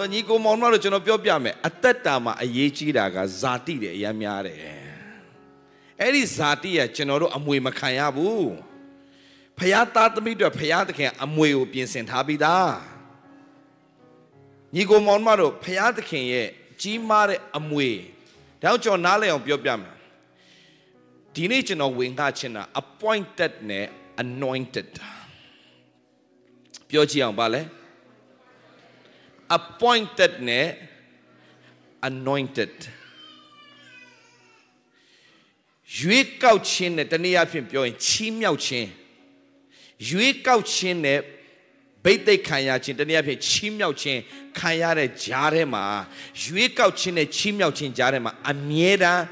ဆိုညီကိုမောင်တို့ကျွန်တော်ပြောပြမယ်အသက်တာမှာအရေးကြီးတာကဇာတိတယ်အများများတယ်အဲ့ဒီဇာတိကကျွန်တော်တို့အမွေမခံရဘူးဖယားသားသမီးတို့ဖယားသခင်အမွေကိုပြင်ဆင်ထားပြီးသားညီကိုမောင်တို့ဖယားသခင်ရဲ့ကြီးမားတဲ့အမွေဒါကြောင့်ကျွန်တော်နားလည်အောင်ပြောပြမယ်ဒီနေ့ကျွန်တော်ဝင်ငှချင်တာ appointed နဲ့ anointed ပြောကြည့်အောင်ပါလဲ appointed နဲ့ anointed ရွေးကောက်ခြင်းနဲ့တနည်းအားဖြင့်ပြောရင်ချီးမြှောက်ခြင်းရွေးကောက်ခြင်းနဲ့ဗိသိက်ခံရခြင်းတနည်းအားဖြင့်ချီးမြှောက်ခြင်းခံရတဲ့ကြားထဲမှာရွေးကောက်ခြင်းနဲ့ချီးမြှောက်ခြင်းကြားထဲမှာအမြဲတမ်း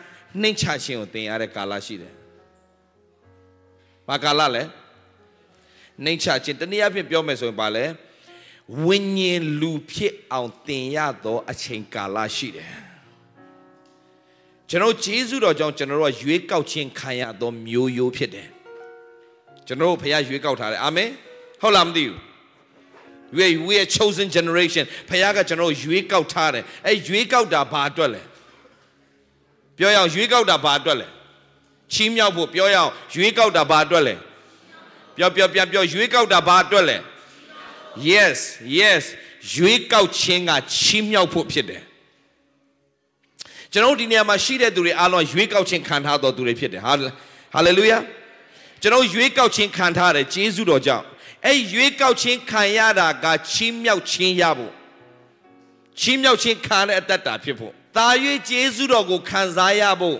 နှိမ့်ချခြင်းကိုသင်ရတဲ့ကာလရှိတယ်။ဘာကာလလဲနှိမ့်ချခြင်းတနည်းအားဖြင့်ပြောမယ်ဆိုရင်ဘာလဲ ဝိညာဉ်လူဖြစ်အောင်သင်ရသောအချိန်ကာလရှိတယ်ကျွန်တော်ဂျေဇုတော်ကြောင့်ကျွန်တော်တို့ကရွေးကောက်ခြင်းခံရသောမျိုးရိုးဖြစ်တယ်ကျွန်တော်တို့ဖခင်ရွေးကောက်ထားတယ်အာမင်ဟုတ်လားမသိဘူး we we are chosen generation ဖခင်ကကျွန်တော်တို့ရွေးကောက်ထားတယ်အဲ့ရွေးကောက်တာဘာအတွက်လဲပြောရအောင်ရွေးကောက်တာဘာအတွက်လဲချီးမြှောက်ဖို့ပြောရအောင်ရွေးကောက်တာဘာအတွက်လဲပြောပြောပြောပြောရွေးကောက်တာဘာအတွက်လဲ yes yes ရွေးကောက်ခြင်းကချီးမြှောက်ဖို့ဖြစ်တယ်ကျွန်တော်ဒီနေရာမှာရှိတဲ့သူတွေအားလုံးရွေးကောက်ခြင်းခံထားတော်သူတွေဖြစ်တယ်ဟာဟာလေလုယာကျွန်တော်ရွေးကောက်ခြင်းခံထားတယ်ဂျေဇုတော်ကြောင့်အဲ့ရွေးကောက်ခြင်းခံရတာကချီးမြှောက်ခြင်းရဖို့ချီးမြှောက်ခြင်းခံတဲ့အတ္တတာဖြစ်ဖို့တာ၍ဂျေဇုတော်ကိုခံစားရဖို့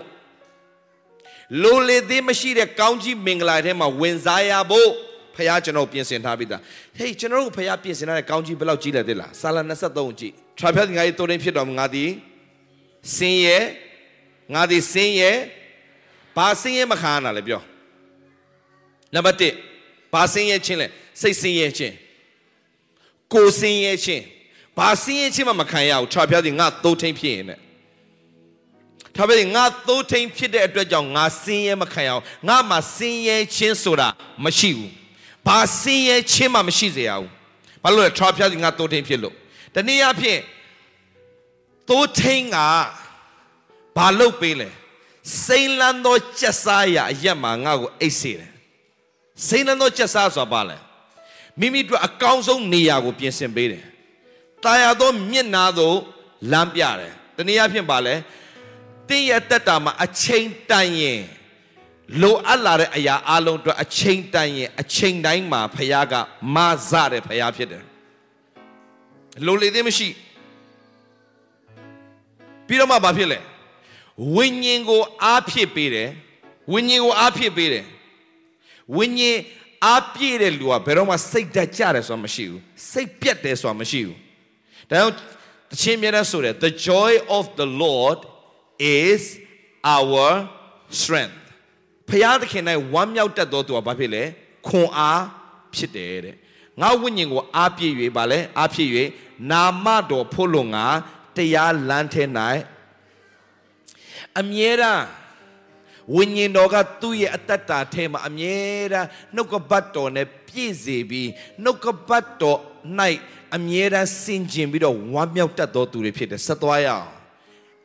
လိုလေသေးမရှိတဲ့ကောင်းကြီးမင်္ဂလာထဲမှာဝင်စားရဖို့ ဖခင်ကျွန်တော်ပြင်ဆင်ထားပြီးသားဟေးကျွန်တော်တို့ဖခင်ပြင်ဆင်ထားတဲ့ကောင်းကြီးဘယ်လောက်ကြီးလဲသိလားဆာလ23ကြီးထရာဖက်ငါရဲ့တိုးရင်းဖြစ်တော်ငါသည်စင်းရဲ့ငါသည်စင်းရဲ့ဘာစင်းရဲ့မခံရတာလဲပြောနံပါတ်1ဘာစင်းရဲ့ချင်းလဲစိတ်စင်းရဲ့ချင်းကိုစင်းရဲ့ချင်းဘာစင်းရဲ့ချင်းမှမခံရဘူးထရာဖက်ငါသိုးထိန်ဖြစ်ရင်နဲ့ဒါပေမဲ့ငါသိုးထိန်ဖြစ်တဲ့အတွက်ကြောင့်ငါစင်းရဲမခံရအောင်ငါမှာစင်းရဲချင်းဆိုတာမရှိဘူး ဘာစင်းရဲချင်းမှမရှိစေရဘူးဘာလို့လဲထရာဖျားစီငါသိုးထိန်ဖြစ်လို့တနည်းအားဖြင့်သိုးထိန်ကဘာလုပ်ပေးလဲစိန်လန်းသောကြက်စားရအရက်မှာငါ့ကိုအိတ်စေတယ်စိန်လန်းသောကြက်စားဆိုတာဘာလဲမိမိတို့အကောင်းဆုံးနေရာကိုပြင်ဆင်ပေးတယ်တာယာသောမျက်နာသို့လမ်းပြတယ်တနည်းအားဖြင့်ဘာလဲတင်းရဲ့တက်တာမှာအချိန်တန်ရင် လိုအပ်လာတဲ့အရာအလုံးအတွက်အချိန်တန်ရင်အချိန်တိုင်းမှာဖခင်ကမဆတဲ့ဖခင်ဖြစ်တယ်လိုလေသေးမရှိပြီးတော့မှဘာဖြစ်လဲဝိညာဉ်ကိုအားဖြစ်ပေးတယ်ဝိညာဉ်ကိုအားဖြစ်ပေးတယ်ဝိညာဉ်အားပြည့်တဲ့လူကဘယ်တော့မှစိတ်ဓာတ်ကျတယ်ဆိုတာမရှိဘူးစိတ်ပြတ်တယ်ဆိုတာမရှိဘူးဒါကြောင့်တခြင်းမြဲတဲ့ဆိုတယ် the joy of the lord is our strength ဖျားသခင်၌ဝမ်းမြောက်တတ်သောသူကဘာဖြစ်လဲခွန်အားဖြစ်တယ်တဲ့ငါဝိညာဉ်ကိုအားပြည့်၍ဗာလဲအားပြည့်၍နာမတော်ဖို့လုံငါတရားလမ်းထဲ၌အမြဲတမ်းဝိညာဉ်တော်ကသူ့ရဲ့အတ္တတာထဲမှာအမြဲတမ်းနှုတ်ကပတ်တော်နဲ့ပြည့်စေပြီးနှုတ်ကပတ်တော်၌အမြဲတမ်းစင်ကျင်ပြီးတော့ဝမ်းမြောက်တတ်သောသူတွေဖြစ်တယ်ဆက်သွားရအောင်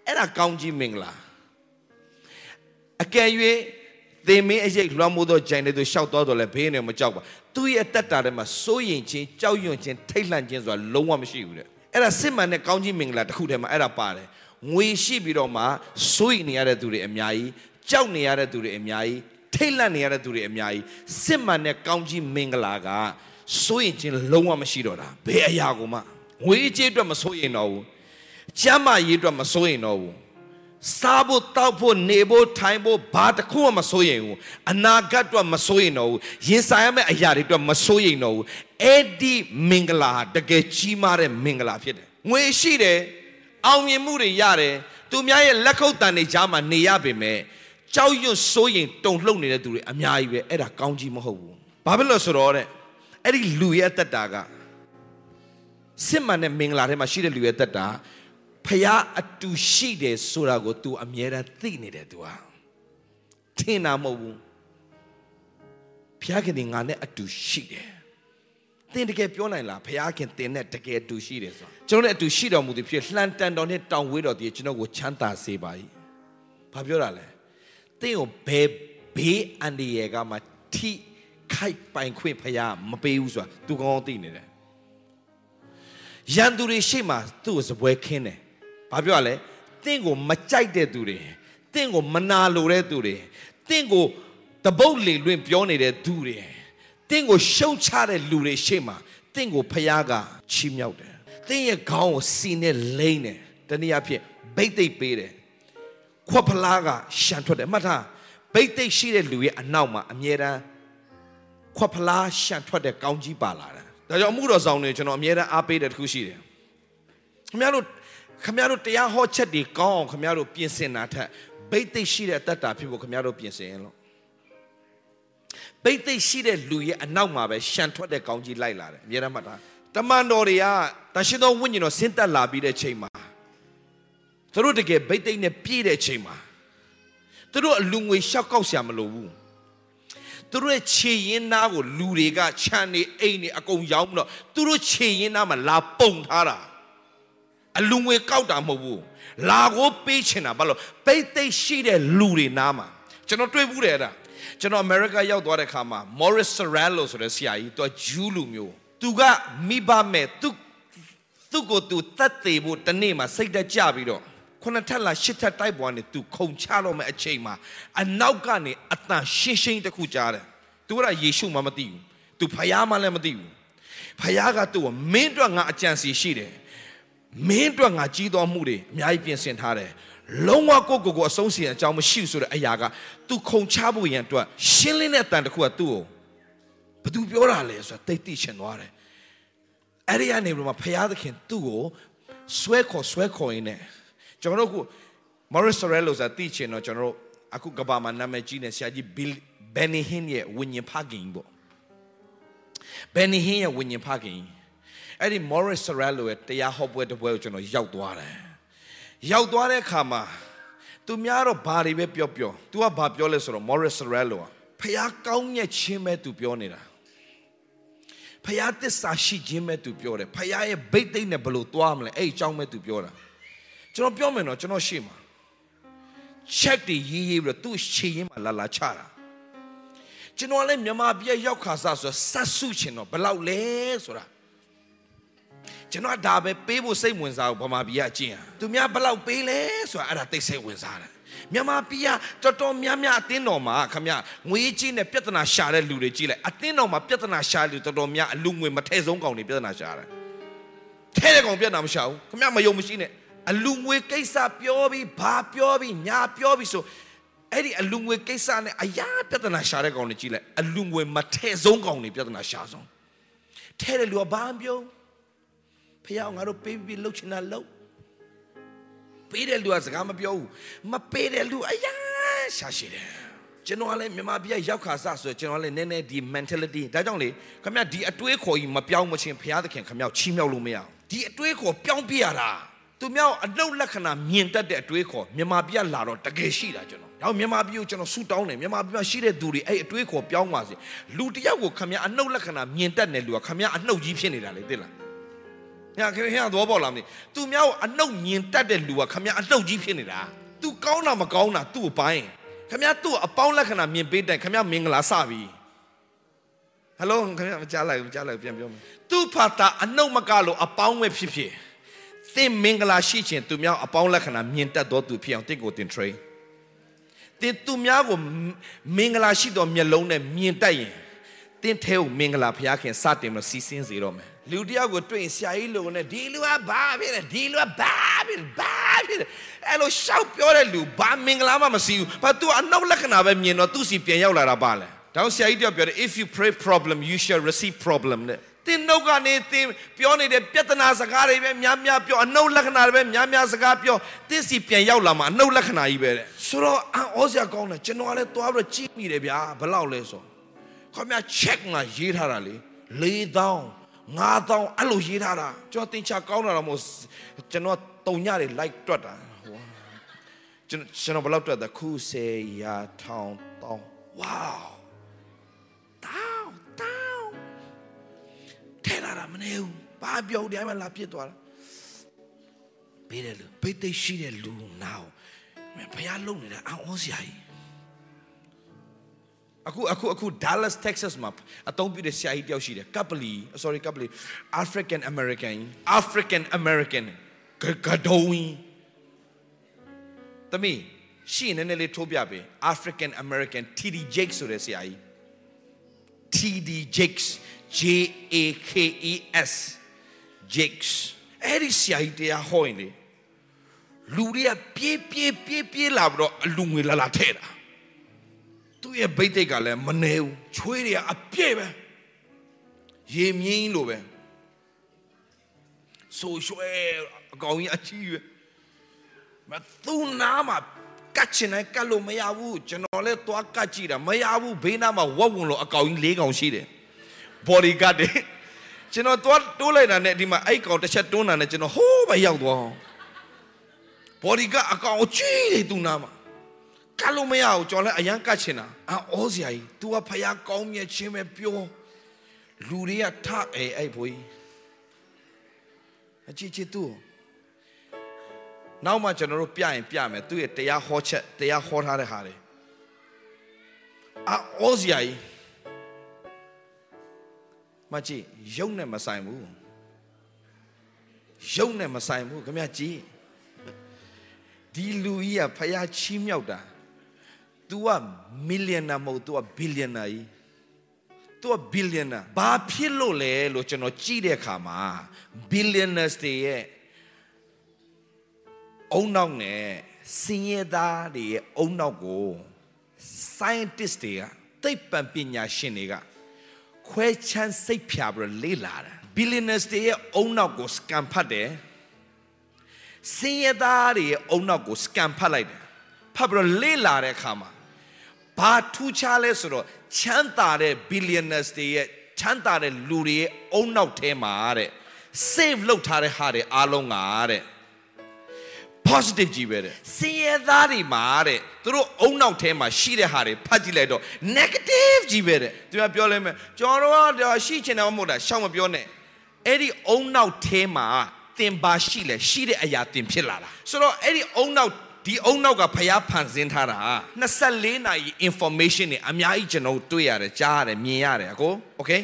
အဲ့ဒါကောင်းကြီးမင်္ဂလာအကယ်၍ သင်မင်းအရေးလွှမ်းမိုးသောဂျိုင်တွေသူရှောက်တော်တော်လဲဘေးနဲ့မကြောက်ပါသူ့ရဲ့တက်တာထဲမှာစိုးရင်ချင်းကြောက်ရွံ့ချင်းထိတ်လန့်ချင်းဆိုတာလုံးဝမရှိဘူးတဲ့အဲ့ဒါစစ်မှန်တဲ့ကောင်းကြီးမင်္ဂလာတစ်ခုထဲမှာအဲ့ဒါပါတယ်ငွေရှိပြီးတော့မှစိုးရင်နေရတဲ့သူတွေအများကြီးကြောက်နေရတဲ့သူတွေအများကြီးထိတ်လန့်နေရတဲ့သူတွေအများကြီးစစ်မှန်တဲ့ကောင်းကြီးမင်္ဂလာကစိုးရင်ချင်းလုံးဝမရှိတော့တာဘယ်အရာကိုမှငွေကြေးအတွက်မစိုးရင်တော့ဘူးကျမ်းမာရေးအတွက်မစိုးရင်တော့ဘူး စားဖို့တောက်ဖို့နေဖို့ထိုင်ဖို့ဘာတစ်ခုမှမစိုးရင်ဘူးအနာဂတ်အတွက်မစိုးရင်တော့ဘူးရင်ဆိုင်ရမယ့်အရာတွေအတွက်မစိုးရင်တော့ဘူးအဲ့ဒီမင်္ဂလာတကယ်ကြီးမားတဲ့မင်္ဂလာဖြစ်တယ်ငွေရှိတယ်အောင်မြင်မှုတွေရတယ်သူများရဲ့လက်ခုပ်တန်တွေကြားမှာနေရပေမဲ့ကြောက်ရွံ့စိုးရင်တုန်လှုပ်နေတဲ့သူတွေအများကြီးပဲအဲ့ဒါကောင်းကြီးမဟုတ်ဘူးဘာဖြစ်လို့ဆိုတော့တဲ့အဲ့ဒီလူရဲ့အသက်တာကစစ်မှန်တဲ့မင်္ဂလာထဲမှာရှိတဲ့လူရဲ့အသက်တာ ဖះအတူရှိတယ်ဆိုတာကို तू အမြဲတမ်းသိနေတယ် तू ဟာထင်တာမဟုတ်ဘူးဖះခင်ငါနဲ့အတူရှိတယ်သင်တကယ်ပြောနိုင်လားဖခင်သင်နဲ့တကယ်တူရှိတယ်ဆိုကျွန်တော်နဲ့အတူရှိတော်မူသည်ဖြစ်လှန်တန်တော်နဲ့တောင်ဝေးတော်တည်းကျွန်တော်ကိုချမ်းသာစေပါ၏ဘာပြောတာလဲသင်ကိုဘယ်ဘေးအန္တရာယ်ကမှထိခိုက်ပိုင်ခွင့်ဖခင်မပေးဘူးဆိုတာသူကောင်းကောင်းသိနေတယ်ရန်သူတွေရှေ့မှာသူ့ကိုစပွဲခင်းတယ် ဘာပြောရလဲသင်ကိုမကြိုက်တဲ့သူတွေသင်ကိုမနာလိုတဲ့သူတွေသင်ကိုတပုတ်လေလွင့်ပြောနေတဲ့သူတွေတင့်ကိုရှုံချတဲ့လူတွေရှေ့မှာတင့်ကိုဖျားကချီးမြှောက်တယ်။တင့်ရဲ့ခေါင်းကိုစီနဲ့လိမ့်တယ်။တနည်းအားဖြင့်ဘိတ်သိက်ပေးတယ်။ခွက်ဖလားကရှန်ထွက်တယ်။မှတ်ထားဘိတ်သိက်ရှိတဲ့လူရဲ့အနောက်မှာအမြဲတမ်းခွက်ဖလားရှန်ထွက်တဲ့ကောင်းကြီးပါလာတယ်။ဒါကြောင့်အမှုတော်ဆောင်တွေကျွန်တော်အမြဲတမ်းအားပေးတဲ့တစ်ခုရှိတယ်။ခင်ဗျားတို့ ခင်ဗျားတို့တရားဟောချက်တွေကောင်းအောင်ခင်ဗျားတို့ပြင်ဆင်တာထက်ဘိတ်သိက်ရှိတဲ့အတ္တဖြစ်ဖို့ခင်ဗျားတို့ပြင်ဆင်ရင်လို့ဘိတ်သိက်ရှိတဲ့လူရဲ့အနောက်မှာပဲရှန်ထွက်တဲ့ကောင်းကြီးလိုက်လာတယ်အများရမှတ်တာတမန်တော်တွေကတန်ရှင်းသောဝိညာဉ်တော်ဆင်းသက်လာပြီးတဲ့ချိန်မှာသူတို့တကယ်ဘိတ်သိက်နဲ့ပြည့်တဲ့ချိန်မှာသူတို့အလူငွေရှောက်ကောက်ဆရာမလိုဘူးသူတို့ရဲ့ခြေရင်းသားကိုလူတွေကခြံနေအိမ်နေအကုန်ရောင်းပြီးတော့သူတို့ခြေရင်းသားမှာလာပုံထားတာ အလူငွေကောက်တာမဟုတ်ဘူးလာကိုပေးချင်တာဘာလို့ပိတ်သိက်ရှိတဲ့လူတွေနားမှာကျွန်တော်တွေ့ဘူးတယ်အဲ့ဒါကျွန်တော်အမေရိကရောက်သွားတဲ့ခါမှာ Morris Serrallo ဆိုတဲ့ဆရာကြီးသူကဂျူးလူမျိုးသူကမိဘမဲ့သူသူ့ကိုသူတတ်သေးဖို့တနေ့မှာစိတ်တက်ကြပြီးတော့ခုနှစ်ထပ်လားရှစ်ထပ်တိုက်ပွားနေသူခုံချတော့မဲ့အချိန်မှာအနောက်ကနေအတန်ရှင်းရှင်းတစ်ခုကြားတယ်သူကယေရှုမှမသိဘူးသူဖယားမှလည်းမသိဘူးဖယားကသူ့ကိုမင်းအတွက်ငါအကြံစီရှိတယ် မင်းအတွက်ငါကြီးတော်မှုတွေအများကြီးပြင်ဆင်ထားတယ်လုံးဝကိုကိုကိုအဆုံးစီအကြောင်းမရှိဆိုတဲ့အရာက तू ခုံချဖို့ရန်အတွက်ရှင်းလင်းတဲ့အတန်တစ်ခုကသူ့ကိုဘာသူပြောတာလဲဆိုတာတိတ်တိချင်သွားတယ်အဲ့ဒီကနေပြီးမှဖယားသခင်သူ့ကိုဆွဲခေါ်ဆွဲခေါ်ရင်းနဲ့ကျွန်တော်တို့က Morris Sorrello ဆိုတာသိချင်တော့ကျွန်တော်တို့အခုကဘာမှာနာမည်ကြီးနေဆရာကြီး Bill Benny Hinn ရဲ့ဝิญဉ်ဖခင်ပေါ့ Benny Hinn ရဲ့ဝิญဉ်ဖခင် အဲ့ဒီ Morris Sorrello ရဲ့တရားဟောပွဲတစ်ပွဲကိုကျွန်တော်ရောက်သွားတယ်ရောက်သွားတဲ့အခါမှာသူများတော့ဘာတွေပဲပြောပြော तू ကဘာပြောလဲဆိုတော့ Morris Sorrello ကဖះကောင်းညက်ချင်းပဲသူပြောနေတာဖះတစ္ဆာရှိခြင်းပဲသူပြောတယ်ဖះရဲ့ဗိတ်သိမ့်နဲ့ဘလို့သွားမလဲအဲ့အကြောင်းပဲသူပြောတာကျွန်တော်ပြောမယ်နော်ကျွန်တော်ရှေ့မှာ check တွေရေးရေးပြီးတော့သူ့ရှေ့ရင်မှာလာလာချတာကျွန်တော်လည်းမြန်မာပြည်ရောက်ခါစားဆိုဆက်စုချင်တော့ဘလောက်လဲဆိုတာ ကျွန်တော်ဒါပဲပေးဖို့စိတ်ဝင်စားဘူးဗမာပြည်ကအကျင့်ဟာသူများဘယ်လောက်ပေးလဲဆိုတာအဲ့ဒါသိစိတ်ဝင်စားတယ်မြန်မာပြည်ကတော်တော်များများအတင်းတော်မှာခမငွေကြီးနဲ့ပြဿနာရှာတဲ့လူတွေကြီးလိုက်အတင်းတော်မှာပြဿနာရှာလူတော်တော်များအလူငွေမထဲဆုံးကောင်တွေပြဿနာရှာတယ်ထဲတဲ့ကောင်ပြဿနာမရှာဘူးခမမယုံမရှိနဲ့အလူငွေကိစ္စပြောပြီးဘာပြောပြီးညာပြောပြီးဆိုအဲ့ဒီအလူငွေကိစ္စနဲ့အရာပြဿနာရှာတဲ့ကောင်တွေကြီးလိုက်အလူငွေမထဲဆုံးကောင်တွေပြဿနာရှာဆုံးထဲတဲ့လူကဘာမပြော ဖះငါတို့ပေးပြီးလှုပ်ချင်တာလှုပ်ပေးတဲ့လူကစကားမပြောဘူးမပေးတဲ့လူအရာရှာရှိတယ်ကျွန်တော်ကလည်းမြန်မာပြည်ရောက်ခါစဆိုကျွန်တော်လည်းနည်းနည်းဒီ mentality ဒါကြောင့်လေခမဒီအတွေးခေါ်ကြီးမပြောင်းမချင်းဘုရားသခင်ခမချီးမြှောက်လို့မရအောင်ဒီအတွေးခေါ်ပြောင်းပြရတာသူမြောက်အနှုတ်လက္ခဏာမြင်တတ်တဲ့အတွေးခေါ်မြန်မာပြည်လာတော့တကယ်ရှိတာကျွန်တော်။ဒါမြန်မာပြည်ကိုကျွန်တော်ဆူတောင်းတယ်မြန်မာပြည်မှာရှိတဲ့သူတွေအဲ့အတွေးခေါ်ပြောင်းပါစေ။လူတယောက်ကိုခမအနှုတ်လက္ခဏာမြင်တတ်တဲ့လူကခမအနှုတ်ကြီးဖြစ်နေတာလေသိလား။ ညာခင်ဗျားသဘောပေါက်လားမသိ။သူများကိုအနှုတ်မြင်တတ်တဲ့လူကခမအနှုတ်ကြီးဖြစ်နေတာ။ तू ကောင်းတာမကောင်းတာသူ့ကိုပိုင်းခမသူ့အပေါင်းလက္ခဏာမြင်ပေးတဲ့ခမမင်္ဂလာစပြီ။ဟယ်လိုခင်ဗျာမကြားလိုက်ဘူးမကြားလိုက်ပြန်ပြောမယ်။သူ့ဖာတာအနှုတ်မကလို့အပေါင်းပဲဖြစ်ဖြစ်။သင်မင်္ဂလာရှိခြင်းသူများအပေါင်းလက္ခဏာမြင်တတ်သောသူဖြစ်အောင်တင့်ကိုသင် train သင်သူများကိုမင်္ဂလာရှိသောမျက်လုံးနဲ့မြင်တတ်ရင်သင်ထဲကိုမင်္ဂလာဘုရားခင်စတင်လို့စီးစင်းစေတော့မယ် လူတယောက်ကိုတွေ့ရင်ဆရာကြီးလိုနဲ့ဒီလူကဘာဖြစ်လဲဒီလူကဘာဖြစ်လဲဘာဖြစ်လဲအဲ့လိုရှောက်ပြောတဲ့လူဘာမင်္ဂလာမှမရှိဘူးဘာ तू အနောက်လက္ခဏာပဲမြင်တော့သူ့စီပြန်ရောက်လာတာပါလဲဒါဆရာကြီးတယောက်ပြောတယ် if you pray problem you shall receive problem နဲ့တင်းနှုတ်ကနေတင်းပြောနေတဲ့ပြဿနာစကားတွေပဲများများပြောအနှုတ်လက္ခဏာတွေပဲများများစကားပြောတင်းစီပြန်ရောက်လာမှာအနှုတ်လက္ခဏာကြီးပဲတဲ့ဆိုတော့အောစရာကောင်းတယ်ကျွန်တော်ကလည်းသွားပြီးတော့ကြည့်မိတယ်ဗျာဘယ်လောက်လဲဆိုခေါမ check မှာရေးထားတာလေ4000 5000အဲ့လိုရေးထားတာကျွန်တော်တင်ချကောင်းတာတော့မဟုတ်ကျွန်တော်တုံညတွေ like တွက်တာကျွန်တော်ကျွန်တော်ဘယ်လောက်တွက်တာခုစေရာထောင်တောင်း wow ထဲတာမနေဘူးဘာပြောဒီအမှလာပြစ်သွားတာပေးတယ်လူဘိတ်သိက်ရှိတဲ့လူနာကိုဘုရားလုံနေတာအောင်းအောစရာကြီး အခုအခုအခု Dallas Texas မှာအသုံးပြုတဲ့ဆရာကြီးတယောက်ရှိတယ် Copley sorry Copley African American African American ဂဒုံးတမီးရှင်းနေနေလေးထိုးပြပေး African American TD Jakes ဆိုတဲ့ဆရာကြီး TD Jakes J A K E S Jakes အဲ့ဒီဆရာကြီးတရားဟောရင်လေလူတွေကပြေးပြေးပြေးပြေးလာပြီးတော့အလူငွေလာလာထဲတာ သူ့ရဲ့ဘိတ်တိတ်ကလည်းမနေဘူးချွေးတွေကအပြည့်ပဲရေမြင်းလိုပဲဆိုရွှဲအကောင်ကြီးအကြီးပဲမသူနာမှာကတ်ချင်တယ်ကတ်လို့မရဘူးကျွန်တော်လည်းသွားကတ်ကြည့်တာမရဘူးဘေးနားမှာဝက်ဝင်လို့အကောင်ကြီး၄ကောင်ရှိတယ် body guard တွေကျွန်တော်သွားတိုးလိုက်တာနဲ့ဒီမှာအဲ့ကောင်တစ်ချက်တွန်းတာနဲ့ကျွန်တော်ဟိုးပဲရောက်သွားအောင် body guard အကောင်ကြီးတယ်သူနာမှာ ကတ်လို့မရဘူးကျွန်တော်လည်းအရန်ကတ်ချင်တာအော်စရာကြီး तू ကဖယားကောင်းမြတ်ချင်းပဲပြောလူတွေကထအဲအဲ့ဘွေးအကြည့်ချစ်သူ့နောက်မှကျွန်တော်တို့ပြရင်ပြမယ်သူ့ရဲ့တရားဟောချက်တရားဟောထားတဲ့ဟာတွေအော်စရာကြီးမကြည့်ရုပ်နဲ့မဆိုင်ဘူးရုပ်နဲ့မဆိုင်ဘူးခင်ဗျကြည့်ဒီလူကြီးကဖယားချီးမြှောက်တာ तू က millionaire မဟုတ် तू က billionaire ကြီး तू က billionaire ဘာဖြစ်လို့လဲလို့ကျွန်တော်ကြည့်တဲ့အခါမှာ billionaires တွေရဲ့အုံနောက်နဲ့စင်ရသားတွေရဲ့အုံနောက်ကို scientist တွေကသိပ္ပံပညာရှင်တွေကခွဲချမ်းစိတ်ဖြာပြီးလေ့လာတာ billionaires တွေရဲ့အုံနောက်ကို scan ဖတ်တယ်စင်ရသားတွေရဲ့အုံနောက်ကို scan ဖတ်လိုက်တယ်ဖတ်ပြီးလေ့လာတဲ့အခါမှာ ဘာထူးခြားလဲဆိုတော့ချမ်းသာတဲ့ billionaires တွေရဲ့ချမ်းသာတဲ့လူတွေရဲ့အုံနောက်ထဲမှာတဲ့ save လုပ်ထားတဲ့ဟာတွေအားလုံးကတဲ့ positive ကြီးပဲတဲ့စင်ရသားတွေမှာတဲ့သူတို့အုံနောက်ထဲမှာရှိတဲ့ဟာတွေဖတ်ကြည့်လိုက်တော့ negative ကြီးပဲတဲ့သူကပြောလဲမယ်ကျွန်တော်တို့ကရှိချင်တယ်မဟုတ်တာရှောင်းမပြောနဲ့အဲ့ဒီအုံနောက်ထဲမှာတင်ပါရှိလဲရှိတဲ့အရာတင်ဖြစ်လာတာဆိုတော့အဲ့ဒီအုံနောက် ဒီအုံနောက်ကဖျားဖန်ဆင်းထားတာ24နာရီ information တွေအများကြီးကျွန်တော်တွေ့ရတယ်ကြားရတယ်မြင်ရတယ်အကို okay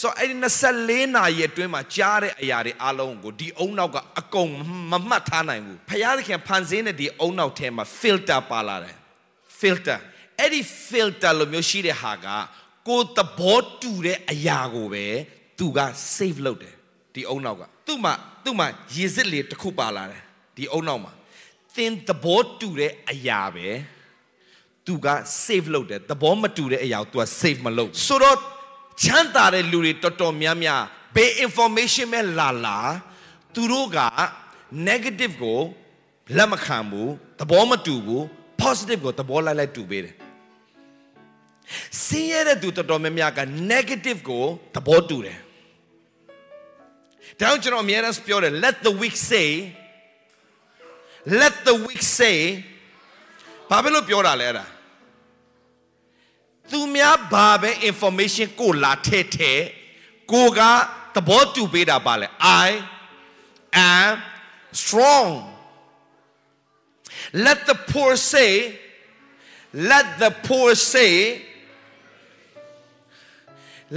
ဆိုတော့အဲ့ဒီ24နာရီအတွင်းမှာကြားတဲ့အရာတွေအလုံးကိုဒီအုံနောက်ကအကုန်မမှတ်ထားနိုင်ဘူးဖျားသခင်ဖန်ဆင်းတဲ့ဒီအုံနောက်ထဲမှာ filter ပါလာတယ် filter အဲ့ဒီ filter လိုမျိုးရှိတဲ့ဟာကကိုယ်သဘောတူတဲ့အရာကိုပဲသူက save လုပ်တယ်ဒီအုံနောက်ကသူ့မှာသူ့မှာရေစစ်လေးတစ်ခုပါလာတယ်ဒီအုံနောက်မှာ သင်သဘောတူတဲ့အရာပဲသူက save လုပ်တယ်သဘောမတူတဲ့အရာကို तू က save မလုပ်ဆိုတော့ချမ်းသာတဲ့လူတွေတော်တော်များများဘယ် information ပဲလာလာသူတို့က negative ကိုလက်မခံဘူးသဘောမတူဘူး positive ကိုသဘောလိုက်လိုက်တူပေးတယ်စင်းရတဲ့သူတော်တော်များများက negative ကိုသဘောတူတယ်ဒါကြောင့်ကျွန်တော်အများအားပြောတယ် let the weak say let the weak say ဘာဖြစ်လို့ပြောတာလဲအဲ့ဒါသူများဘာပဲ information ကိုလာထဲထဲကိုကသဘောတူပေးတာပါလဲ I am strong let the poor say let the poor say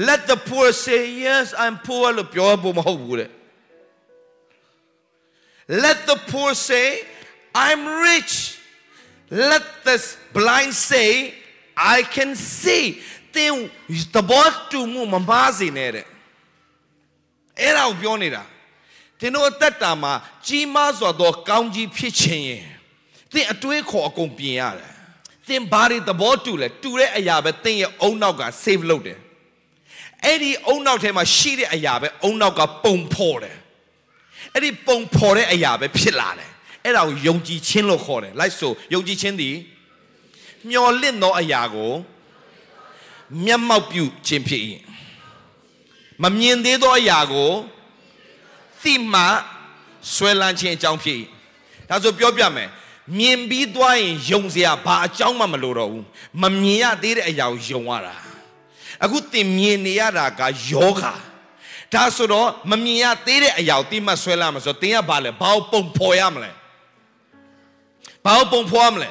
let the poor say yes i'm poor လို့ပြောဖို့မဟုတ်ဘူးတဲ့ let the poor say i'm rich let the blind say I can see သင်သဘောတူမှုမမားစေနဲ့တဲ့အဲ့ဒါကိုပြောနေတာသင်တို့အသက်တာမှာကြီးမားစွာသော ကောင်းကြီးဖြစ်ခြင်းရင်သင်အတွေးခေါ်အကုန်ပြင်ရတယ်သင်ဘာတွေသဘောတူလဲတူတဲ့အရာပဲသင်ရဲ့အုံနောက်က save လုပ်တယ်အဲ့ဒီအုံနောက်ထဲမှာရှိတဲ့အရာပဲအုံနောက်ကပုံဖော်တယ်အဲ့ဒီပုံဖော်တဲ့အရာပဲဖြစ်လာတယ် အဲ့ဒါကိုယုံကြည်ခြင်းလို့ခေါ်တယ်လိုက်ဆိုယုံကြည်ခြင်းသည်မျော်လင့်သောအရာကိုမျက်မှောက်ပြုခြင်းဖြစ်၏မမြင်သေးသောအရာကိုသိမှဆွဲလန်းခြင်းအကြောင်းဖြစ်၏ဒါဆိုပြောပြမယ်မြင်ပြီးသွားရင်ယုံစရာဘာအကြောင်းမှမလိုတော့ဘူးမမြင်ရသေးတဲ့အရာကိုယုံရတာအခုသင်မြင်နေရတာကယောဂဒါဆိုတော့မမြင်ရသေးတဲ့အရာကိုတိမှတ်ဆွဲလာမှာဆိုတော့တင်းကဘာလဲဘာကိုပုံဖော်ရမလဲ ဘာကိုပုံဖော်ရမလဲ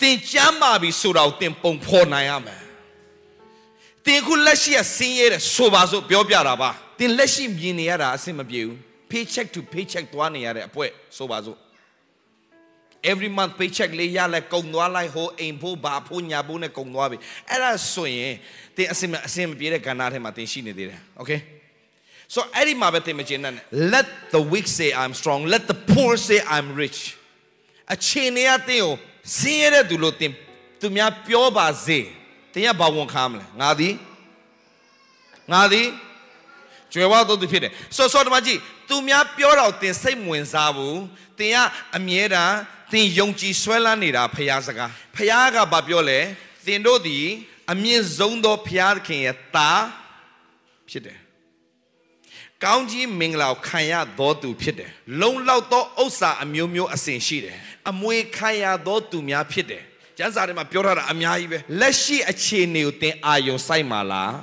တင်ကြမ်းပါပြီဆိုတော့တင်ပုံဖော်နိုင်ရမယ်တင်ခုလက်ရှိကဆင်းရဲတယ်ဆိုပါစို့ပြောပြတာပါတင်လက်ရှိမြင်နေရတာအဆင်မပြေဘူး paycheck to paycheck သွားနေရတဲ့အပွဲဆိုပါစို့ every month paycheck လေးရလဲကုန်သွားလိုက်ဟိုအိမ်ဖို့ဘာဖို့ညာဖို့နဲ့ကုန်သွားပြီအဲ့ဒါဆိုရင်တင်အစင်မအစင်မပြေတဲ့ကဏ္ဍထဲမှာတင်ရှိနေသေးတယ် okay so အဲ့ဒီမှာပဲတင်မကျင်နဲ့ let the weak say i'm strong let the poor say i'm rich အချင်းနေရတင်ကိုစင်းရတဲ့သူလို့တင်သူများပြောပါစေတင်ရဘာဝန်ခံမလဲငါသည်ငါသည်ကျွယ်ဝသောသူဖြစ်တယ်ဆိုဆိုတမကြီးသူများပြောတော့တင်စိတ်ဝင်စားဘူးတင်ကအမြဲတမ်းတင်ယုံကြည်ဆွဲလန်းနေတာဖရားစကားဖရားကဘာပြောလဲတင်တို့သည်အမြင့်ဆုံးသောဖရားသခင်ရဲ့သားဖြစ်တယ် ကောင်းကြီးမင်္ဂလာကိုခံရသောသူဖြစ်တယ်လုံလောက်သောဥစ္စာအမျိုးမျိုးအစဉ်ရှိတယ်အမွေခံရသောသူများဖြစ်တယ်ကျမ်းစာထဲမှာပြောထားတာအများကြီးပဲလက်ရှိအခြေအနေကိုသင်အာယုံစိုက်မှာလား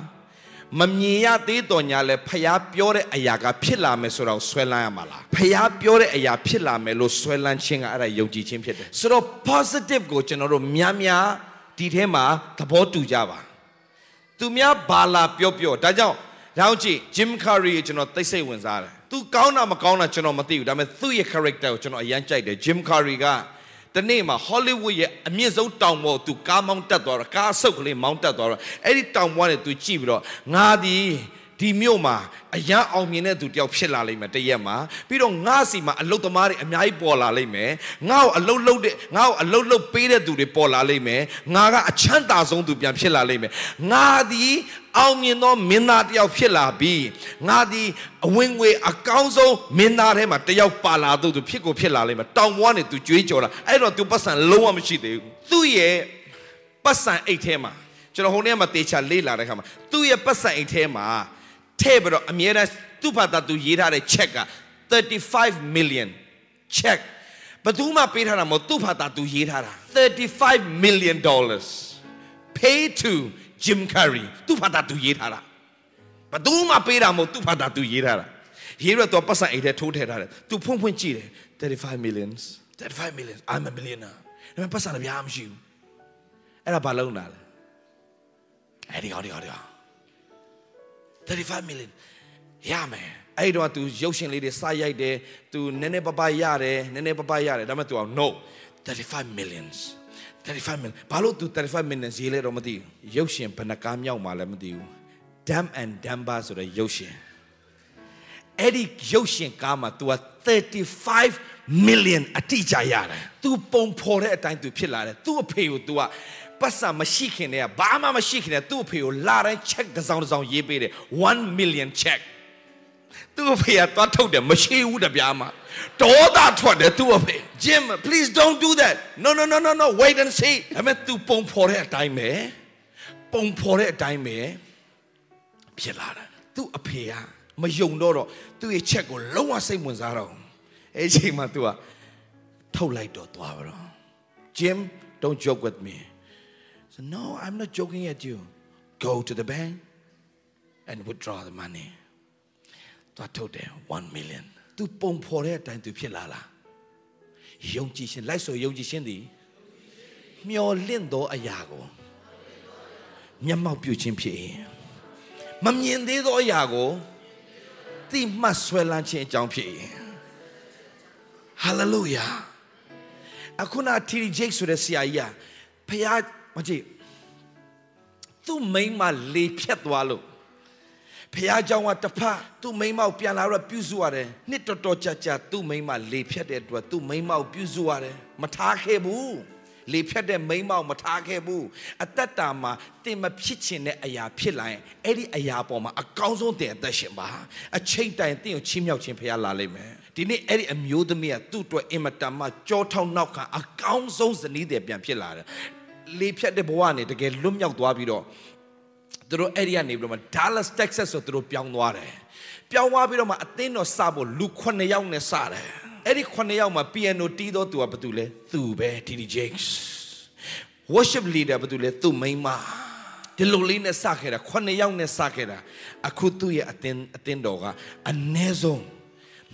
မမြင်ရသေးတော်ညာလဲဖျားပြောတဲ့အရာကဖြစ်လာမယ်ဆိုတော့ဆွဲလန်းရမှာလားဖျားပြောတဲ့အရာဖြစ်လာမယ်လို့ဆွဲလန်းခြင်းကအဲ့ဒါယုံကြည်ခြင်းဖြစ်တယ်ဆိုတော့ positive ကိုကျွန်တော်တို့များများဒီထဲမှာသဘောတူကြပါသူများဘာလာပြောပြောဒါကြောင့် ရောင်းကြည့် Jim Carrey ကိုကျွန်တော်သိစိတ်ဝင်စားတယ်သူကောင်းတာမကောင်းတာကျွန်တော်မသိဘူးဒါပေမဲ့သူ့ရဲ့ character ကိုကျွန်တော်အရန်ကြိုက်တယ် Jim Carrey ကတနေ့မှာ Hollywood ရဲ့အမြင့်ဆုံးတောင်ပေါ်သူကားမောင်းတက်သွားတော့ကားဆုပ်ကလေးမောင်းတက်သွားတော့အဲ့ဒီတောင်ပေါ်နဲ့သူကြည့်ပြီးတော့ငါဒီ ဒီမြို့မှာအရန်အောင်မြင်တဲ့သူတယောက်ဖြစ်လာလိမ့်မယ်တရက်မှာပြီးတော့ငါစီမှာအလုတ်သမားတွေအများကြီးပေါ်လာလိမ့်မယ်ငါ့ကိုအလုတ်လုတ်တဲ့ငါ့ကိုအလုတ်လုတ်ပေးတဲ့သူတွေပေါ်လာလိမ့်မယ်ငါကအချမ်းသာဆုံးသူပြန်ဖြစ်လာလိမ့်မယ်ငါဒီအောင်မြင်သောမင်းသားတယောက်ဖြစ်လာပြီးငါဒီအဝင်ငွေအကောင်းဆုံးမင်းသားထဲမှာတယောက်ပါလာသူသူဖြစ်ကိုဖြစ်လာလိမ့်မယ်တောင်ပေါ်ကနေသူကြွေးကြော်တာအဲ့တော့သူပတ်စံလုံးဝမရှိသေးဘူးသူ့ရဲ့ပတ်စံအိတ်ထဲမှာကျွန်တော်ဟိုနေ့မှာတေချာလေးလာတဲ့ခါမှာသူ့ရဲ့ပတ်စံအိတ်ထဲမှာ ထည့်ပြီးတော့အမြဲတမ်းသူ့ဘာသာသူရေးထားတဲ့ check က35 million check ဘယ်သူမှပေးထားတာမဟုတ်သူ့ဘာသာသူရေးထားတာ35 million dollars pay to Jim Carrey သူ့ဘာသာသူရေးထားတာဘယ်သူမှပေးတာမဟုတ်သူ့ဘာသာသူရေးထားတာရေးရတော့ပတ်စံအိတ်ထဲထိုးထည့်ထားတယ်သူဖွင့်ဖွင့်ကြည့်တယ်35 millions 35 millions I'm a millionaire ဒါပေမဲ့ပတ်စံလည်းပြားမရှိဘူးအဲ့ဒါဘာလုံးတာလဲအဲ့ဒီဟောဒီဟောဒီဟော 35 million ရမယ်အဲ့တော့ तू ရုပ်ရှင်လေးတွေစရိုက်တယ် तू နည်းနည်းပပရတယ်နည်းနည်းပပရတယ်ဒါပေမဲ့ तू အောင် no 35 millions 35 million ဘာလို့ तू 35 millions ရေးလဲတော့မသိဘူးရုပ်ရှင်ဘယ်နှကားမြောက်မှလည်းမသိဘူး Dumb and Dumber ဆိုတဲ့ရုပ်ရှင်အဲ့ဒီရုပ်ရှင်ကားမှာ तू က35 million အတိအကျရတယ် तू ပုံဖော်တဲ့အတိုင်း तू ဖြစ်လာတယ် तू အဖေကို तू က ပတ်စံမရှိခင်တည်းကဘာမှမရှိခင်တည်းသူ့အဖေကိုလာတိုင်း check တစ်စောင်းတစ်စောင်းရေးပေးတယ်1 million check သူ့အဖေကသွားထုတ်တယ်မရှိဘူးတပြားမှာဒေါသထွက်တယ်သူ့အဖေ Jim please don't do that no no no no no wait and see ဒါပေမဲ့ तू ပုံဖော်တဲ့အတိုင်းပဲပုံဖော်တဲ့အတိုင်းပဲဖြစ်လာတာသူ့အဖေကမယုံတော့တော့သူ့ရဲ့ check ကိုလုံးဝစိတ်ဝင်စားတော့အဲ့ဒီချိန်မှာ तू ကထုတ်လိုက်တော့သွားပါတော့ Jim don't joke with me So, no, I'm not joking at you. Go to the bank and withdraw the money. သွားထုတ်တယ်1 million. तू ပုံဖော်တဲ့အတိုင်း तू ဖြစ်လာလားယုံကြည်ခြင်းလိုက်ဆိုယုံကြည်ခြင်းသည်မျော်လင့်သောအရာကိုမျက်မှောက်ပြုခြင်းဖြစ်၏မမြင်သေးသောအရာကိုသိမှတ်ဆွဲလန်းခြင်းအကြောင်းဖြစ်၏ဟာလေလုယာအခုနတီရီဂျိတ်ဆိုတဲ့ဆရာကြီးကဖခင် မကြည့်သူ့မိန်းမလေဖြတ်သွားလို့ဖះเจ้าကတဖတ်သူ့မိန်းမကိုပြန်လာတော့ပြုစုရတယ်နှစ်တော်တော်ကြာကြာသူ့မိန်းမလေဖြတ်တဲ့အတွက်သူ့မိန်းမကိုပြုစုရတယ်မထားခဲ့ဘူးလေဖြတ်တဲ့မိန်းမကိုမထားခဲ့ဘူးအသက်တာမှာတင်မဖြစ်ချင်တဲ့အရာဖြစ်လာရင်အဲ့ဒီအရာပေါ်မှာအကောင်းဆုံးတင်အသက်ရှင်ပါအချိန်တိုင်တင့်ကိုချီးမြှောက်ခြင်းဖះလာလိမ့်မယ်ဒီနေ့အဲ့ဒီအမျိုးသမီးကသူ့အတွက်အင်မတန်မှကြောထောက်နောက်ခံအကောင်းဆုံးဇနီးတဲ့ပြန်ဖြစ်လာတယ် လေဖြတ်တဲ့ဘဝနဲ့တကယ်လွတ်မြောက်သွားပြီးတော့သူတို့အဲ့ဒီကနေပြီးတော့မှ Dallas Texas ဆိုသူတို့ပြောင်းသွားတယ်ပြောင်းသွားပြီးတော့မှအသင်းတော်စဖို့လူ9ယောက်နဲ့စတယ်အဲ့ဒီ9ယောက်မှာ piano တီးတော့သူကဘာတူလဲသူပဲ TD Jakes worship leader ဘာတူလဲသူမိန်းမဒီလိုလေးနဲ့စခဲ့တာ9ယောက်နဲ့စခဲ့တာအခုသူ့ရဲ့အတင်းအတင်းတော်ကအနည်းဆုံး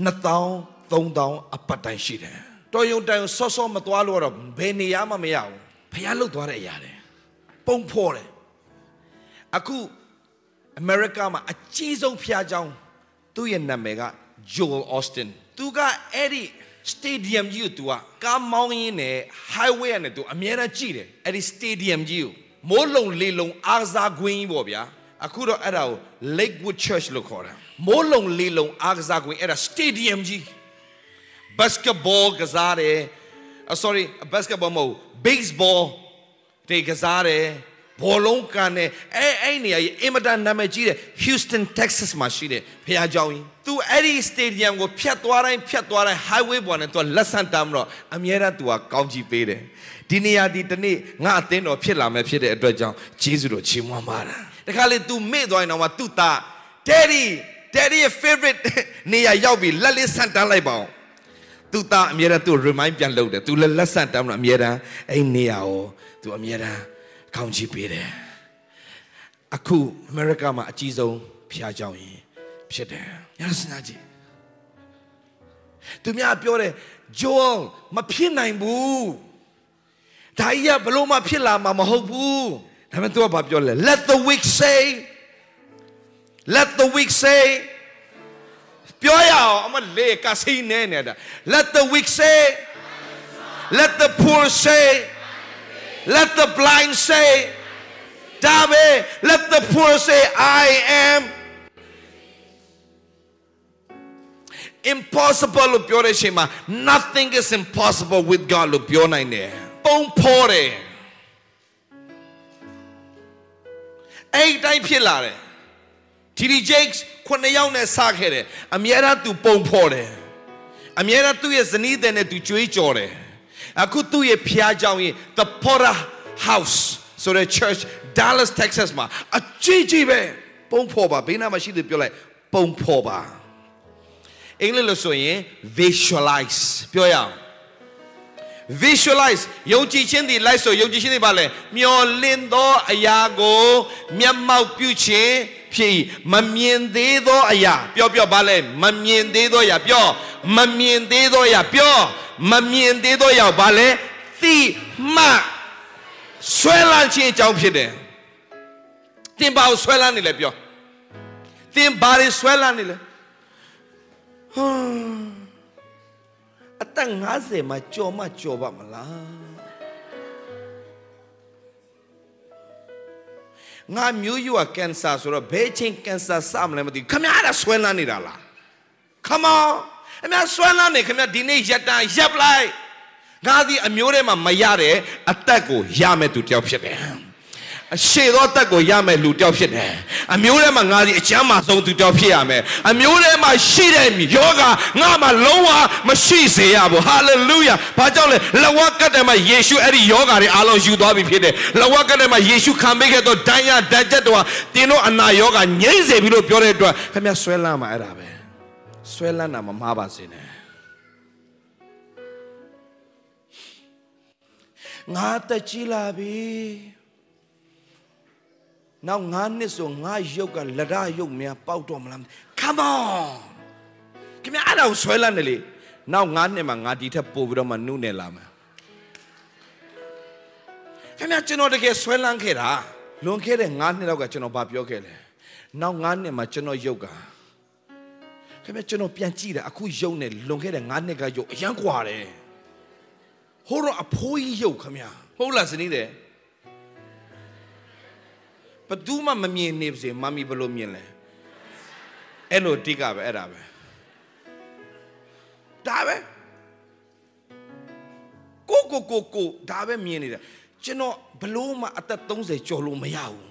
2000 3000အပတ်တိုင်းရှိတယ်တော်ရုံတိုင်ဆော့ဆော့မသွားလို့တော့ဘယ်နေရာမှမရဘူး ဖះလုတ်သွားတဲ့အရာတွေပုံဖော်တယ်အခုအမေရိကမှာအကြီးဆုံးဖျားကြောင်းသူ့ရဲ့နာမည်က Joel Austin သူကအဲ့ဒီ stadium ကြီးကို तू ကကားမောင်းရင်းနဲ့ highway နဲ့ तू အမြဲတမ်းကြည့်တယ်အဲ့ဒီ stadium ကြီးကိုမိုးလုံလေလုံအားကစားကွင်းကြီးပေါ့ဗျာအခုတော့အဲ့ဒါကို Lakewood Church လို့ခေါ်တာမိုးလုံလေလုံအားကစားကွင်းအဲ့ဒါ stadium ကြီး basketball ကစားတယ် အ sorry basketball မဟုတ် baseball တွေကစားတယ်ဘောလုံးကန်တယ်အဲအဲ့နေရာကြီးအင်မတန်နာမည်ကြီးတယ် Houston Texas မှာရှိတယ်ဖခင်ကြောင်းကြီး तू အဲ့ဒီ stadium ကိုဖြတ်သွားတိုင်းဖြတ်သွားတိုင်း highway ပေါ်နဲ့ तू လက်ဆန်တမ်းတော့အမြဲတမ်း तू ကကောင်းကြီးပေးတယ်ဒီနေရာဒီတနေ့ငါအသင်းတော်ဖြစ်လာမယ်ဖြစ်တဲ့အတွက်ကြောင့်ဂျေဇုတော်ချီးမွမ်းပါတာတခါလေ तू မေ့သွားရင်တော့မှသူ့သား Daddy Daddy ရဲ့ favorite နေရာရောက်ပြီလက်လေးဆန်တမ်းလိုက်ပါအောင် သူ့သားအမြဲတမ်းသူ့ remind ပြန်လုပ်တယ်သူလည်းလက်ဆန်တမ်းတော့အမြဲတမ်းအဲ့နေရာကိုသူအမြဲတမ်းကောင်းချီးပေးတယ်အခုအမေရိကမှာအကြီးဆုံးဖျားကြောင်ရင်ဖြစ်တယ်ရစနာကြီးသူများပြောတယ်ဂျိုးမဖြစ်နိုင်ဘူးဒါကြီးကဘလို့မှဖြစ်လာမှာမဟုတ်ဘူးဒါပေမဲ့သူကဘာပြောလဲ let the weak say let the weak say ပြောရအောင်အမလေကစိနေနေတာ let the weak say let the poor say let the blind say ဒါပဲ let the poor say i am impossible လို့ပြောတဲ့အချိန်မှာ nothing is impossible with God လို့ပြောနိုင်တယ်ပုံဖော်တယ်အဲ့ဒီတိုင်းဖြစ်လာတယ် TD Jakes ခုနှစ်ယောက်နဲ့စခဲ့တယ်အမြဲတမ်းသူပုံဖော်တယ်အမြဲတမ်းသူ့ရဲ့ဇနီးတဲ့နဲ့သူကြွေးကြော်တယ်အခုသူ့ရဲ့ဖျားကြောင်ရင် The Porter House ဆိုတဲ့ church Dallas Texas မှာအကြီးကြီးပဲပုံဖော်ပါဘေးနားမှာရှိတယ်ပြောလိုက်ပုံဖော်ပါအင်္ဂလိပ်လို့ဆိုရင် visualize ပြောရအောင် visualize ယုံကြည်ခြင်းဒီလိုက်ဆိုယုံကြည်ခြင်းဒီပါလဲမျော်လင့်သောအရာကို မျက်မှောက်ပြုခြင်း ဖြစ်၏မမြင်သေးသောအရာပြောပြောပါလဲမမြင်သေးသောအရာပြောမမြင်သေးသောအရာပြောမမြင်သေးသောအရာဘာလဲသိမှဆွဲလန်းခြင်းအကြောင်းဖြစ်တယ်သင်ဘာကိုဆွဲလန်းနေလဲပြောသင်ဘာတွေဆွဲလန်းနေလဲဟာအသက်50မှာကြော်မကြော်ပါမလား ငါမျိုးရွာကင်ဆာဆိုတော့ဘယ်ချိန်ကင်ဆာစမလဲမသိဘူးခမရတာဆွဲလန်းနေတာလား come on အမေဆွဲလန်းနေခမရဒီနေ့ရက်တန်ရက်လိုက်ငါဒီအမျိုးထဲမှာမရတဲ့အသက်ကိုရမယ်သူတယောက်ဖြစ်တယ် အရှိသောတက်ကိုရမယ်လူတယောက်ဖြစ်တယ်အမျိုးထဲမှာငါဒီအချမ်းမှာဆုံးသူတယောက်ဖြစ်ရမယ်အမျိုးထဲမှာရှိတဲ့ယောဂငါမှာလုံးဝမရှိစေရဘူးဟာလေလုယာဘာကြောင့်လဲလဝကတ်တယ်မှာယေရှုအဲ့ဒီယောဂတွေအားလုံးယူသွားပြီဖြစ်တယ်လဝကတ်တယ်မှာယေရှုခံပေးခဲ့သောဒဏ်ရဒဏ်ချက်တော်တင်းတို့အနာယောဂငြိမ့်စေပြီလို့ပြောတဲ့အတွက်ခင်ဗျဆွဲလန်းမှာအဲ့ဒါပဲဆွဲလန်းတာမမှားပါစေနဲ့ငါတက်ကြီးလာပြီ နောက်ငါနှစ်ဆိုငါရုပ်ကလရရုပ်များပေါက်တော့မလား Come on ခင်ဗျအဲ့ဒါကိုဆွဲလန်းတယ်လေနောက်ငါနှစ်မှာငါဒီထက်ပိုပြီးတော့မှနုနယ်လာမှာခင်ဗျကျွန်တော်တကယ်ဆွဲလန်းခဲ့တာလွန်ခဲ့တဲ့ငါနှစ်လောက်ကကျွန်တော်ဗာပြောခဲ့လဲနောက်ငါနှစ်မှာကျွန်တော်ရုပ်ကခင်ဗျကျွန်တော်ပြန်ကြည့်တာအခုရုပ်နဲ့လွန်ခဲ့တဲ့ငါနှစ်ကရုပ်အရန်ကွာတယ်ဟိုတော့အဖိုးကြီးရုပ်ခင်ဗျဟုတ်လားစနီးတယ် ဘယ်သူမှမမြင်နေပါစေမမီဘယ်လိုမြင်လဲအဲ့လိုတိကပဲအဲ့ဒါပဲဒါပဲကိုကိုကိုကိုဒါပဲမြင်နေတာကျွန်တော်ဘလို့မှအသက်30ကျော်လို့မရဘူး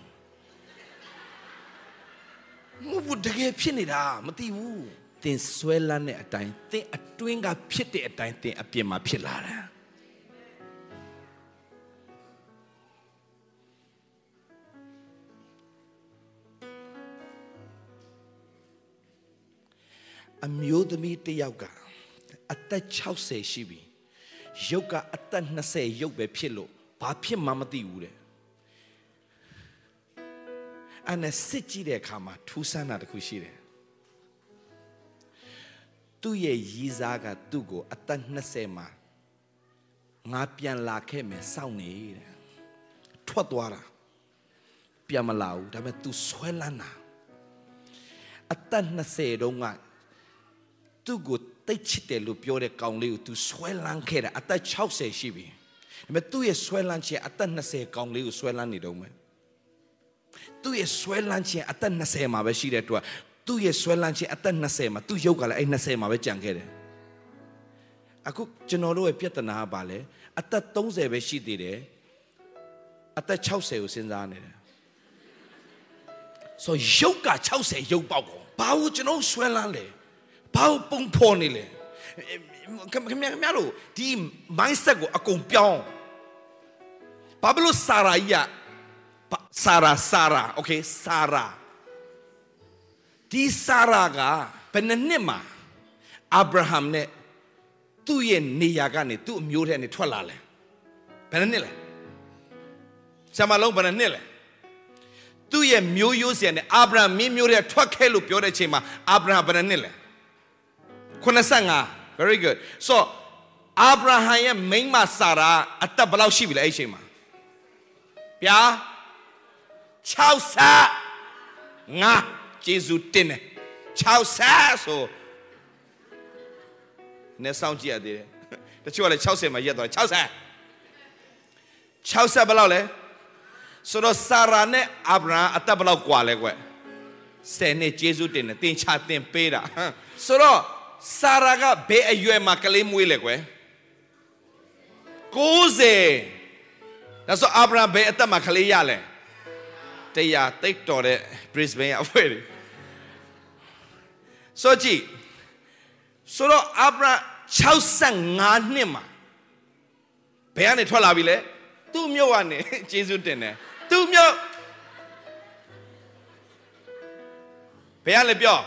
မဟုတ်တကယ်ဖြစ်နေတာမသိဘူးတင်ဆွဲလန်းတဲ့အတိုင်းတင်အတွင်းကဖြစ်တဲ့အတိုင်းတင်အပြင်မှာဖြစ်လာတာ အမျိုးသမီးတစ်ယောက်ကအသက်60ရှိပြီရုပ်ကအသက်20ရုပ်ပဲဖြစ်လို့ဘာဖြစ်မှမသိဘူးတဲ့အဲ့နဲ့စစ်ကြည့်တဲ့အခါမှာထူးဆန်းတာတစ်ခုရှိတယ်သူ့ရဲ့ရည်စားကသူ့ကိုအသက်20မှာငါပြန်လာခဲ့မယ်စောင့်နေတဲ့ထွက်သွားတာပြန်မလာဘူးဒါပေမဲ့ तू ဆွဲလန်းတာအသက်20တုန်းက သူ့ကိုတိတ်ချစ်တယ်လို့ပြောတဲ့ကောင်လေးကို तू ဆွဲလန်းခဲ့တာအသက်60ရှိပြီဒါပေမဲ့သူ့ရဲ့ဆွဲလန်းခြင်းအသက်20ကောင်လေးကိုဆွဲလန်းနေတော့မယ်သူ့ရဲ့ဆွဲလန်းခြင်းအသက်20မှာပဲရှိတဲ့အတွက်သူ့ရဲ့ဆွဲလန်းခြင်းအသက်20မှာသူ့ရုပ်ကလည်းအဲ့20မှာပဲကြံခဲ့တယ်အခုကျွန်တော်တို့ရဲ့ပြဿနာကဘာလဲအသက်30ပဲရှိသေးတယ်အသက်60ကိုစဉ်းစားနေတယ်ဆိုရုပ်က60ရုပ်ပေါက်ကောဘာလို့ကျွန်တော်ဆွဲလန်းလဲ ဘာလို့ပုံဖော်နေလဲခင်ဗျာခင်ဗျာတို့ဒီ mindset ကိုအကုန်ပြောင်းဘာလို့စာရာကြီးကဆာရာဆာရာโอเคဆာရာဒီဆာရာကဘယ်နှစ်နှစ်မှာအာဗြဟံနဲ့သူ့ရဲ့နေရာကနေသူ့အမျိုးထဲနေထွက်လာလဲဘယ်နှစ်နှစ်လဲဆရာမလုံးဘယ်နှစ်နှစ်လဲသူ့ရဲ့မျိုးရိုးစရာနဲ့အာဗြဟံမင်းမျိုးထဲထွက်ခဲ့လို့ပြောတဲ့အချိန်မှာအာဗြဟံဘယ်နှစ်နှစ်လဲ 85 very good so အာဗြဟံရဲ့မိန်းမဆာရာအသက်ဘယ်လောက်ရှိပြီလဲအဲ့ဒီအချိန်မှာဗျာ60ငါဂျေဇုတင်တယ်60ဆိုနဲ့စောင့်ကြည့်ရသေးတယ်တချို့ကလည်း60မှာရက်သွား60 60ဘယ်လောက်လဲဆိုတော့ဆာရာနဲ့အာဗြဟံအသက်ဘယ်လောက်กว่าလဲကွဆယ်နှစ်ဂျေဇုတင်တယ်တင်ချတင်ပေးတာဆိုတော့ ဆာရာကဘယ်အရွယ်မှာကလေးမွေးလဲကွ90ဒါဆိုအာဗြဟံဘယ်အသက်မှာကလေးရလဲတရားတိတ်တော်တဲ့ Brisbane အဖွဲ့တွေဆိုကြည့်ဆိုတော့အာဗြ65နှစ်မှာဘယ်ကနေထွက်လာပြီလဲသူ့မြို့ကနေဂျေဇုတင်တယ်သူ့မြို့ဘယ်ကလဲပြော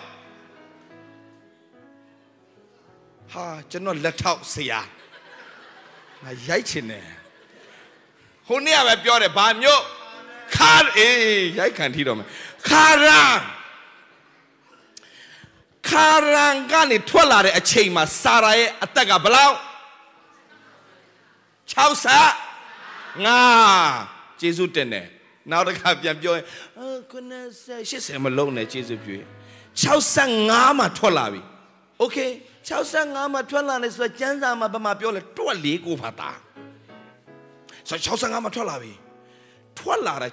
ဟာကျွန်တော်လက်ထောက်ဆရာငါရိုက်ချင်တယ်ဟိုနေ့ကပဲပြောတယ်ဘာမြို့ခါအေးရိုက်ခံထီတော့မယ်ခါရန်ခါရန်ကနေထွက်လာတဲ့အချိန်မှာစာရာရဲ့အသက်ကဘယ်လောက်60ငါကျေးဇူးတင်တယ်နောက်တစ်ခါပြန်ပြောရင်ခုန80မလုံးနဲ့ကျေးဇူးပြု65မှာထွက်လာပြီโอเค 65မှာထွက်လာတယ်ဆိုတော့ကျန်းစာမှာဘာမှပြောလဲတွက်လေးကိုပါတာဆို65မှာထွက်လာပြီထွက်လာတာ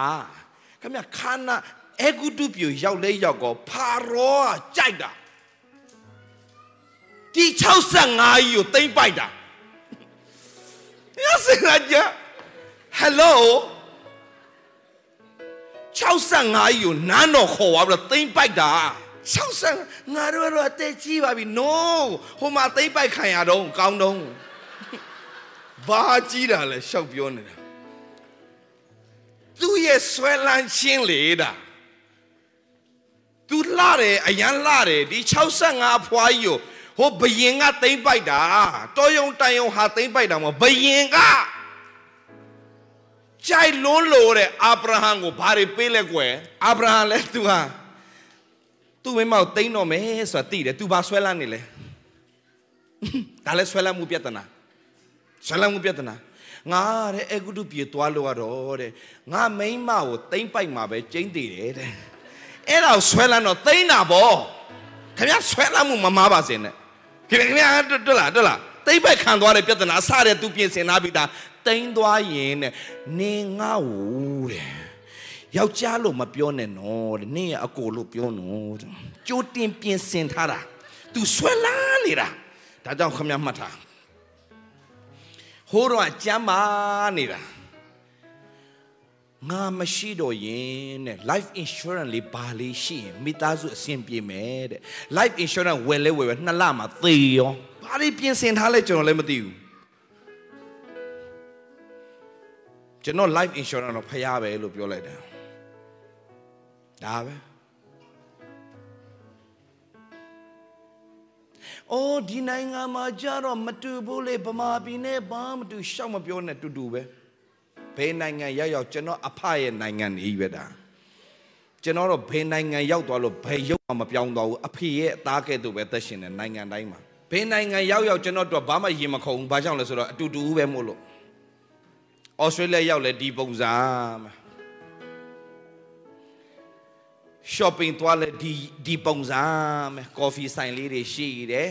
65ခင်ဗျခါနာအေဂုတုပြူရောက်လဲရောက်ကောဖာရောကကြိုက်တာဒီ65ကြီးကိုတိမ့်ပိုက်တာရစင်ကြဟယ်လို65ကြီးကိုနန်းတော်ခေါ်သွားပြီးတော့တိမ့်ပိုက်တာ 60ငါတို့ကတော့အသက်ကြီးပါပြီ no ဟိုမှာသိမ့်ပိုက်ခံရတော့ကောင်းတော့ဘာကြီးတာလဲရှောက်ပြောနေတာသူ့ရဲ့ဆွဲလန်းခြင်းလေတာသူလှတယ်အရန်လှတယ်ဒီ65ဖွားကြီးကိုဟိုဘယင်ကသိမ့်ပိုက်တာတော်ယုံတန်ယုံဟာသိမ့်ပိုက်တာမဟုတ်ဘယင်ကကြိုက်လွန်းလို့တဲ့အာဗြဟံကိုဘာတွေပေးလဲကွယ်အာဗြဟံလဲသူဟာ သူ့မိမကိုတိမ့်တော့မယ်ဆိုတာသိတယ်သူဘာဆွဲလန်းနေလဲဒါလည်းဆွဲလန်းမှုပြဿနာဆွဲလန်းမှုပြဿနာငါတဲ့အေဂုတုပြေသွားလို့ရတော့တဲ့ငါမိန်းမကိုတိမ့်ပိုက်မှာပဲကျင်းတည်တယ်တဲ့အဲ့ဒါကိုဆွဲလန်းတော့တိမ့်တာဗောခင်ဗျာဆွဲလန်းမှုမမားပါစေနဲ့ခင်ဗျာခင်ဗျာတွတ်လားတွတ်လားတိမ့်ပိုက်ခံသွားတဲ့ပြဿနာအစတဲ့သူပြင်ဆင်ထားပြီးသားတိမ့်သွားရင်တဲ့နင်ငါ့ကိုတဲ့ ယောက်ျားလို့မပြောနဲ့နော်တဲ့နင့်ရဲ့အကိုလို့ပြောနော်ကြိုးတင်ပြင်ဆင်ထားတာ तू ဆွဲလန်းနေတာဒါကြောင့်ခမမှတ်ထားဟိုးတော့ကြမ်းမာနေတာငါမရှိတော့ရင်တဲ့ life insurance လေးဘာလေးရှိရင်မိသားစုအဆင်ပြေမယ်တဲ့ life insurance ဝယ်လဲဝယ်ပဲနှစ်လမှသေရောဘာလေးပြင်ဆင်ထားလဲကျွန်တော်လည်းမသိဘူးကျွန်တော် life insurance တော့ဖျားပဲလို့ပြောလိုက်တယ် ဒါပဲအော်ဒီနိုင်ငံမှာကြတော့မတူဘူးလေဗမာပြည်နဲ့ဘာမတူရှောက်မပြောနဲ့တူတူပဲဘယ်နိုင်ငံရောက်ရောက်ကျွန်တော်အဖရဲ့နိုင်ငံနေပဲဒါကျွန်တော်တော့ဘယ်နိုင်ငံရောက်သွားလို့ဘယ်ရုပ်မှမပြောင်းသွားဘူးအဖေရဲ့အသားကဲ့သို့ပဲသက်ရှင်တဲ့နိုင်ငံတိုင်းမှာဘယ်နိုင်ငံရောက်ရောက်ကျွန်တော်တို့ဘာမှရင်မခုန်ဘူးဘာကြောင့်လဲဆိုတော့အတူတူပဲမို့လို့ဩစတြေးလျရောက်လဲဒီပုံစံမှာ shopping သွားလဲဒီဒီပုံစံမှာ coffee ဆိုင်လေးတွေရှိတယ်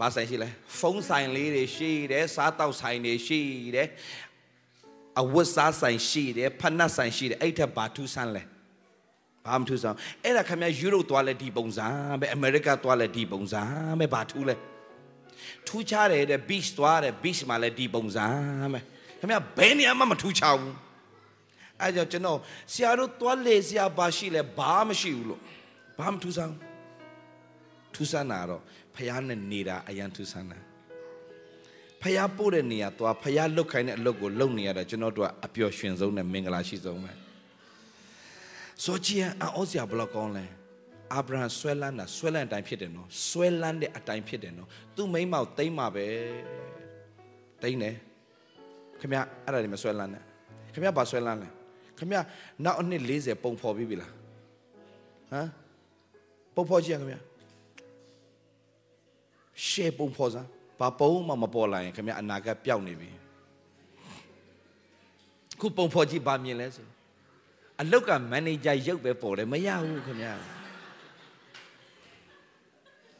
ဘာဆိုင်ရှိလဲဖုန်းဆိုင်လေးတွေရှိတယ်စားတောက်ဆိုင်တွေရှိတယ်အဝတ်စားဆိုင်ရှိတယ်ဖနက်ဆိုင်ရှိတယ်အဲ့ထက်ဘာထူးဆန်းလဲဘာမှထူးဆန်းအဲ့ဒါခင်ဗျာယူရိုသွားလဲဒီပုံစံပဲအမေရိကသွားလဲဒီပုံစံပဲဘာထူးလဲထူးခြားတယ်တဲ့ beach သွားတယ် beach မှာလဲဒီပုံစံပဲခင်ဗျာဘယ်နေရာမှမထူးခြားဘူး အဲ့ကြောင့်ကျွန်တော်ဆရာတို့သွားလေဆရာဘာရှိလဲဘာမှမရှိဘူးလို့ဘာမှထူးဆန်းထူးဆန်းတာတော့ဖះနဲ့နေတာအရန်ထူးဆန်းတာဖះပို့တဲ့နေရာသွားဖះလုတ်ခိုင်းတဲ့အလုပ်ကိုလုပ်နေရတာကျွန်တော်တို့ကအပျော်ရွှင်ဆုံးနဲ့မင်္ဂလာရှိဆုံးပဲဆိုကြည်အော်စရာဘလောက်ကောင်းလဲအာဗြဟံဆွဲလန်းတာဆွဲလန်းအတိုင်းဖြစ်တယ်နော်ဆွဲလန်းတဲ့အတိုင်းဖြစ်တယ်နော်သူ့မိန်းမောက်တိမ့်မှာပဲတိမ့်တယ်ခင်ဗျအဲ့ဒါတွေမဆွဲလန်းနဲ့ခင်ဗျဘာဆွဲလန်းလဲ ခင်ဗျနောက်အနှစ်40ပုံဖော်ပြီးပြီလားဟမ်ပုံဖော်ကြည့်ရခင်ဗျရှေ့ပုံဖော်စမ်းဘာပုံမှမပေါ်လာရင်ခင်ဗျအနာဂတ်ပျောက်နေပြီခုပုံဖော်ကြည့်ဘာမြင်လဲဆိုအလုတ်ကမန်နေဂျာရုပ်ပဲပေါ်တယ်မရဘူးခင်ဗျ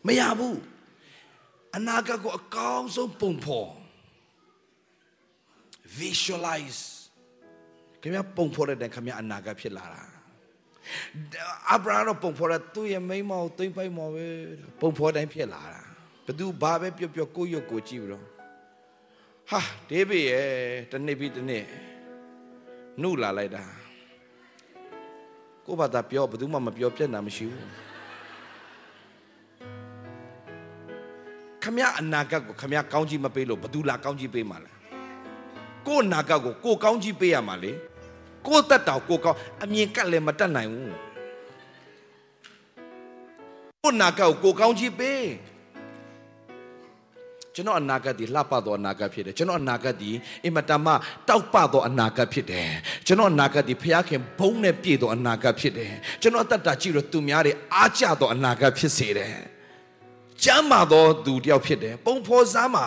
မရဘူးအနာဂတ်ကိုအကောင်းဆုံးပုံဖော် visualize ခင်ဗျပုံဖော်တဲ့ခင်ဗျအနာဂတ်ဖြစ်လာတာအဗြဟံတော့ပုံဖော်တဲ့သူ့ရဲ့မိန်းမကိုသိမ့်ပိုက်မှာပဲပုံဖော်တိုင်းဖြစ်လာတာဘသူဘာပဲပြောပြောကိုရုပ်ကိုကြည့်ပြီးတော့ဟာဒေးဗစ်ရဲ့တနေ့ပြီးတနေ့နှုတ်လာလိုက်တာကိုဘာသာပြောဘသူမှမပြောပြတ်တာမရှိဘူးခမရအနာဂတ်ကိုခမရကောင်းကြီးမပေးလို့ဘသူလာကောင်းကြီးပေးမှာလဲကိုအနာဂတ်ကိုကိုကောင်းကြီးပေးရမှာလေ ကိုတက်တော်ကိုကောင်းအမြင်ကတ်လည်းမတက်နိုင်ဘူးကိုနာဂတ်ကိုကိုကောင်းကြီးပေးကျွန်တော်အနာဂတ်ဒီလှပသောအနာဂတ်ဖြစ်တယ်ကျွန်တော်အနာဂတ်ဒီအင်မတန်မှတောက်ပသောအနာဂတ်ဖြစ်တယ်ကျွန်တော်အနာဂတ်ဒီဖခင်ဘုန်းနဲ့ပြည့်သောအနာဂတ်ဖြစ်တယ်ကျွန်တော်အသက်တာကြည့်လို့သူများတွေအားကျသောအနာဂတ်ဖြစ်စေတယ်ကျမ်းမာသောသူတယောက်ဖြစ်တယ်ပုံဖော်စားမှာ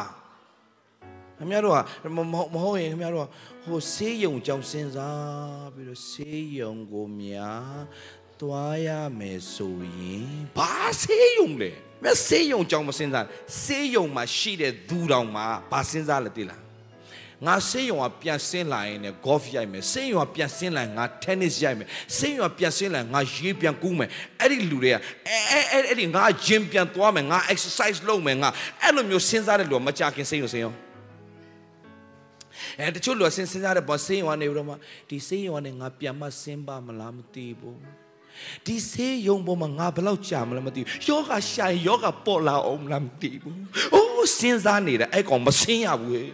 ခင်ဗျားတို့ကမဟုတ်ရင်ခင်ဗျားတို့ကဟိုဆေးရုံကြောင့်စဉ်းစားပြီးတော့ဆေးရုံကိုများသွားရမယ်ဆိုရင်ဘာဆေးရုံလဲမဆေးရုံကြောင့်မစဉ်းစားဆေးရုံမှာရှိတဲ့သူတော်မှာဘာစဉ်းစားလဲသိလားငါဆေးရုံကပြန်ဆင်းလာရင်လည်း golf ရိုက်မယ်ဆေးရုံကပြန်ဆင်းလာရင်ငါ tennis ရိုက်မယ်ဆေးရုံကပြန်ဆင်းလာရင်ငါရေးပြန်ကူးမယ်အဲ့ဒီလူတွေကအဲအဲအဲ့ဒီငါ gym ပြန်သွားမယ်ငါ exercise လုပ်မယ်ငါအဲ့လိုမျိုးစဉ်းစားတဲ့လူကမကြခင်ဆေးရုံဆေးရုံ အဲတချို့လူကစဉ်းစားတဲ့ပေါ်ဆေးရုံကနေပြီးတော့မှဒီဆေးရုံကနေငါပြန်မဆင်းပါမလားမသိဘူးဒီဆေးရုံပေါ်မှာငါဘယ်လောက်ကြာမလဲမသိဘူးယောဂရှာရင်ယောဂပေါ်လာအောင်လားမသိဘူးအိုးစဉ်းစားနေတယ်အဲ့ကောင်မဆင်းရဘူး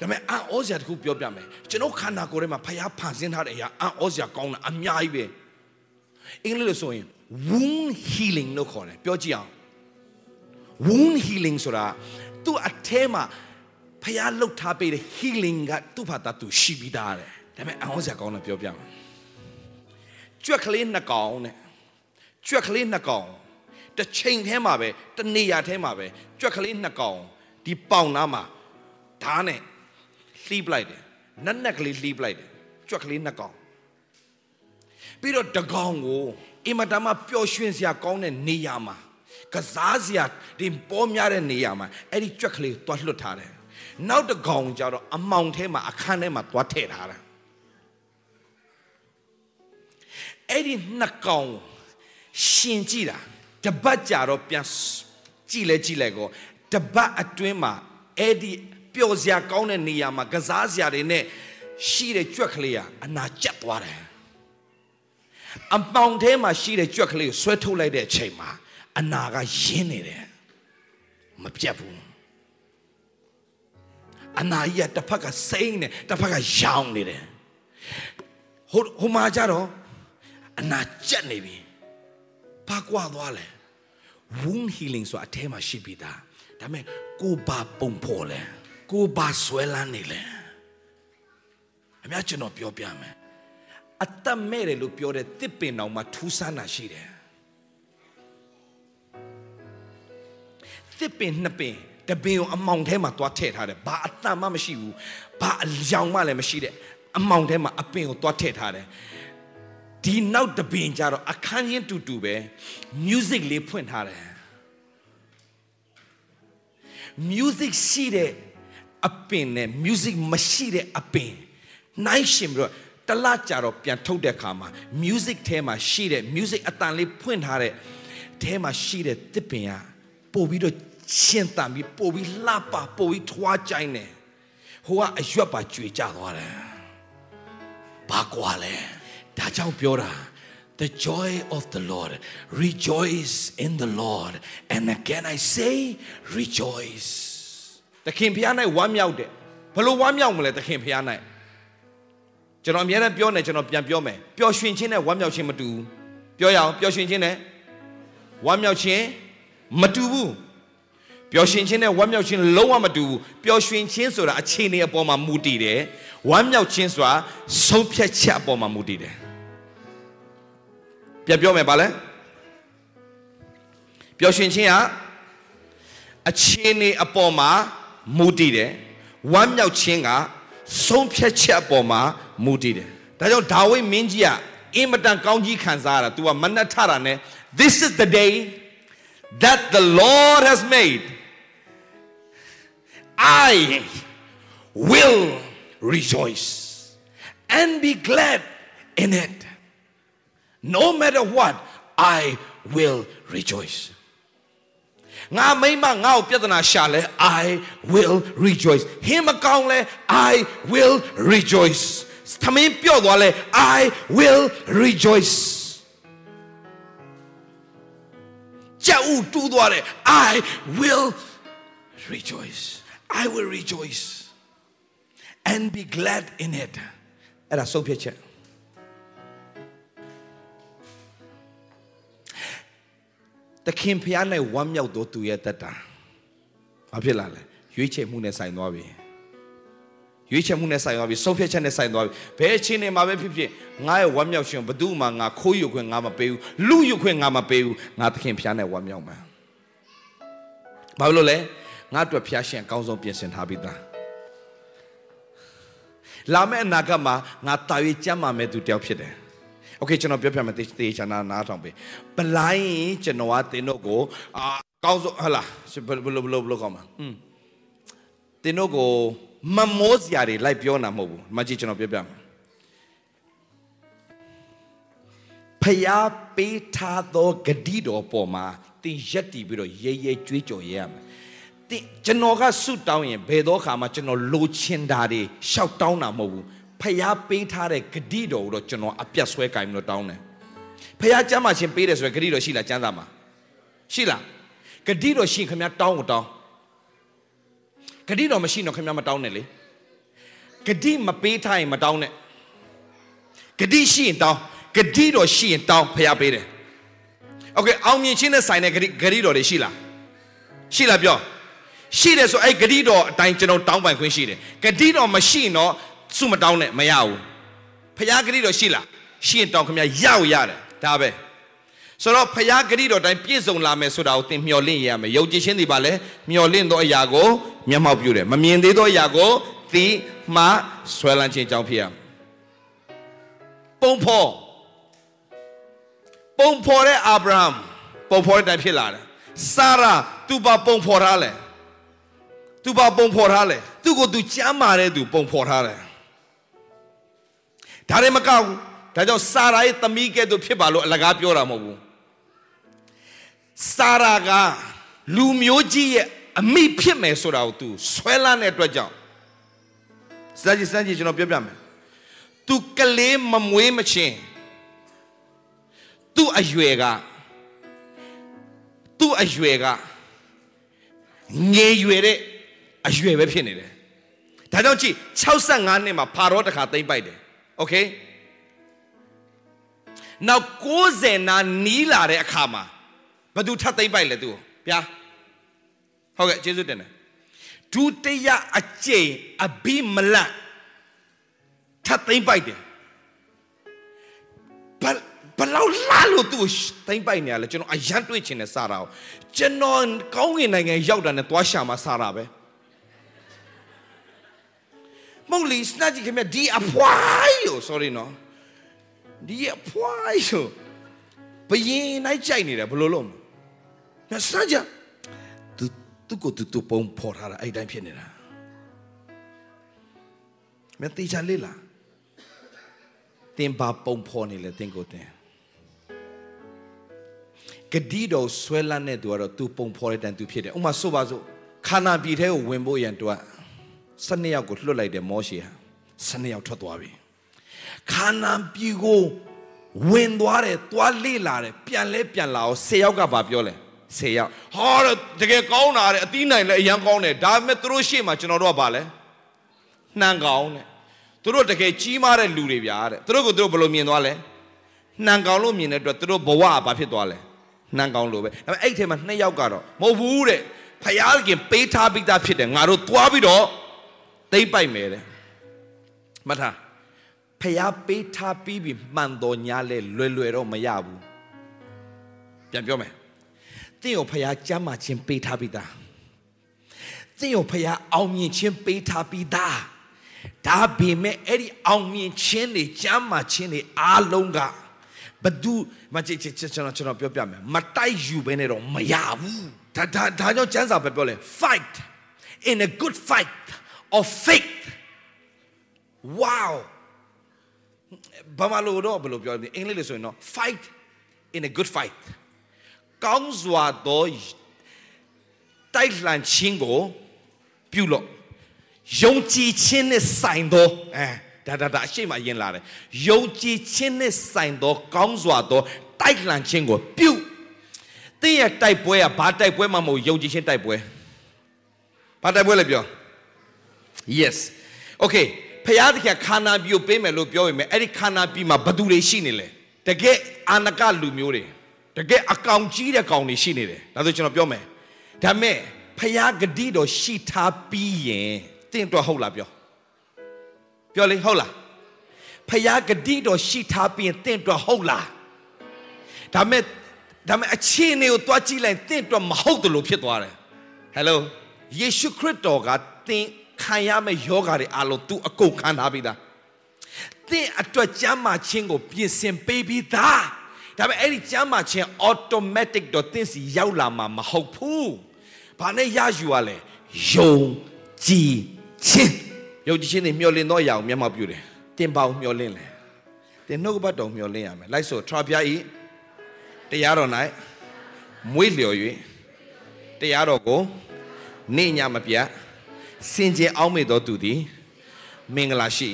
ဒါပေမဲ့အံ့ဩစရာတခုပြောပြမယ်ကျွန်တော်ခန္ဓာကိုယ်ထဲမှာဖျားဖန်ဆင်းထားတဲ့အရာအံ့ဩစရာကောင်းတာအများကြီးပဲအင်္ဂလိပ်လိုဆိုရင် wound healing လို့ခေါ်တယ်ပြောကြည့်အောင် wound healing ဆိုတာသူ့အထဲမှာ ဖျားလှုပ်ထားပေးတဲ့ healing ကသူ့ဘာသာသူရှိပြီးသားတယ်ဒါပေမဲ့အံ့ဩစရာကောင်းတယ်ပြောပြမယ်ကြွက်ကလေးနှစ်ကောင်နဲ့ကြွက်ကလေးနှစ်ကောင်တစ်ချိန်ထဲမှာပဲတနေရာထဲမှာပဲကြွက်ကလေးနှစ်ကောင်ဒီပေါင်နားမှာဓားနဲ့လှီးပလိုက်တယ်နက်နက်ကလေးလှီးပလိုက်တယ်ကြွက်ကလေးနှစ်ကောင်ပြီးတော့တကောင်ကိုအင်မတန်မှပျော်ရွှင်စရာကောင်းတဲ့နေရာမှာကစားစရာဒီပေါ်များတဲ့နေရာမှာအဲ့ဒီကြွက်ကလေးတွားလွတ်ထားတယ် နောက်တကောင်ကျတော့အမောင်ထဲမှာအခန်းထဲမှာတွားထည့်ထားတယ်အဲ့ဒီနှစ်ကောင်ရှင်ကြည့်တာတပတ်ကြာတော့ပြန်ကြည့်လဲကြည့်လိုက်ကောတပတ်အတွင်းမှာအဲ့ဒီပျော်စရာကောင်းတဲ့နေရာမှာကစားစရာတွေနဲ့ရှိတဲ့ကြွက်ကလေးကအနာကျက်သွားတယ်အပေါင်ထဲမှာရှိတဲ့ကြွက်ကလေးကိုဆွဲထုတ်လိုက်တဲ့အချိန်မှာအနာကရင်းနေတယ်မပြတ်ဘူး အနာကြီးကတစ်ဖက်ကစိမ့်နေတစ်ဖက်ကရောင်နေတယ်ဟိုဟိုမှာကြတော့အနာကျက်နေပြီဘာကွာသွားလဲ wound healing ဆိုတာအထဲမှာရှိပြီးသားဒါပေမဲ့ကိုဘာပုံဖော်လဲကိုဘာဆွဲလန်းနေလဲအများကျွန်တော်ပြောပြမယ်အသက်မဲ့တယ်လို့ပြောတဲ့တစ်ပင်တော်မှာထူးဆန်းတာရှိတယ်တစ်ပင်နှစ်ပင် တပင်ကိုအမောင်ထဲမှာသွားထည့်ထားတယ်ဘာအတန်မှမရှိဘူးဘာအယောင်မှလည်းမရှိတဲ့အမောင်ထဲမှာအပင်ကိုသွားထည့်ထားတယ်ဒီနောက်တပင်ကြတော့အခန်းချင်းတူတူပဲ music လေးဖွင့်ထားတယ် music ရှိတဲ့အပင်နဲ့ music မရှိတဲ့အပင်နိုင်ရှင်ပြီးတော့တလကြတော့ပြန်ထုတ်တဲ့ခါမှာ music ထဲမှာရှိတဲ့ music အတန်လေးဖွင့်ထားတဲ့ထဲမှာရှိတဲ့တစ်ပင်ကပို့ပြီးတော့ ရှင်းတန်ပြီးပို့ပြီးလှပပို့ပြီးထွားကြိုင်းတယ်ဟိုကအရွက်ပါကြွေကြသွားတယ်ဘာကွာလဲဒါကြောင့်ပြောတာ The joy of the Lord rejoice in the Lord and again I say rejoice သခင်ဖျား၌ဝမ်းမြောက်တယ်ဘလို့ဝမ်းမြောက်မလဲသခင်ဖျား၌ကျွန်တော်အများနဲ့ပြောနေကျွန်တော်ပြန်ပြောမယ်ပျော်ရွှင်ခြင်းနဲ့ဝမ်းမြောက်ခြင်းမတူဘူးပြောရအောင်ပျော်ရွှင်ခြင်းနဲ့ဝမ်းမြောက်ခြင်းမတူဘူး ပျော်ရွှင်ခြင်းနဲ့ဝမ်းမြောက်ခြင်းလုံးဝမတူဘူးပျော်ရွှင်ခြင်းဆိုတာအခြေအနေအပေါ်မှာမူတည်တယ်ဝမ်းမြောက်ခြင်းဆိုတာဆုံးဖြတ်ချက်အပေါ်မှာမူတည်တယ်ပြန်ပြောမယ်ဗာလဲပျော်ရွှင်ခြင်းကအခြေအနေအပေါ်မှာမူတည်တယ်ဝမ်းမြောက်ခြင်းကဆုံးဖြတ်ချက်အပေါ်မှာမူတည်တယ်ဒါကြောင့်ဒါဝိဒ်မင်းကြီးကအင်မတန်ကောင်းကြီးခံစားရတာ तू ကမနှက်ထတာနဲ့ this is the day that the lord has made i will rejoice and be glad in it no matter what i will rejoice ငါမိမငါ့ကိုပြဿနာရှာလဲ I will rejoice ဟင်းမကောင်းလဲ I will rejoice သမင်းပြော့သွားလဲ I will rejoice ကြောက်တူးသွားတယ် I will rejoice I will rejoice and be glad in it အဲ့ဒါဆုံးဖြတ်ချက်တခင်ဖျားနဲ့ဝမ်းမြောက်တော်သူရဲ့တက်တာဘာဖြစ်လာလဲရွေးချယ်မှုနဲ့ဆိုင်သွားပြီရွေးချယ်မှုနဲ့ဆိုင်သွားပြီဆုံးဖြတ်ချက်နဲ့ဆိုင်သွားပြီဘယ်အချိန်နေမှာပဲဖြစ်ဖြစ်ငါရဲ့ဝမ်းမြောက်ခြင်းဘယ်သူမှငါခိုးယူခွင့်ငါမပေးဘူးလူယူခွင့်ငါမပေးဘူးငါသခင်ဖျားနဲ့ဝမ်းမြောက်မှာဘာလို့လဲ ငါအတွက်ဖျားရှင်အကောင်းဆုံးပြင်ဆင်ထားပြီးသားလာမယ့်အနာဂတ်မှာငါတာ၍ကြမ်းမာမဲ့သူတယောက်ဖြစ်တယ်โอเคကျွန်တော်ပြောပြမယ်တေးချာနာနားထောင်ပေးပလိုင်းကျွန်တော်ကတင်တို့ကိုအာကောင်းဆုံးဟလာဘယ်လိုဘယ်လိုဘယ်လိုကောင်းမှာอืมတင်တို့ကိုမမိုးစရာတွေလိုက်ပြောတာမဟုတ်ဘူးမကြည့်ကျွန်တော်ပြောပြမယ်ဖျားပေးထားသောဂတိတော်ပေါ်မှာတင်ရက်တည်ပြီးတော့ရဲရဲကြွေးကြော်ရဲရမယ်တင် ကျွန်တော်ကဆုတောင်းရင်ဘယ်တော့ခါမှကျွန်တော်လိုချင်တာတွေရှောက်တောင်းတာမဟုတ်ဘူးဖျားပေးထားတဲ့ဂတိတော်ကိုတော့ကျွန်တော်အပြတ်ဆွဲကင်ပြီးတော့တောင်းတယ်ဖျားကျမ်းမာခြင်းပေးတယ်ဆိုရယ်ဂတိတော်ရှိလားကျမ်းစာမှာရှိလားဂတိတော်ရှိခင်ဗျာတောင်းကိုတောင်းဂတိတော်မရှိတော့ခင်ဗျာမတောင်းနဲ့လေဂတိမပေးထားရင်မတောင်းနဲ့ဂတိရှိရင်တောင်းဂတိတော်ရှိရင်တောင်းဖျားပေးတယ်โอเคအောင်မြင်ခြင်းနဲ့ဆိုင်တဲ့ဂတိဂတိတော်တွေရှိလားရှိလားပြော ရှိတယ်ဆိုအဲ့ဂတိတော်အတိုင်းကျွန်တော်တောင်းပိုင်ခွင့်ရှိတယ်ဂတိတော်မရှိရင်တော့စုမတောင်းနဲ့မရဘူးဖျားဂတိတော်ရှိလားရှိရင်တောင်းခင်ဗျာရအောင်ရတယ်ဒါပဲဆိုတော့ဖျားဂတိတော်တိုင်းပြည့်စုံလာမယ်ဆိုတာကိုသင်မျှော်လင့်ရမယ်ယုံကြည်ခြင်းဒီပါလဲမျှော်လင့်သောအရာကိုမျက်မှောက်ပြုတယ်မမြင်သေးသောအရာကိုသိမှဆွဲလန်းခြင်းကြောင့်ဖြစ်ရမယ်ပုံဖော်ပုံဖော်တဲ့အာဗြဟံပုံဖော်တဲ့တိုင်ဖြစ်လာတယ်ဆာရာသူပါပုံဖော်ထားလဲ သူပါပုံဖော်ထားလဲသူ့ကိုသူကြမ်းမာတဲ့သူပုံဖော်ထားတယ်ဒါလည်းမကောက်ဘူးဒါကြောင့်စာရာရဲ့သမီးကဲ့သို့ဖြစ်ပါလို့အလကားပြောတာမဟုတ်ဘူးစာရာကလူမျိုးကြီးရဲ့အမိဖြစ်မယ်ဆိုတာကို तू ဆွဲလန်းတဲ့အတွက်ကြောင့်စကြည့်စကြည့်ကျွန်တော်ပြောပြမယ် तू ကလေးမမွေးမချင်း तू အရွယ်က तू အရွယ်ကငယ်ရွယ်တဲ့ အရွယ်ပဲဖြစ်နေတယ်ဒါကြောင့်ကြည့်65နှစ်မှာဖာရောတခါသိမ့်ပိုက်တယ်โอเคနောက်90နာနီးလာတဲ့အခါမှာဘသူထပ်သိမ့်ပိုက်လဲသူဗျာဟုတ်ကဲ့ကျေးဇူးတင်တယ်ဒုတိယအကျိန်အဘိမလတ်ထပ်သိမ့်ပိုက်တယ် ဘဘလောက်လာလို့သူ့ကိုသိမ့်ပိုက်နေရလဲကျွန်တော်အရန်တွေ့ချင်တယ်စားတာကိုကျွန်တော်ကောင်းကင်နိုင်ငံရောက်တာနဲ့သွားရှာမှာစားတာပဲ မဟုတ်လီစနကြီးခင်ဗျဒီအဖွားရော sorry နော်ဒီအဖွားရောဘယင်းနိုင်ကြိုက်နေတယ်ဘယ်လိုလုပ်မလဲစနကြီးသူသူကိုသူသူပုံဖော်ထားတာအဲ့တိုင်းဖြစ်နေတာမသိချလေးလားတင်ပါပုံဖော်နေလေတင်ကိုတင်ဂတိတော်ဆွဲလန်းတဲ့သူကတော့သူပုံဖော်တဲ့တန်သူဖြစ်တယ်ဥမာဆိုပါစို့ခါနာပြည်ထဲကိုဝင်ဖို့ရန်သူက 12ယောက်ကိုလွှတ်လိုက်တယ်မောရှေဟာ12ယောက်ထွက်သွားပြီခါနာပြည်ကိုဝင်သွားတယ်သွားလေ့လာတယ်ပြန်လဲပြန်လာအောင်10ယောက်ကဘာပြောလဲ10ယောက်ဟာတကယ်ကောင်းတာတဲ့အသီးနိုင်လဲအရန်ကောင်းတယ်ဒါပေမဲ့သူတို့ရှေ့မှာကျွန်တော်တို့ကဘာလဲနှံကောင်းတဲ့သူတို့တကယ်ကြီးမားတဲ့လူတွေဗျာတဲ့သူတို့ကိုသူတို့ဘယ်လိုမြင်သွားလဲနှံကောင်းလို့မြင်တဲ့အတွက်သူတို့ဘဝကဘာဖြစ်သွားလဲနှံကောင်းလို့ပဲဒါပေမဲ့အဲ့ထဲမှာနှစ်ယောက်ကတော့မဟုတ်ဘူးတဲ့ဖယားခင်ပေးထားပြီးသားဖြစ်တယ်ငါတို့သွားပြီးတော့ သိမ့်ပိုက်မယ်တဲ့မှတ်ထားဖယားပေးထားပြီးပြီမှန်တော်ညာလဲလွယ်လွယ်တော့မရဘူးပြန်ပြောမယ်တင့်ကိုဖယားကြမ်းမာခြင်းပေးထားပြီးသားတင့်ကိုဖယားအောင်မြင်ခြင်းပေးထားပြီးသားဒါပေမဲ့အဲ့ဒီအောင်မြင်ခြင်းတွေကြမ်းမာခြင်းတွေအားလုံးကဘဒုမချစ်ချစ်ကျွန်တော်ကျွန်တော်ပြောပြမယ်မတိုက်ယူဘဲနဲ့တော့မရဘူးဒါဒါဒါကြောင့်ကျမ်းစာပဲပြောလဲ fight in a good fight of faith wow ဘာမလို့တော့ဘယ်လိုပြောလဲအင်္ဂလိပ်လိုဆိုရင်တော့ fight in a good fight ကောင်းစွာသောတိုက်လှန်ခြင်းကိုပြုလို့ယုံကြည်ခြင်းနဲ့ဆိုင်သောအဲဒါဒါဒါအရှိမအရင်လာတယ်ယုံကြည်ခြင်းနဲ့ဆိုင်သောကောင်းစွာသောတိုက်လှန်ခြင်းကိုပြုတင်းရဲ့တိုက်ပွဲကဘာတိုက်ပွဲမှမဟုတ်ယုံကြည်ခြင်းတိုက်ပွဲဘာတိုက်ပွဲလဲပြော yes okay ဖယားတခင်ခန္ဓာပြိုပေးမယ်လို့ပြောရင်အဲ့ဒီခန္ဓာပြီမှာဘသူတွေရှိနေလဲတကယ်အာနကလူမျိုးတွေတကယ်အကောင်ကြီးတဲ့ကောင်တွေရှိနေတယ်ဒါဆိုကျွန်တော်ပြောမယ်ဒါမဲ့ဖယားဂတိတော်ရှိထားပြီးရင်တင့်တော့ဟုတ်လားပြောပြောလေဟုတ်လားဖယားဂတိတော်ရှိထားပြီးရင်တင့်တော့ဟုတ်လားဒါမဲ့ဒါမဲ့အခြေအနေကိုတွားကြည့်လိုက်တင့်တော့မဟုတ်တယ်လို့ဖြစ်သွားတယ်ဟယ်လိုယေရှုခရစ်တော်ကတင် ခံရမယ့်ယောဂါတွေအလုံးသူအကုန်ခံထားပြီးသားတင့်အတွက်ကျမ်းမာခြင်းကိုပြင်ဆင်ပေးပြီးသားဒါပေမဲ့အဲ့ဒီကျမ်းမာခြင်း automatic တော့တင့်စီရောက်လာမှာမဟုတ်ဘူးဘာနဲ့ရယူရလဲယုံကြည်ခြင်းယုံကြည်ခြင်းနဲ့မျှော်လင့်တော့ရအောင်မျက်မှောက်ပြုတယ်တင်ပါအောင်မျှော်လင့်လဲတင်နှုတ်ကပတ်တော်မျှော်လင့်ရမယ်လိုက်ဆိုထရပြဤတရားတော်၌မွေးလျော်၍တရားတော်ကိုနေညမပြတ် စင်ကြယ်အောင်မေ့တော်သူသည်မင်္ဂလာရှိ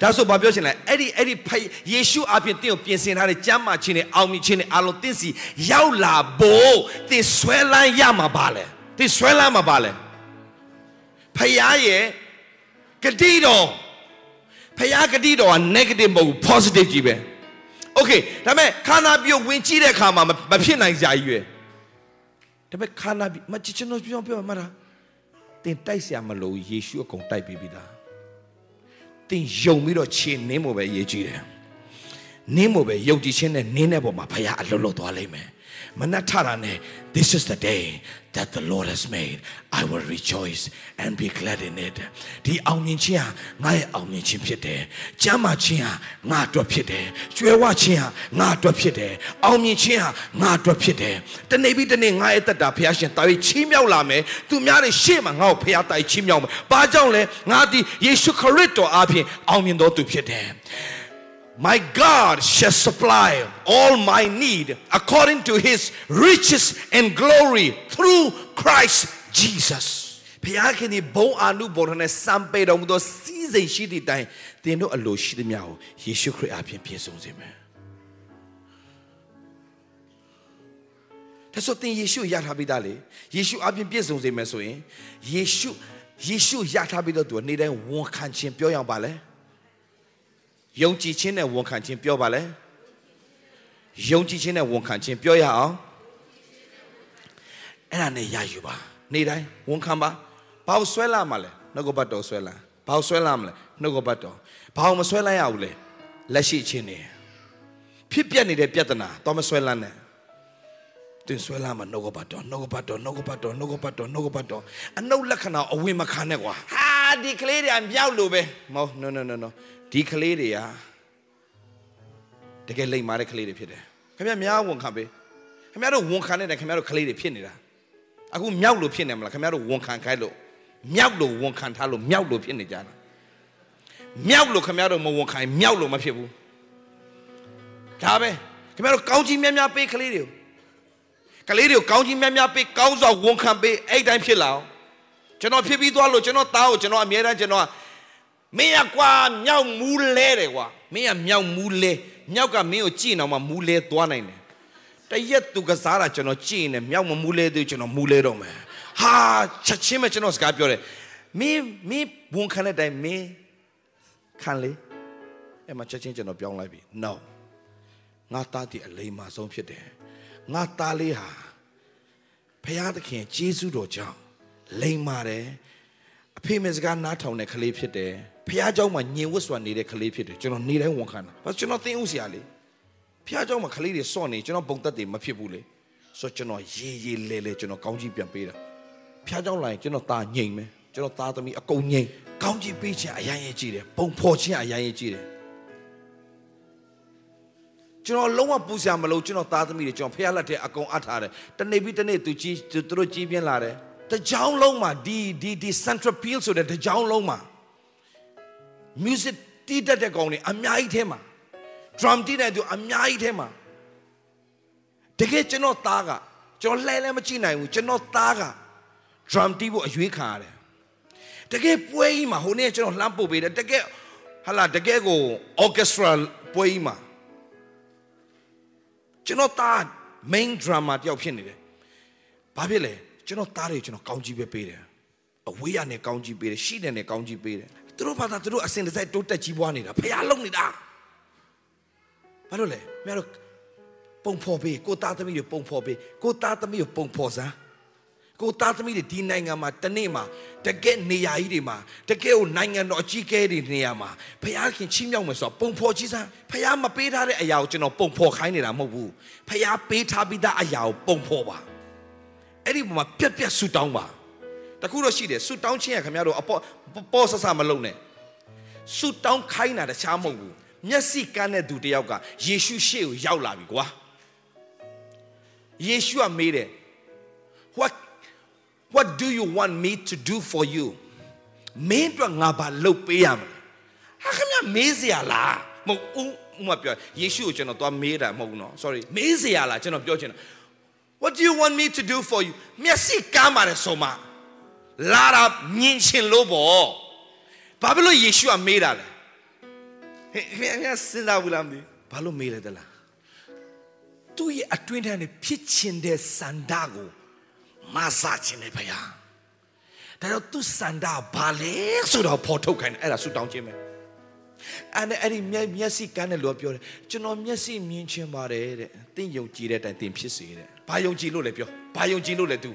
ဒါဆိုဘာပြောချင်လဲအဲ့ဒီအဲ့ဒီယေရှုအပြင်တင့်ကိုပြင်ဆင်ထားတဲ့ကျမ်းမာခြင်းနဲ့အောင်မြင်ခြင်းနဲ့အလုံးတင့်စီရောက်လာဖို့တင်ဆွဲလန်းရမှာပါလေတင်ဆွဲလန်းမှာပါလေဖခင်ရဲ့ဂတိတော်ဖခင်ဂတိတော်က negative မဟုတ်ဘူး positive ကြီးပဲ okay ဒါပေမဲ့ခန္ဓာပြုတ်ဝင်ကြည့်တဲ့အခါမှာမဖြစ်နိုင်ကြကြီးပဲဒါပေမဲ့ခန္ဓာမချစ်ချင်တော့ပြောပြောမှာလားတ င်တိုက်เสียမလို့ယေရှုအကုန်တိုက်ပြီးပြီသားတင်ယုံပြီးတော့ခြေနင်းဖို့ပဲရေးကြည့်တယ်နင်းဖို့ပဲယုံကြည်ခြင်းနဲ့နင်းတဲ့ပုံမှာဖခင်အလွတ်လွတ်သွားလိမ့်မယ် မနက်ထတာနဲ့ this is the day that the lord has made i will rejoice and be glad in it ဒီအောင်မြင်ခြင်းဟာငါရဲ့အောင်မြင်ခြင်းဖြစ်တယ်ကျမ်းမာခြင်းဟာငါအတွက်ဖြစ်တယ်ကျွဲဝခြင်းဟာငါအတွက်ဖြစ်တယ်အောင်မြင်ခြင်းဟာငါအတွက်ဖြစ်တယ်တနေ့ပြီးတနေ့ငါရဲ့တက်တာဖခင်ရှင်တာ၍ချီးမြှောက်လာမယ်သူများတွေရှေ့မှာငါ့ကိုဖခင်တိုင်ချီးမြှောက်မယ်ဘာကြောင့်လဲငါဒီယေရှုခရစ်တော်အပြင်အောင်မြင်တော်သူဖြစ်တယ် My God shall supply all my need according to his riches and glory through Christ Jesus. ဖခင်ကဘုံအာနုဘော်နဲ့စံပေတော်မူသောစီးစိမ်ရှိသည့်တိုင်သင်တို့အလိုရှိသမျှကိုယေရှုခရစ်အပြင်ပြည့်စုံစေမယ်။ဒါဆိုသင်ယေရှုရထားပြီးသားလေယေရှုအပြင်ပြည့်စုံစေမယ်ဆိုရင်ယေရှုယေရှုရထားပြီးတော့သူနေ့တိုင်းဝန်ခံခြင်းပြောရအောင်ပါလဲ။ ယုံကြည်ခြင်းနဲ့ဝန်ခံခြင်းပြောပါလဲယုံကြည်ခြင်းနဲ့ဝန်ခံခြင်းပြောရအောင်အဲ့ဒါနဲ့ရယူပါနေ့တိုင်းဝန်ခံပါဘာလို့ဆွဲလာမှာလဲနှုတ်ကပတ်တော်ဆွဲလာဘာလို့ဆွဲလာမလဲနှုတ်ကပတ်တော်ဘာလို့မဆွဲလိုက်ရဘူးလဲလက်ရှိခြင်းနေဖဖြစ်ပြနေတဲ့ပြဿနာတော့မဆွဲလန်းနဲ့တင်ဆွဲလန်းမှာနှုတ်ကပတ်တော်နှုတ်ကပတ်တော်နှုတ်ကပတ်တော်နှုတ်ကပတ်တော်နှုတ်ကပတ်တော်အနှုတ်လက္ခဏာအဝင်မခံနဲ့ကွာဟာဒီကလေးတွေကမြောက်လို့ပဲမဟုတ် no no no no ဒီကလေးတွေကတကယ်လိမ်မာတဲ့ကလေးတွေဖြစ်တယ်ခင်ဗျများဝန်ခံပေးခင်ဗျားတို့ဝန်ခံနေတဲ့ခင်ဗျားတို့ကလေးတွေဖြစ်နေတာအခုမြောက်လို့ဖြစ်နေမလားခင်ဗျားတို့ဝန်ခံခိုင်းလို့မြောက်လို့ဝန်ခံထားလို့မြောက်လို့ဖြစ်နေကြတာမြောက်လို့ခင်ဗျားတို့မဝန်ခံရင်မြောက်လို့မဖြစ်ဘူးဒါပဲခင်ဗျားတို့ကောင်းကြီးများများပေးကလေးတွေကိုကလေးတွေကိုကောင်းကြီးများများပေးကောင်းစွာဝန်ခံပေးအဲ့တိုင်းဖြစ်လာအောင်ကျွန်တော်ဖြစ်ပြီးသွားလို့ကျွန်တော်သားကိုကျွန်တော်အမြဲတမ်းကျွန်တော်က မင်းရကွာမြောက်မူးလဲတယ်ကွာမင်းကမြောက်မူးလဲမြောက်ကမင်းကိုကြည့်အောင်မှမူးလဲသွားနိုင်တယ်တရက်သူကစားတာကျွန်တော်ကြည့်နေမြောက်မမူးလဲသေးကျွန်တော်မူးလဲတော့မယ်ဟာချက်ချင်းပဲကျွန်တော်စကားပြောတယ်မင်းမင်းဝန်ခံတဲ့အတိုင်းမင်းခံလေအဲ့မှာချက်ချင်းကျွန်တော်ပြောင်းလိုက်ပြီ no ငါသားတည်အလိမ္မာဆုံးဖြစ်တယ်ငါသားလေးဟာဖရာသခင်ဂျေဇုတော်ကြောင့်လိမ္မာတယ်အဖေမေစကားနားထောင်တဲ့ကလေးဖြစ်တယ် ဖရာเจ้าမှာညင်ဝတ်စွာနေတဲ့ကလေးဖြစ်တယ်ကျွန်တော်နေတိုင်းဝန်ခံတာဘာလို့ကျွန်တော်သင်ဥစရာလေဖရာเจ้าမှာကလေးတွေစော့နေကျွန်တော်ပုံသက်တွေမဖြစ်ဘူးလေဆိုတော့ကျွန်တော်ရေးရေးလဲလဲကျွန်တော်ကောင်းကြီးပြန်ပေးတာဖရာเจ้าလာရင်ကျွန်တော်ตาငြိမ်မယ်ကျွန်တော်သားသမီးအကုန်ငြိမ်ကောင်းကြီးပေးခြင်းအရင်ရေးကြည့်တယ်ပုံဖော်ခြင်းအရင်ရေးကြည့်တယ်ကျွန်တော်လုံးဝပူစရာမလိုကျွန်တော်သားသမီးတွေကျွန်တော်ဖះလက်ထဲအကုန်အပ်ထားတယ်တနေ့ပြီးတနေ့သူကြီးသူတို့ကြီးပြင်းလာတယ်တကြောင်လုံးမှာဒီဒီဒီ central peel ဆိုတဲ့တကြောင်လုံးမှာ music တီးတတ်တဲ့ကောင်တွေအများကြီးထဲမှာ drum တီးတဲ့သူအများကြီးထဲမှာတကယ်ကျွန်တော်သားကကျွန်တော်လှဲလဲမကြည့်နိုင်ဘူးကျွန်တော်သားက drum တီးဖို့အရွေးခံရတယ်တကယ်ပွဲကြီးမှာဟိုနေ့ကျွန်တော်လှမ်းပို့ပေးတယ်တကယ်ဟာလာတကယ်ကို orchestra ပွဲကြီးမှာကျွန်တော်သား main drama တယောက်ဖြစ်နေတယ်ဘာဖြစ်လဲကျွန်တော်သားတွေကျွန်တော်ကောင်းကြီးပဲပေးတယ်အဝေးရနဲ့ကောင်းကြီးပေးတယ်ရှိတယ်နဲ့ကောင်းကြီးပေးတယ် သူတို့ဘာသာသူတို့အစင်တစိုက်တိုးတက်ကြီးပွားနေတာဖះလုံးနေတာဘာလို့လဲမင်းတို့ပုံဖော်ပေးကိုသားသမီးတွေပုံဖော်ပေးကိုသားသမီးတွေပုံဖော်စမ်းကိုသားသမီးတွေဒီနိုင်ငံမှာတနေ့မှာတကယ်နေရာကြီးတွေမှာတကယ်ကိုနိုင်ငံတော်အကြီးအကဲတွေနေရာမှာဖះခင်ချီးမြှောက်မယ်ဆိုတော့ပုံဖော်ကြီးစမ်းဖះမပေးထားတဲ့အရာကိုကျွန်တော်ပုံဖော်ခိုင်းနေတာမဟုတ်ဘူးဖះပေးထားပြီးသားအရာကိုပုံဖော်ပါအဲ့ဒီပုံမှာပြက်ပြက်ဆူတောင်းပါ တခုတော့ရှိတယ်ဆူတောင်းခြင်းရခင်ဗျားတို့အပေါ်ပေါ်ဆဆမလုံးနဲ့ဆူတောင်းခိုင်းတာတခြားမဟုတ်ဘူးမျက်စိကန်းတဲ့သူတယောက်ကယေရှုရှေ့ကိုရောက်လာပြီကွာယေရှုကမေးတယ် what what do you want me to do for you မင်းတို့ငါဘာလုပ်ပေးရမလဲဟာခင်ဗျမေးစရာလားမဟုတ်ဦးဦးမပြောယေရှုကိုကျွန်တော်သွားမေးတာမဟုတ်ဘူးနော် sorry မေးစရာလားကျွန်တော်ပြောချင်တာ what do you want me to do for you မျက်စိကမ်းပါတယ်ဆိုမှ လာတာမြင်ချင်လို့ပေါ့ဘာဖြစ်လို့ယေရှုကမေးတာလဲဟဲ့ခင်ဗျစဉ်းစားဘူးလားမသိဘာလို့မေးလဲတလားသူ့ရဲ့အတွင်းထဲနဲ့ဖြစ်ချင်တဲ့စန္ဒကိုမဆာခြင်းနဲ့ဖယားဒါတော့သူစန္ဒဘာလဲဆိုတော့ဖော်ထုတ်ခိုင်းတယ်အဲ့ဒါဆူတောင်းခြင်းပဲအဲ့ဒါအဲ့ဒီမျက်မျက်စိကန်းတဲ့လူကပြောတယ်ကျွန်တော်မျက်စိမြင်ချင်ပါတယ်တဲ့သင်ယုံကြည်တဲ့အတိုင်းသင်ဖြစ်စေတဲ့ဘာယုံကြည်လို့လဲပြောဘာယုံကြည်လို့လဲ तू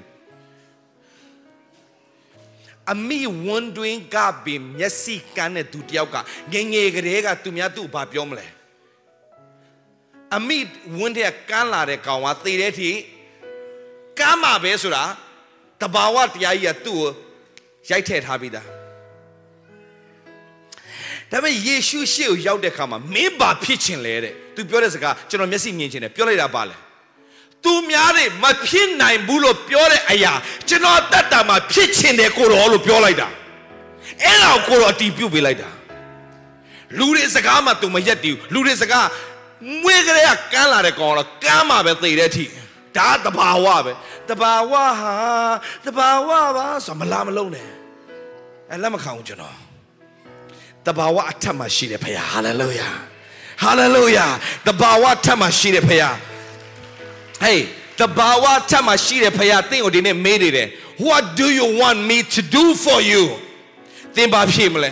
အမိဝန်တွင်ကပင်မျက်စိကန်းတဲ့သူတယောက်ကငငယ်ကလေးကသူများသူ့ဘာပြောမလဲအမိဝန်တဲ့ကန်းလာတဲ့ကောင်ကသေတဲ့ထိကမ်းမှာပဲဆိုတာတဘာဝတရားကြီးကသူ့ကိုရိုက်ထည့်ထားပြီးသားဒါပေမဲ့ယေရှုရှေ့ကိုရောက်တဲ့အခါမှာမင်းဘာဖြစ်ချင်လဲတဲ့သူပြောတဲ့စကားကျွန်တော်မျက်စိမြင်ချင်တယ်ပြောလိုက်တာပါလဲ သူများတွေမဖြစ်နိုင်ဘူးလို့ပြောတဲ့အရာကျွန်တော်တတ်တာမှာဖြစ်ချင်တယ်ကိုတော်လို့ပြောလိုက်တာအဲ့ဒါကိုကိုတော်အတီးပြုတ်ပေးလိုက်တာလူတွေစကားမှသူမရက်တည်ဘူးလူတွေစကားမွေးကလေးကကမ်းလာတဲ့ကောင်တော့ကမ်းမှာပဲသေတဲ့အထိဒါတဘာဝပဲတဘာဝဟာတဘာဝပါဆိုမလားမလုံးနဲ့အဲလက်မခံဘူးကျွန်တော်တဘာဝအထက်မှာရှိတယ်ဖခင်ဟာလေလုယာဟာလေလုယာတဘာဝအထက်မှာရှိတယ်ဖခ င်ဟေးတဘာဝအထက်မှာရှိတယ်ဖခင်သင်ကိုဒီနေ့မေးနေတယ် what do you want me to do for you သင်ဘာဖြေမလဲ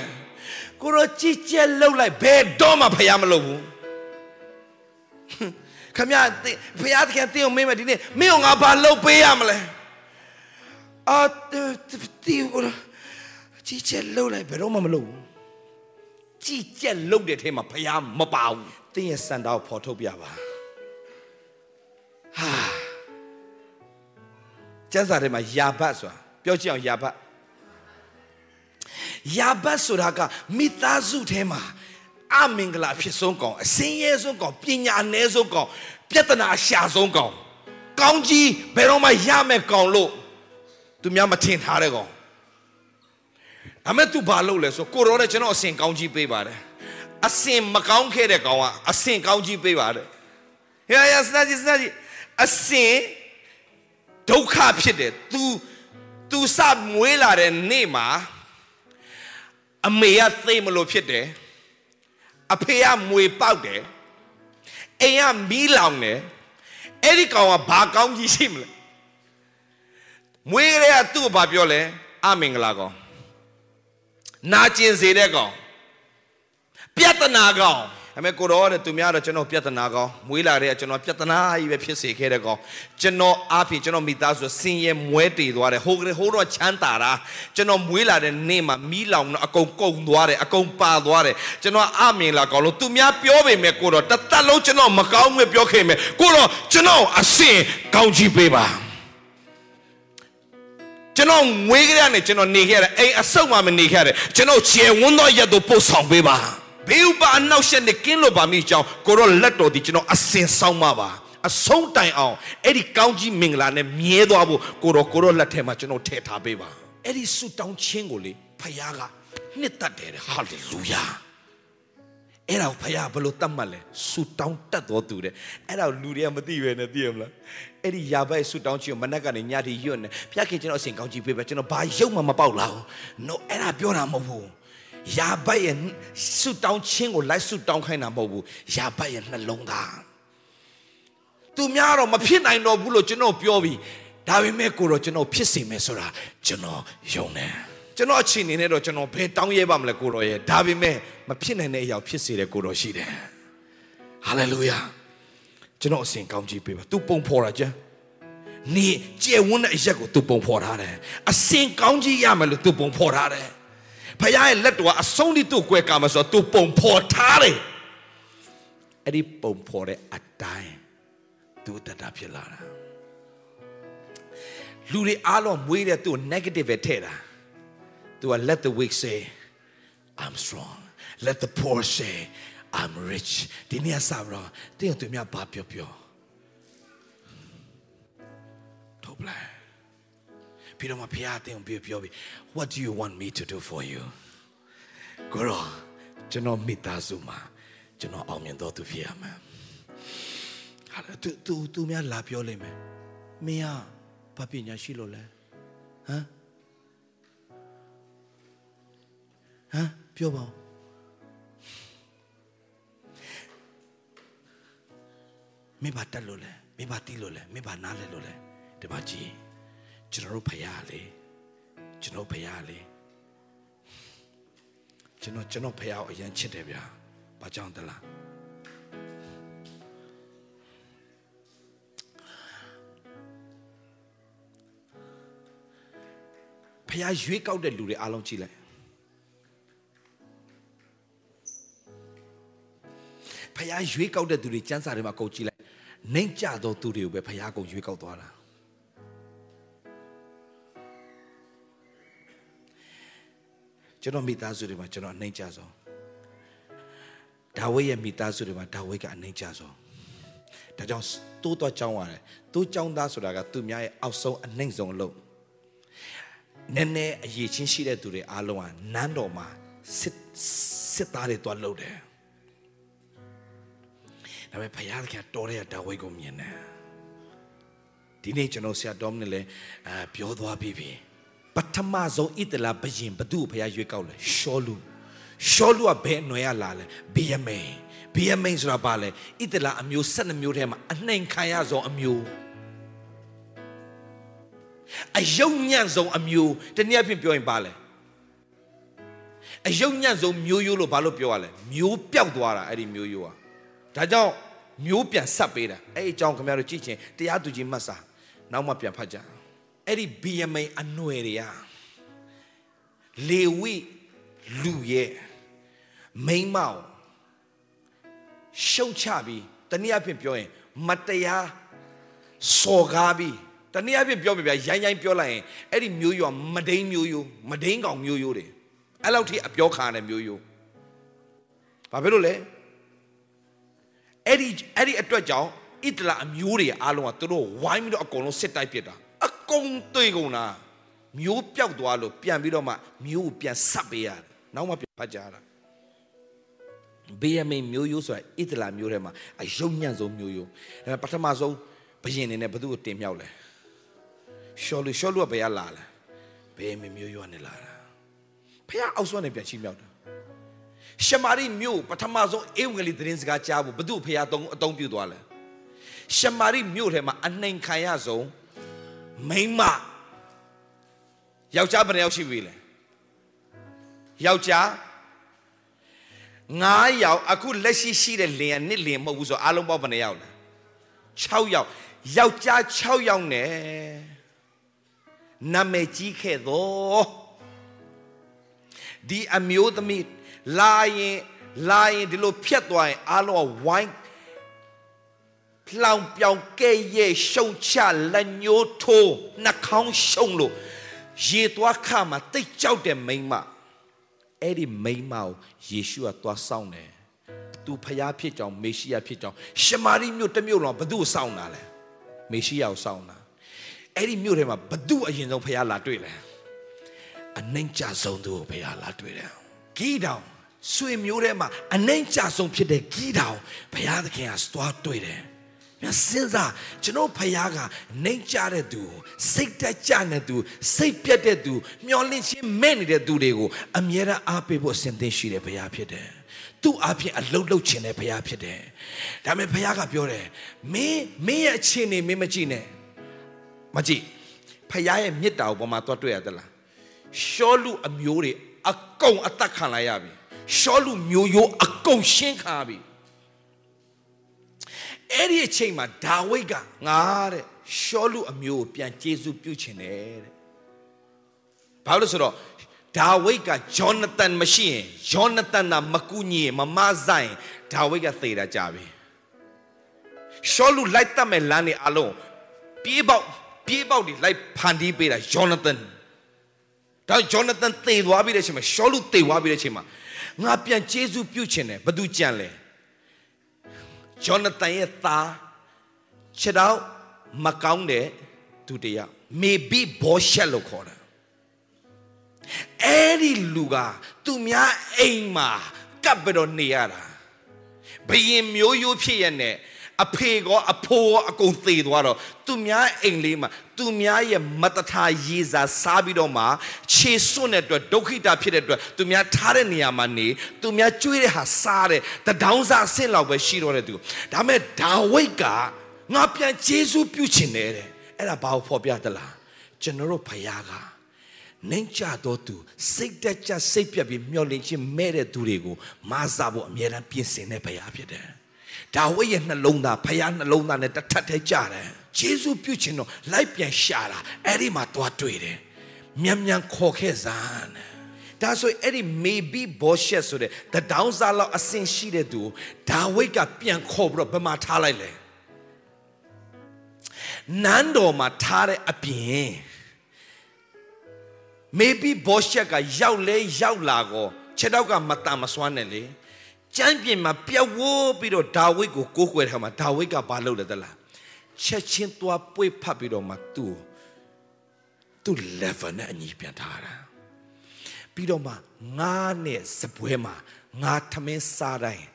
ကိုရောကြည်ကြက်လှုပ်လိုက်ဘယ်တော့မှဖခင်မလုပ်ဘူးခမရဖခင်တခင်တင်းကိုမင်းမဒီနေ့မင်းကငါဘာလုပ်ပေးရမလဲအာတီကိုကြည်ကျက်လှုပ်လိုက်ဘယ်တော့မှမလုပ်ဘူးကြည်ကျက်လှုပ်တဲ့ထဲမှာဖခင်မပါဘူးတင်းရဲ့စံတော်ဖော်ထုတ်ပြပါ ဟာကျမ်းစာထဲမှာယာဘတ်ဆိုတာပြောကြည့်အောင်ယာဘတ်ယာဘတ်ဆိုတာကမိသားစုထဲမှာအမင်္ဂလာဖြစ်ဆုံးကောင်အစင်းရဲဆုံးကောင်ပညာအနည်းဆုံးကောင်ပြဿနာအရှာဆုံးကောင်ကောင်းကြီးဘယ်တော့မှရမယ်ကောင်လို့သူများမထင်ထားတဲ့ကောင်ဒါမဲ့ तू ဘာလုပ်လဲဆိုကိုရောနဲ့ကျွန်တော်အစင်ကောင်းကြီးပေးပါတယ်အစင်မကောင်းခဲ့တဲ့ကောင်ကအစင်ကောင်းကြီးပေးပါတယ်ဟဲ့ရစနာကြီးစနာကြီး အစင်ဒုက္ခဖြစ်တယ် तू तू စမွေးလာတဲ့နေ့မှာအမေကသိမလို့ဖြစ်တယ်အဖေကမွေပေါက်တယ်အိမ်ကမီးလောင်တယ်အဲ့ဒီကောင်ကဘာကောင်းကြီးရှိမလဲမွေးကလေးကသူ့ကိုဘာပြောလဲအမင်္ဂလာကောင်နာကျင်စေတဲ့ကောင်ပြဿနာကောင် အမေကိုတော့တဲ့သူများတော့ကျွန်တော်ပြဿနာကောင်မွေးလာတဲ့ကျွန်တော်ပြဿနာကြီးပဲဖြစ်စေခဲ့တဲ့ကောင်ကျွန်တော်အားဖြင့်ကျွန်တော်မိသားစုဆင်းရဲမွဲတေသွားတယ်ဟိုကလေးဟိုတော့ချမ်းသာတာကျွန်တော်မွေးလာတဲ့နေ့မှာမီးလောင်တော့အကုန်ကုန်သွားတယ်အကုန်ပါသွားတယ်ကျွန်တော်အမြင်လာကောင်လို့သူများပြောပေမဲ့ကိုတော့တသက်လုံးကျွန်တော်မကောင်းငွေပြောခဲ့မယ်ကိုတော့ကျွန်တော်အစင်ကောင်းကြီးပေးပါကျွန်တော်ငွေကြရနဲ့ကျွန်တော်နေခဲ့ရတယ်အိမ်အဆုတ်မှမနေခဲ့ရတယ်ကျွန်တော်ခြေဝန်းသောရက်တို့ပို့ဆောင်ပေးပါ ဘေးဥပါအနောက်ရှက်နဲ့ကင်းလို့ပါမိကြောင်းကိုတော့လက်တော်ဒီကျွန်တော်အစင်ဆောင်ပါပါအဆုံးတိုင်အောင်အဲ့ဒီကောင်းကြီးမင်္ဂလာနဲ့မြဲသွားဖို့ကိုတော့ကိုတော့လက်ထဲမှာကျွန်တော်ထည့်ထားပေးပါအဲ့ဒီဆုတောင်းခြင်းကိုလေဖခင်ကနှစ်သက်တယ်ဟာလေလုယာအဲ့ဒါကိုဖခင်ဘယ်လိုတတ်မှတ်လဲဆုတောင်းတတ်တော်သူတဲ့အဲ့ဒါကိုလူတွေကမသိပဲနဲ့သိရမလားအဲ့ဒီယာဘဲဆုတောင်းခြင်းကိုမနက်ကနေညထိရွတ်နေဖခင်ကျွန်တော်အစဉ်ကောင်းကြီးပေးပဲကျွန်တော်ဘာရုပ်မှမပေါက်လာဘူး no အဲ့ဒါပြောတာမဟုတ်ဘူး ယာဘတ်ရဲ့ဆုတောင်းခြင်းကိုလိုက်ဆုတောင်းခိုင်းတာမဟုတ်ဘူးယာဘတ်ရဲ့နှလုံးသားသူများတော့မဖြစ်နိုင်တော့ဘူးလို့ကျွန်တော်ပြောပြီးဒါပေမဲ့ကိုတော့ကျွန်တော်ဖြစ်စေမယ်ဆိုတာကျွန်တော်ယုံတယ်ကျွန်တော်အချိန်နေနဲ့တော့ကျွန်တော်ဘယ်တောင်းရဲပါမလဲကိုတော်ရဲ့ဒါပေမဲ့မဖြစ်နိုင်တဲ့အရာဖြစ်စေတဲ့ကိုတော်ရှိတယ်ဟာလေလုယာကျွန်တော်အစဉ်ကောင်းကြီးပေးပါသူပုံဖော်တာကြနေကျဲဝန်းတဲ့အရက်ကိုသူပုံဖော်ထားတယ်အစဉ်ကောင်းကြီးရမယ်လို့သူပုံဖော်ထားတယ် ဖခင်ရဲ့လက်တော်အဆုံးထိသူ့ကိုယ်ကမှာဆိုတော့သူပုံဖော်ထားတယ်အဲ့ဒီပုံဖော်တဲ့အတိုင်းသူတတ်တာဖြစ်လာတာလူတွေအားလုံးမွေးတဲ့သူ့ negative ပဲထည့်တာသူက let the weak say i'm strong let the poor say i'm rich ဒီနေ့ဆာဘရောတင်းသူများဘာပြောပြောထုတ်ပလိုက် ပြီးတော့မှဖခင်တင်ပြောပြောပြီး what do you want me to do for you ကိုရောကျွန်တော်မိသားစုမှာကျွန်တော်အောင်မြင်တော်သူဖြစ်ရမယ်ဟာတူတူတူများလာပြောလိမ့်မယ်မင်းကဘာပညာရှိလို့လဲဟမ်ဟမ်ပြောပါဦးမင်းဘာတက်လို့လဲမင်းဘာတီးလို့လဲမင်းဘာနားလဲလို့လဲဒီမှာကြည့် ကျွန်တော်တို့ဖရားလေကျွန်တော်ဖရားလေကျွန်တော်ကျွန်တော်ဖရားကိုအရင်ချစ်တယ်ဗျာဘာကြောင့်တလားဖရားရွေးကောက်တဲ့လူတွေအားလုံးကြည့်လိုက်ဖရားရွေးကောက်တဲ့သူတွေစံစာတွေမှာကုန်ကြည့်လိုက်နှိမ်ကြသောသူတွေကိုပဲဖရားကုန်ရွေးကောက်သွားတာ ကျွန်တော်မိသားစုတွေမှာကျွန်တော်အနှိမ်ကြဆုံးဒါဝိဒ်ရဲ့မိသားစုတွေမှာဒါဝိဒ်ကအနှိမ်ကြဆုံးဒါကြောင့်တိုးတော့ကြောင်းရတယ်တိုးကြောင်းသားဆိုတာကသူများရဲ့အောက်ဆုံးအနှိမ်ဆုံးအလုပ်နည်းနည်းအရေးချင်းရှိတဲ့သူတွေအားလုံးကနန်းတော်မှာစစ်စစ်သားတွေတွားလုပ်တယ်ဒါပေမဲ့ဘုရားသခင်တော်တဲ့ဒါဝိဒ်ကိုမြင်တယ်ဒီနေ့ကျွန်တော်ဆရာတော်နဲ့လည်းအဲပြောသွားပြီးပြီ ပထမဆုံးဣတလာဘယင်ဘသူ့ကိုဘုရားရွေးကောက်လဲရှောလူရှောလူကဘယ်အနွယ်ရလာလဲဘီယမိန်ဘီယမိန်ဆိုတာဘာလဲဣတလာအမျိုး12မျိုးထဲမှာအနှိမ်ခံရဆုံးအမျိုးအယုံညံ့ဆုံးအမျိုးတနည်းအားဖြင့်ပြောရင်ဘာလဲအယုံညံ့ဆုံးမျိုးရိုးလို့ဘာလို့ပြောရလဲမျိုးပျောက်သွားတာအဲ့ဒီမျိုးရိုးอ่ะဒါကြောင့်မျိုးပြန်ဆက်ပေးတာအဲ့ဒီအကြောင်းခင်ဗျားတို့ကြည့်ချင်းတရားသူကြီးမှတ်စာနောက်မှပြန်ဖတ်ကြ အဲ့ဒီဘီယမိန်အနွယ်တွေကလေဝိလူရဲ့မိန်းမောင်ရှုံချပြီးတနည်းအားဖြင့်ပြောရင် မတရားစော်ကားပြီးတနည်းအားဖြင့်ပြောပြပြရိုင်းရိုင်းပြောလိုက်ရင်အဲ့ဒီမျိုးရောမဒိန်မျိုးယိုမဒိန်ကောင်မျိုးယိုတွေအဲ့လောက်ထိအပြောခါတဲ့မျိုးယိုဘာဖြစ်လို့လဲအဲ့ဒီအဲ့ဒီအတွက်ကြောင့်ဣတလာအမျိုးတွေအားလုံးကသူတို့ဝိုင်းပြီးတော့အကုန်လုံးစစ်တိုက်ပစ်တာအ ကုန်တွေ့ကုန်တာမျိုးပျောက်သွားလို့ပြန်ပြီးတော့မှမျိုးကိုပြန်ဆက်ပေးရတယ်နောက်မှပြန်ဖတ်ကြတာဘေးရမိန်မျိုးရိုးဆိုတာဣတလာမျိုးထဲမှာအယုံညံ့ဆုံးမျိုးရိုးဒါပေမဲ့ပထမဆုံးဘယင်နေနဲ့ဘသူ့ကိုတင်မြောက်လဲရှောလူရှောလူကဘယ်ကလာလဲဘေးရမိန်မျိုးရိုးကနေလာတာဖះအောက်ဆွမ်းနေပြန်ချိမြောက်တာရှမာရိမျိုးပထမဆုံးအေဝံဂေလိသတင်းစကားကြားဖို့ဘသူ့ဖះအတုံးအတုံးပြုသွားလဲရှမာရိမျိုးထဲမှာအနှိမ်ခံရဆုံး မိန်းမယောက်ျားဘယ်နှယောက်ရှိပြီလဲယောက်ျား9ယောက်အခုလက်ရှိရှိတဲ့လင်ကနှစ်လင်မဟုတ်ဘူးဆိုအားလုံးပေါင်းဘယ်နှယောက်လဲ6ယောက်ယောက်ျား6ယောက်နဲ့နာမည်ကြီးခဲ့တော့ဒီအမျိုးသမီးလာရင်လာရင်ဒီလိုဖြတ်သွားရင်အားလုံးဝိုင်း လောင်ပြောင်ကဲ့ရဲ့ရှုံချလက်ညှိုးထိုးနှာခေါင်းရှုံလို့ရေသွားခမှာတိတ်ကြောက်တဲ့မိန်းမအဲ့ဒီမိန်းမကိုယေရှုကသွားဆောင်တယ်သူဖျားဖြစ်ကြောင်မေရှိယဖြစ်ကြောင်ရှမာရိမြို့တစ်မြို့လုံးဘသူ့ကိုဆောင်တာလဲမေရှိယကိုဆောင်တာအဲ့ဒီမြို့ထဲမှာဘသူ့အရင်ဆုံးဖျားလာတွေ့လဲအနှိမ့်ကြဆုံးသူကိုဖျားလာတွေ့တယ်ဂီတောင်ဆွေမျိုးထဲမှာအနှိမ့်ကြဆုံးဖြစ်တဲ့ဂီတောင်ဘုရားသခင်ကသွားတွေ့တယ် မြတ်စဉ်းစားကျွန်တော်ဖခင်ကနှိမ်ကြတဲ့သူစိတ်တက်ကြတဲ့သူစိတ်ပြတ်တဲ့သူမျောလင့်ခြင်းမဲ့နေတဲ့သူတွေကိုအမြဲတမ်းအားပေးဖို့အစဉ်သင့်ရှိတဲ့ဘုရားဖြစ်တယ်။သူ့အပြင်အလုတ်လုတ်ခြင်းတဲ့ဘုရားဖြစ်တယ်။ဒါပေမဲ့ဘုရားကပြောတယ်မင်းမင်းရဲ့အခြေအနေမင်းမကြည့်နဲ့မကြည့်ဘုရားရဲ့မေတ္တာကိုပေါ်မှာသွားတွေ့ရသလား။ရှောလူအမျိုးတွေအကုန်အသက်ခံလိုက်ရပြီ။ရှောလူမျိုးရိုးအကုန်ရှင်းခံရပြီ။ အဲ့ဒီအချိန်မှာဒါဝိဒ်ကငါတဲ့ရှောလူအမျိုးကိုပြန်ကျေးဇူးပြုချင်တယ်တဲ့ဘာလို့လဲဆိုတော့ဒါဝိဒ်ကဂျောနသန်မရှိရင်ဂျောနသန်ကမကူညီရင်မမဆိုင်ဒါဝိဒ်ကသေတာကြပြီရှောလူလိုက်တတ်မဲ့လမ်းတွေအလုံးပြေးပေါက်ပြေးပေါက်တွေလိုက်ဖန်တီးပေးတာဂျောနသန်ဒါဂျောနသန်သေသွားပြီတဲ့အချိန်မှာရှောလူသေသွားပြီတဲ့အချိန်မှာငါပြန်ကျေးဇူးပြုချင်တယ်ဘသူကြံလဲ ဂျောနသန်ရဲ့သားခြေတော့မကောင်းတဲ့သူတယောက်မေဘီဘောရှက်လို့ခေါ်တာအဲ့ဒီလူကသူများအိမ်မှာကပ်ပြီးတော့နေရတာဘယင်မျိုးရိုးဖြစ်ရနဲ့ အဖေကောအဖိုးကောအကုန်သေသွားတော့သူများအိမ်လေးမှာသူများရဲ့မတထာရေးစားစားပြီးတော့မှခြေစွန့်တဲ့အတွက်ဒုက္ခိတဖြစ်တဲ့အတွက်သူများထားတဲ့နေရာမှာနေသူများကျွေးတဲ့ဟာစားတဲ့တဒေါင်းစားအဆင့်လောက်ပဲရှိတော့တဲ့သူဒါမဲ့ဒါဝိတ်ကငါပြန်ဂျေဇုပြုချင်တယ်တဲ့အဲ့ဒါဘာကိုဖော်ပြသလားကျွန်တော်တို့ဖယားကနိုင်ကြတော့သူစိတ်တက်ကြစိတ်ပြက်ပြီးမျောလင့်ခြင်းမဲ့တဲ့သူတွေကိုမာစားဖို့အမြဲတမ်းပြင်ဆင်တဲ့ဖယားဖြစ်တယ် ဒါဝိဒ်ရဲ့နှလုံးသားဖယားနှလုံးသားနဲ့တထက်ထဲကြတယ်ဂျေဇုပြုခြင်းတော့လိုက်ပြန်ရှာတာအဲ့ဒီမှာတွားတွေ့တယ်မြန်မြန်ခေါ်ခဲ့စမ်းဒါဆိုအဲ့ဒီ maybe bullshit ဆိုတဲ့တဒေါင်းစားလောက်အဆင်ရှိတဲ့သူဒါဝိဒ်ကပြန်ခေါ်ပြီးတော့ဘယ်မှာထားလိုက်လဲနန်းတော်မှာထားတဲ့အပြင် maybe bullshit ကရောက်လဲရောက်လာကောခြေတော့ကမတန်မစွမ်းနဲ့လေ ကျမ်းပြင်မှာပြက်ဝိုးပြီးတော့ဒါဝိဒ်ကိုကိုးကွယ်ထားမှာဒါဝိဒ်ကဘာလုပ်လဲသလားချက်ချင်းသွားပွေဖတ်ပြီးတော့မှသူ့သူ့ level နဲ့အညီပြန်ထားတာပြီးတော့မှငါနဲ့စပွဲမှာငါထမင်းစားတိုင်း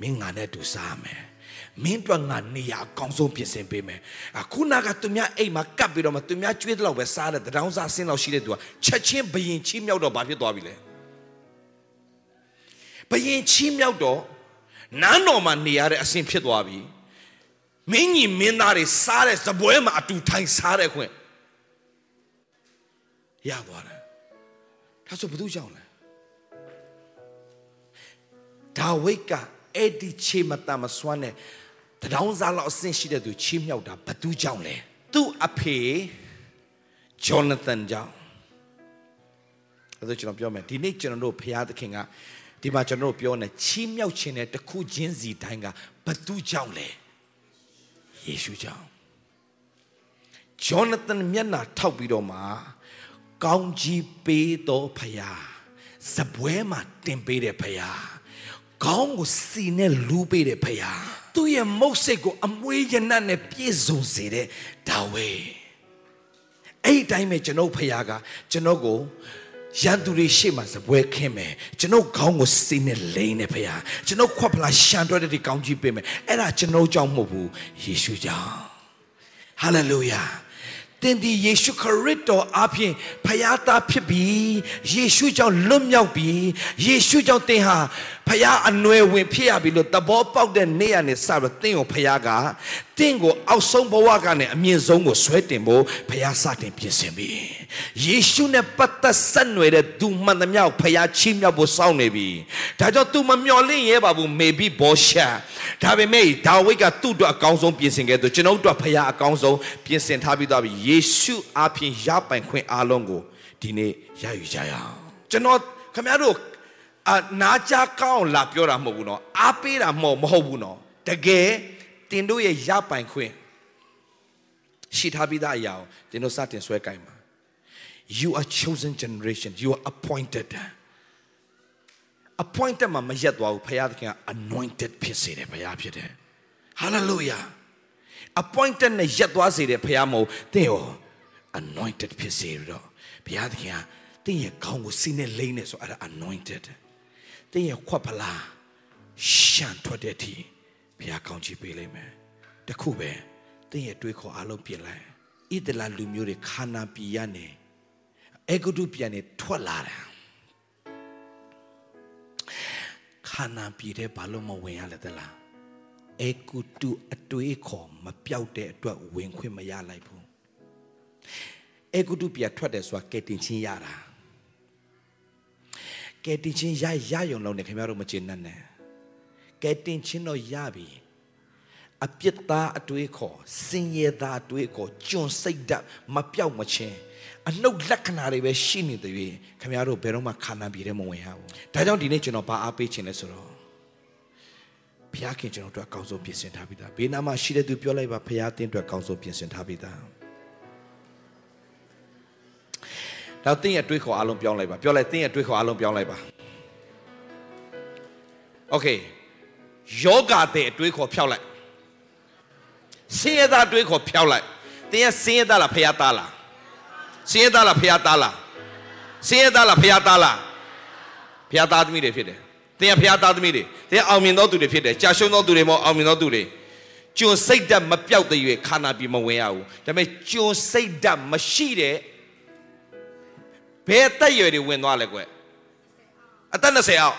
မင်းငါနဲ့တူစားမယ်မင်းတို့ငါနေရအကောင်းဆုံးပြင်ဆင်ပေးမယ်အခုနကသူများအိမ်မှာကပ်ပြီးတော့မှသူများကျွေးတဲ့လောက်ပဲစားတဲ့တောင်စားဆင်းလောက်ရှိတဲ့သူကချက်ချင်းဘယင်ချီးမြောက်တော့ဘာဖြစ်သွားပြီလဲ ဘယင်ချီးမြောက်တော့နန်းတော်မှာနေရတဲ့အဆင့်ဖြစ်သွားပြီမင်းကြီးမင်းသားတွေစားတဲ့ဇပွဲမှာအတူထိုင်စားတဲ့ခွင့်ရသွားတယ်ဒါဆိုဘသူကြောင့်လဲဒါဝိတ်ကအဲ့ဒီချေမတမစွမ်းတဲ့တောင်စားလောက်အဆင့်ရှိတဲ့သူချီးမြှောက်တာဘသူကြောင့်လဲသူ့အဖေဂျောနသန်ကြောင့်အဲ့ဒါကျွန်တော်ပြောမယ်ဒီနေ့ကျွန်တော်တို့ဖခင်သခင်က ဒီမှာကျွန်တော်တို့ပြောနေချီးမြှောက်ခြင်းတဲ့တစ်ခုချင်းစီတိုင်းကဘသူကြောင့်လဲယေရှုကြောင့်ဂျောနသန်မျက်နှာထောက်ပြီးတော့မှကောင်းကြီးပေးတော်ဖရာစပွဲမှာတင်ပေးတဲ့ဖရာကောင်းကိုစီနဲ့လူပေးတဲ့ဖရာသူ့ရဲ့မုတ်စိတ်ကိုအမွေးရနတ်နဲ့ပြည့်စုံစေတဲ့ဒါဝေအဲ့ဒီတိုင်းပဲကျွန်တော်ဖရာကကျွန်တော်ကို ရန်သူတွေရှေ့မှာစပွဲခင်းမယ်ကျွန်တော်ခေါင်းကိုစိတ်နဲ့လိမ့်နေဖရာကျွန်တော်ခွက်ဖလားရှန်တွက်တဲ့ဒီကောင်းကြီးပေးမယ်အဲ့ဒါကျွန်တော်ကြောင့်မဟုတ်ဘူးယေရှုကြောင့်ဟာလေလုယာသင်ဒီယေရှုခရစ်တော်အပြင်ဖယားသားဖြစ်ပြီးယေရှုကြောင့်လွတ်မြောက်ပြီးယေရှုကြောင့်သင်ဟာ ဖယားအနွယ်ဝင်ဖြစ်ရပြီလို့သဘောပေါက်တဲ့နေ့ကနေစပြီးသင်ကိုဖယားကသင်ကိုအောက်ဆုံးဘဝကနေအမြင့်ဆုံးကိုဆွဲတင်ဖို့ဖယားစတင်ပြင်ဆင်ပြီယေရှုနဲ့ပတ်သက်ဆက်နွယ်တဲ့သူမှန်သမျှကိုဖယားချီးမြှောက်ဖို့စောင့်နေပြီဒါကြောင့်သူမမျှော်လင့်ရဲပါဘူးမေဘီဘောရှာဒါပေမဲ့ဒါဝိဒ်ကသူ့အတွက်အကောင်းဆုံးပြင်ဆင်ခဲ့သူကျွန်တော်တို့အတွက်ဖယားအကောင်းဆုံးပြင်ဆင်ထားပြီးသားပြီယေရှုအပြင်ရပိုင်ခွင့်အားလုံးကိုဒီနေ့ရယူကြရအောင်ကျွန်တော်ခင်ဗျားတို့ အနာကြကောင်းလာပြောတာမဟုတ်ဘူးနော်အားပေးတာမဟုတ်မဟုတ်ဘူးနော်တကယ်တင်တို့ရဲ့ရပိုင်ခွင့်ရှိထားပြီးသားအရာကိုတင်တို့စတင်ဆွဲကြိုင်ပါ you are chosen generation you are appointed appointed မှာမရက်သွားဘူးဖခင်သခင်က anointed ဖြစ်စေတယ်ဘုရားဖြစ်တယ် hallelujah appointed နဲ့ရက်သွားစေတယ်ဖခင်မဟုတ်သင်ရော anointed ဖြစ်စေတော့ဘုရားသခင်ကသင်ရဲ့ခေါင်းကိုစီးနဲ့လိမ့်နေဆိုအဲ့ဒါ anointed သင်ရဲ့ခွက်ဖလားရှန်ထွက်တဲ့အထိဘုရားကောင်းချီးပေးလိမ့်မယ်တခုပဲသင်ရဲ့တွေးခေါ်အလုံးပြင်လိုက်ဣဒလာလူမျိုးတွေခါနာပြည်ရနေအေဂုတုပြန်နေထွက်လာတယ်ခါနာပြည်တဲ့ဘာလို့မဝင်ရလဲသလားအေဂုတုအတွေးခေါ်မပြောက်တဲ့အတွက်ဝင်ခွင့်မရလိုက်ဘူးအေဂုတုပြန်ထွက်တယ်ဆိုတာကဲတင်ချင်းရတာ ကဲတင်ချင်းရရယုံလုံးနဲ့ခင်ဗျားတို့မကျေနပ်နဲ့ကဲတင်ချင်းတော့ရပြီအပြစ်သားအတွေးခေါ်စင်ရသားအတွေးခေါ်ကျွန်စိတ်ဓာတ်မပြောက်မချင်းအနှုတ်လက္ခဏာတွေပဲရှိနေသေးပြီခင်ဗျားတို့ဘယ်တော့မှခန္ဓာပြည်ထဲမဝင်ရဘူးဒါကြောင့်ဒီနေ့ကျွန်တော်ဘာအားပေးခြင်းလဲဆိုတော့ဘုရားခင်ကျွန်တော်တို့အကောင်းဆုံးပြင်ဆင်ထားပြီးသားဘေးနားမှာရှိတဲ့သူပြောလိုက်ပါဘုရားတင်းအတွက်အကောင်းဆုံးပြင်ဆင်ထားပြီးသား တော့တင်းရဲ့တွေးခေါ်အလုံးပြောင်းလိုက်ပါပြောလိုက်တင်းရဲ့တွေးခေါ်အလုံးပြောင်းလိုက်ပါโอเคယောဂတဲ့အတွေးခေါ်ဖြောက်လိုက်ဆင်းရဲသားအတွေးခေါ်ဖြောက်လိုက်တင်းရဲ့ဆင်းရဲသားလားဖရားသားလားဆင်းရဲသားလားဖရားသားလားဆင်းရဲသားလားဖရားသားလားဖရားသားသမီးတွေဖြစ်တယ်တင်းရဲ့ဖရားသားသမီးတွေတင်းအောင်မြင်သောသူတွေဖြစ်တယ်ကြာရှုံးသောသူတွေမဟုတ်အောင်မြင်သောသူတွေကျွန်စိတ်ဓာတ်မပြောက်တဲ့၍ခန္ဓာပြီးမဝင်ရဘူးဒါပေမဲ့ကျွန်စိတ်ဓာတ်မရှိတဲ့ ဘယ်အသက်အရွယ်တွေဝင်သွားလဲကွအသက်20အောက်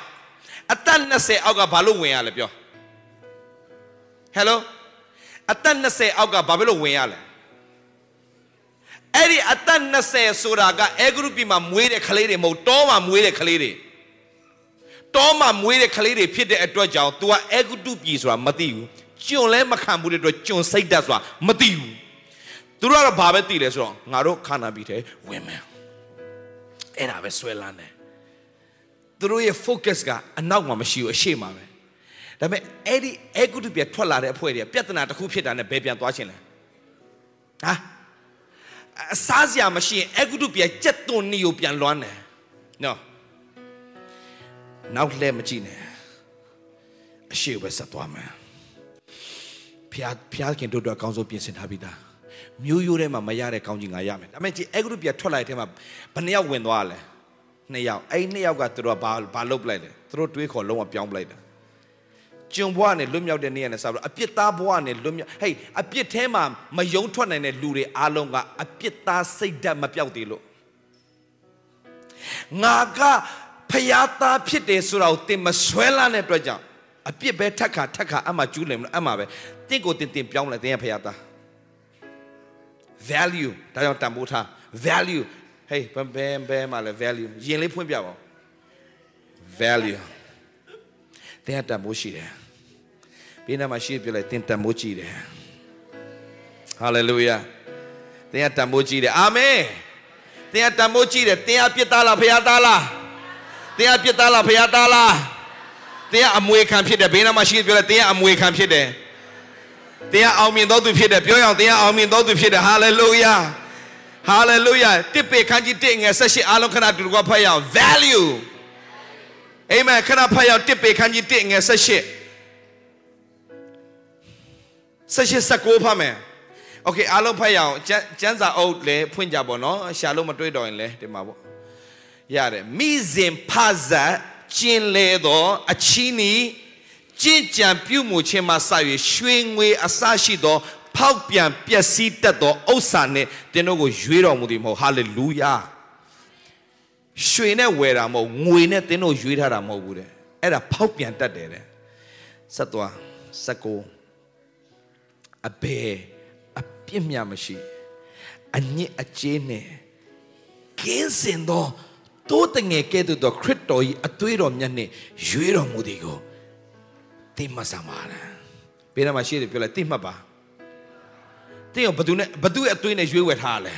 အသက်20အောက်ကဘာလို့ဝင်ရလဲပြောဟယ်လိုအသက်20အောက်ကဘာဖြစ်လို့ဝင်ရလဲအဲ့ဒီအသက်20ဆိုတာကအဲဂရုပြီမှာမွေးတဲ့ကလေးတွေမဟုတ်တောမှာမွေးတဲ့ကလေးတွေတောမှာမွေးတဲ့ကလေးတွေဖြစ်တဲ့အတွက်ကြောင့် तू ကအဲဂရုပြီဆိုတာမသိဘူးကျွန်လဲမခံဘူးတဲ့အတွက်ကျွန်စိတ်တတ်ဆိုတာမသိဘူးသူတို့ကတော့ဘာပဲသိလဲဆိုတော့ငါတို့ခန္ဓာပြီတဲ့ဝင်မယ် အဲ့ဒါပဲဆွဲလန်းတယ်သူတို့ရဲ့ focus ကအနောက်မှာမရှိဘူးအရှေ့မှာပဲဒါပေမဲ့အဲ့ဒီအဲဂုတုပြထွက်လာတဲ့အဖွဲ့တွေကပြဿနာတစ်ခုဖြစ်တာနဲ့ဘယ်ပြန်သွားခြင်းလဲဟာအစားစရာမရှိရင်အဲဂုတုပြကြက်သွန်နီကိုပြန်လွမ်းတယ်နော်နောက်လှည့်မကြည့်နဲ့အရှိပဲဆက်သွားမယ်ဖျားဖျားခင်တို့တော့အကောင်းဆုံးပြင်ဆင်ထားပြီးသား မျိုးရိုးထဲမှာမရတဲ့ကောင်းကြီးငါရမယ်ဒါပေမဲ့ဒီအဲဂရုပြထွက်လာတဲ့ထဲမှာဘယ်နှစ်ယောက်ဝင်သွားလဲနှစ်ယောက်အဲ့နှစ်ယောက်ကသူတို့ကဘာဘာလုပ်ပလိုက်လဲသူတို့တွေးခေါ်လုံးဝပြောင်းပလိုက်တာကျုံဘွားနဲ့လွတ်မြောက်တဲ့နေ့ရက်နဲ့စပြီးအပြစ်သားဘွားနဲ့လွတ်မြောက်ဟေးအပြစ်ထဲမှာမယုံထွက်နိုင်တဲ့လူတွေအားလုံးကအပြစ်သားစိတ်ဓာတ်မပြောက်သေးလို့ငါကဖျားသားဖြစ်တယ်ဆိုတာကိုသင်မဆွဲလာတဲ့အတွက်ကြောင့်အပြစ်ပဲထက်ခါထက်ခါအမှကျူးလင်မလို့အမှပဲတင့်ကိုတင်တင်ပြောင်းလဲသင်ရဲ့ဖျားသား value ဒါကြောင့်တန်ဖိုးထား value ဟေးဘယ်ဘယ်ဘယ်မှာလဲ value ယင်လေးဖွင့်ပြပါဦး value သင်တန်ဖိုးရှိတယ်ဘေးနားမှာရှိပြလိုက်သင်တန်ဖိုးကြည့်တယ် hallelujah သင်တန်ဖိုးကြည့်တယ်အာမင်သင်တန်ဖိုးကြည့်တယ်သင်အပြစ်သားလားဖခင်သားလားသတင်းကပြစ်သားလားဖခင်သားလားတင်းကအမွေခံဖြစ်တယ်ဘေးနားမှာရှိပြောလဲတင်းကအမွေခံဖြစ်တယ် တင်းကအောင်မြင်တော်သူဖြစ်တယ်ပြောရအောင်တင်းကအောင်မြင်တော်သူဖြစ်တယ်ဟာလေလုယာဟာလေလုယာတစ်ပေခန်းကြီးတစ်ငယ်ဆက်ရှိအားလုံးခဏတူတူကဖတ်ရအောင် value အာမင်ခဏဖတ်ရအောင်တစ်ပေခန်းကြီးတစ်ငယ်ဆက်ရှိဆက်ရှိစကောဖတ်မယ်โอเคအားလုံးဖတ်ရအောင်ကျန်းကျန်းစာအုပ်လည်းဖွင့်ကြပါတော့ရှာလို့မတွေ့တော့ရင်လည်းဒီမှာပေါ့ရတယ်မိစဉ်ဖဇတ်ကျင်လေသောအချီးနီ ကြင်ကြံပြုမှုခြင်းမှစ၍ရွှေငွေအစရှိသောဖောက်ပြန်ပျက်စီးတတ်သောဥစ္စာနှင့်တင်းတို့ကိုရွေးတော်မူသည်မဟုတ်ဟာလေလုယာရွှေနဲ့ဝယ်တာမဟုတ်ငွေနဲ့တင်းတို့ရွေးထားတာမဟုတ်ဘူးတဲ့အဲ့ဒါဖောက်ပြန်တတ်တယ်တဲ့ဆက်သွားဆက်ကိုအဘယ်အပြစ်မြမရှိအညစ်အကြေးနဲ့ကင်းစင်သောတိုးတငယ်ကဲ့သို့သောခရစ်တော်၏အသွေးတော်မြတ်နှင့်ရွေးတော်မူသည်ကို သိမှတ်စမ်းပါလားဘယ်တော့မှရှိတယ်ပြောလိုက်သိမှတ်ပါသိအောင်ဘသူနဲ့ဘသူရဲ့အသွေးနဲ့ရွေးဝယ်ထားလဲ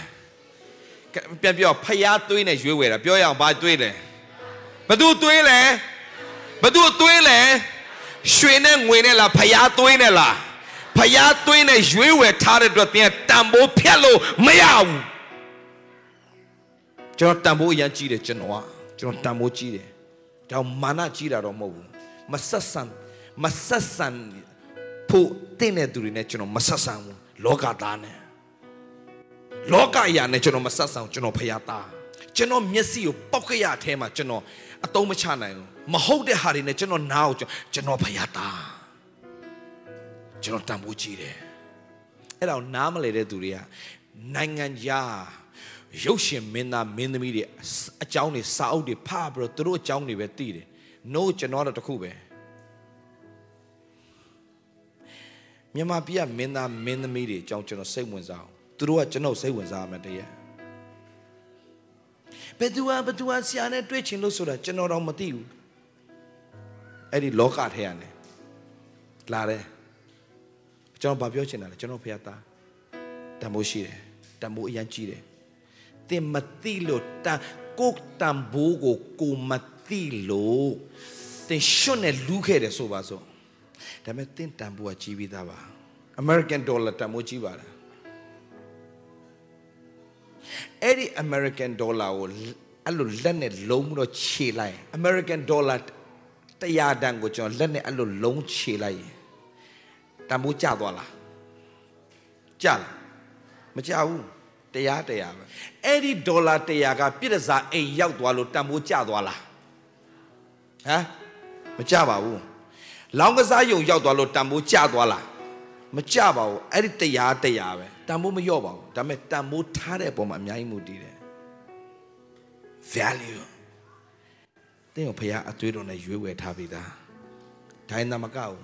ပြန်ပြောဖျားသွေးနဲ့ရွေးဝယ်တာပြောရအောင်ဘာသွေးလဲဘသူသွေးလဲဘသူသွေးလဲရွှေနဲ့ငွေနဲ့လားဖျားသွေးနဲ့လားဖျားသွေးနဲ့ရွေးဝယ်ထားတဲ့အတွက်သင်တန်ဖိုးဖြတ်လို့မရဘူးကျွန်တော်တန်ဖိုးအရင်ကြီးတယ်ကျွန်တော်ကကျွန်တော်တန်ဖိုးကြီးတယ်ဒါမာနကြီးတာတော့မဟုတ်ဘူးမဆက်ဆံ မဆက်ဆံဖို့တင်းတဲ့သူတွေနဲ့ကျွန်တော်မဆက်ဆံဘူးလောကသားနဲ့လောကအရာနဲ့ကျွန်တော်မဆက်ဆံကျွန်တော်ဖျားသားကျွန်တော်မျက်စိကိုပောက်ခရအထဲမှာကျွန်တော်အတုံးမချနိုင်ဘူးမဟုတ်တဲ့ဟာတွေနဲ့ကျွန်တော်နားကိုကျွန်တော်ဖျားသားကျွန်တော်တန်ဖိုးကြီးတယ်အဲ့တော့နားမလဲတဲ့သူတွေကနိုင်ငံခြားရုပ်ရှင်မင်းသားမင်းသမီးတွေအကြောင်းတွေစာအုပ်တွေဖတ်ပြီးတော့သူတို့အကြောင်းတွေပဲသိတယ် no ကျွန်တော်တော့တခုပဲ မြန်မာပြည်ကမင်းသားမင်းသမီးတွေအကြောင်းကျွန်တော်စိတ်ဝင်စားအောင်သူတို့ကကျွန်တော်စိတ်ဝင်စားမှတည်းရဲ့ဘယ်သူကဘယ်သူကဆရာနဲ့တွေ့ချင်လို့ဆိုတာကျွန်တော်တော့မသိဘူးအဲ့ဒီလောကထဲကနေလာတယ်ကျွန်တော်ဘာပြောချင်တာလဲကျွန်တော်ဖះသားတန်ဖိုးရှိတယ်တန်ဖိုးအရင်ကြီးတယ်တင်မသိလို့တန်ကိုတန်ဖိုးကိုကိုမသိလို့တင်ရှွတ်နဲ့လူးခဲ့တယ်ဆိုပါစို့ ဒါပေမဲ့တင်တန်ဖိုးကကြီးပြီးသားပါ American dollar တန်ဖိုးကြီးပါလားအဲ့ဒီ American dollar ကိုအဲ့လိုလက်နဲ့လုံးပြီးတော့ခြေလိုက် American dollar တရားတန်ကိုကျွန်တော်လက်နဲ့အဲ့လိုလုံးခြေလိုက်ရင်တန်ဖိုးကျသွားလားကျလားမကျဘူးတရားတရားပဲအဲ့ဒီဒေါ်လာတရားကပြည့်တစားအိမ်ရောက်သွားလို့တန်ဖိုးကျသွားလားဟမ်မကျပါဘူး လောင်းကစားယုံရောက်သွားလို့တန်ဖိုးကျသွားလားမကျပါဘူးအဲ့ဒီတရားတရားပဲတန်ဖိုးမလျော့ပါဘူးဒါပေမဲ့တန်ဖိုးထားတဲ့အပေါ်မှာအများကြီးမူတည်တယ် value တင်းကိုဖခင်အသွေးတော်နဲ့ရွေးဝယ်ထားပြီးသားဒိုင်းနာမကောက်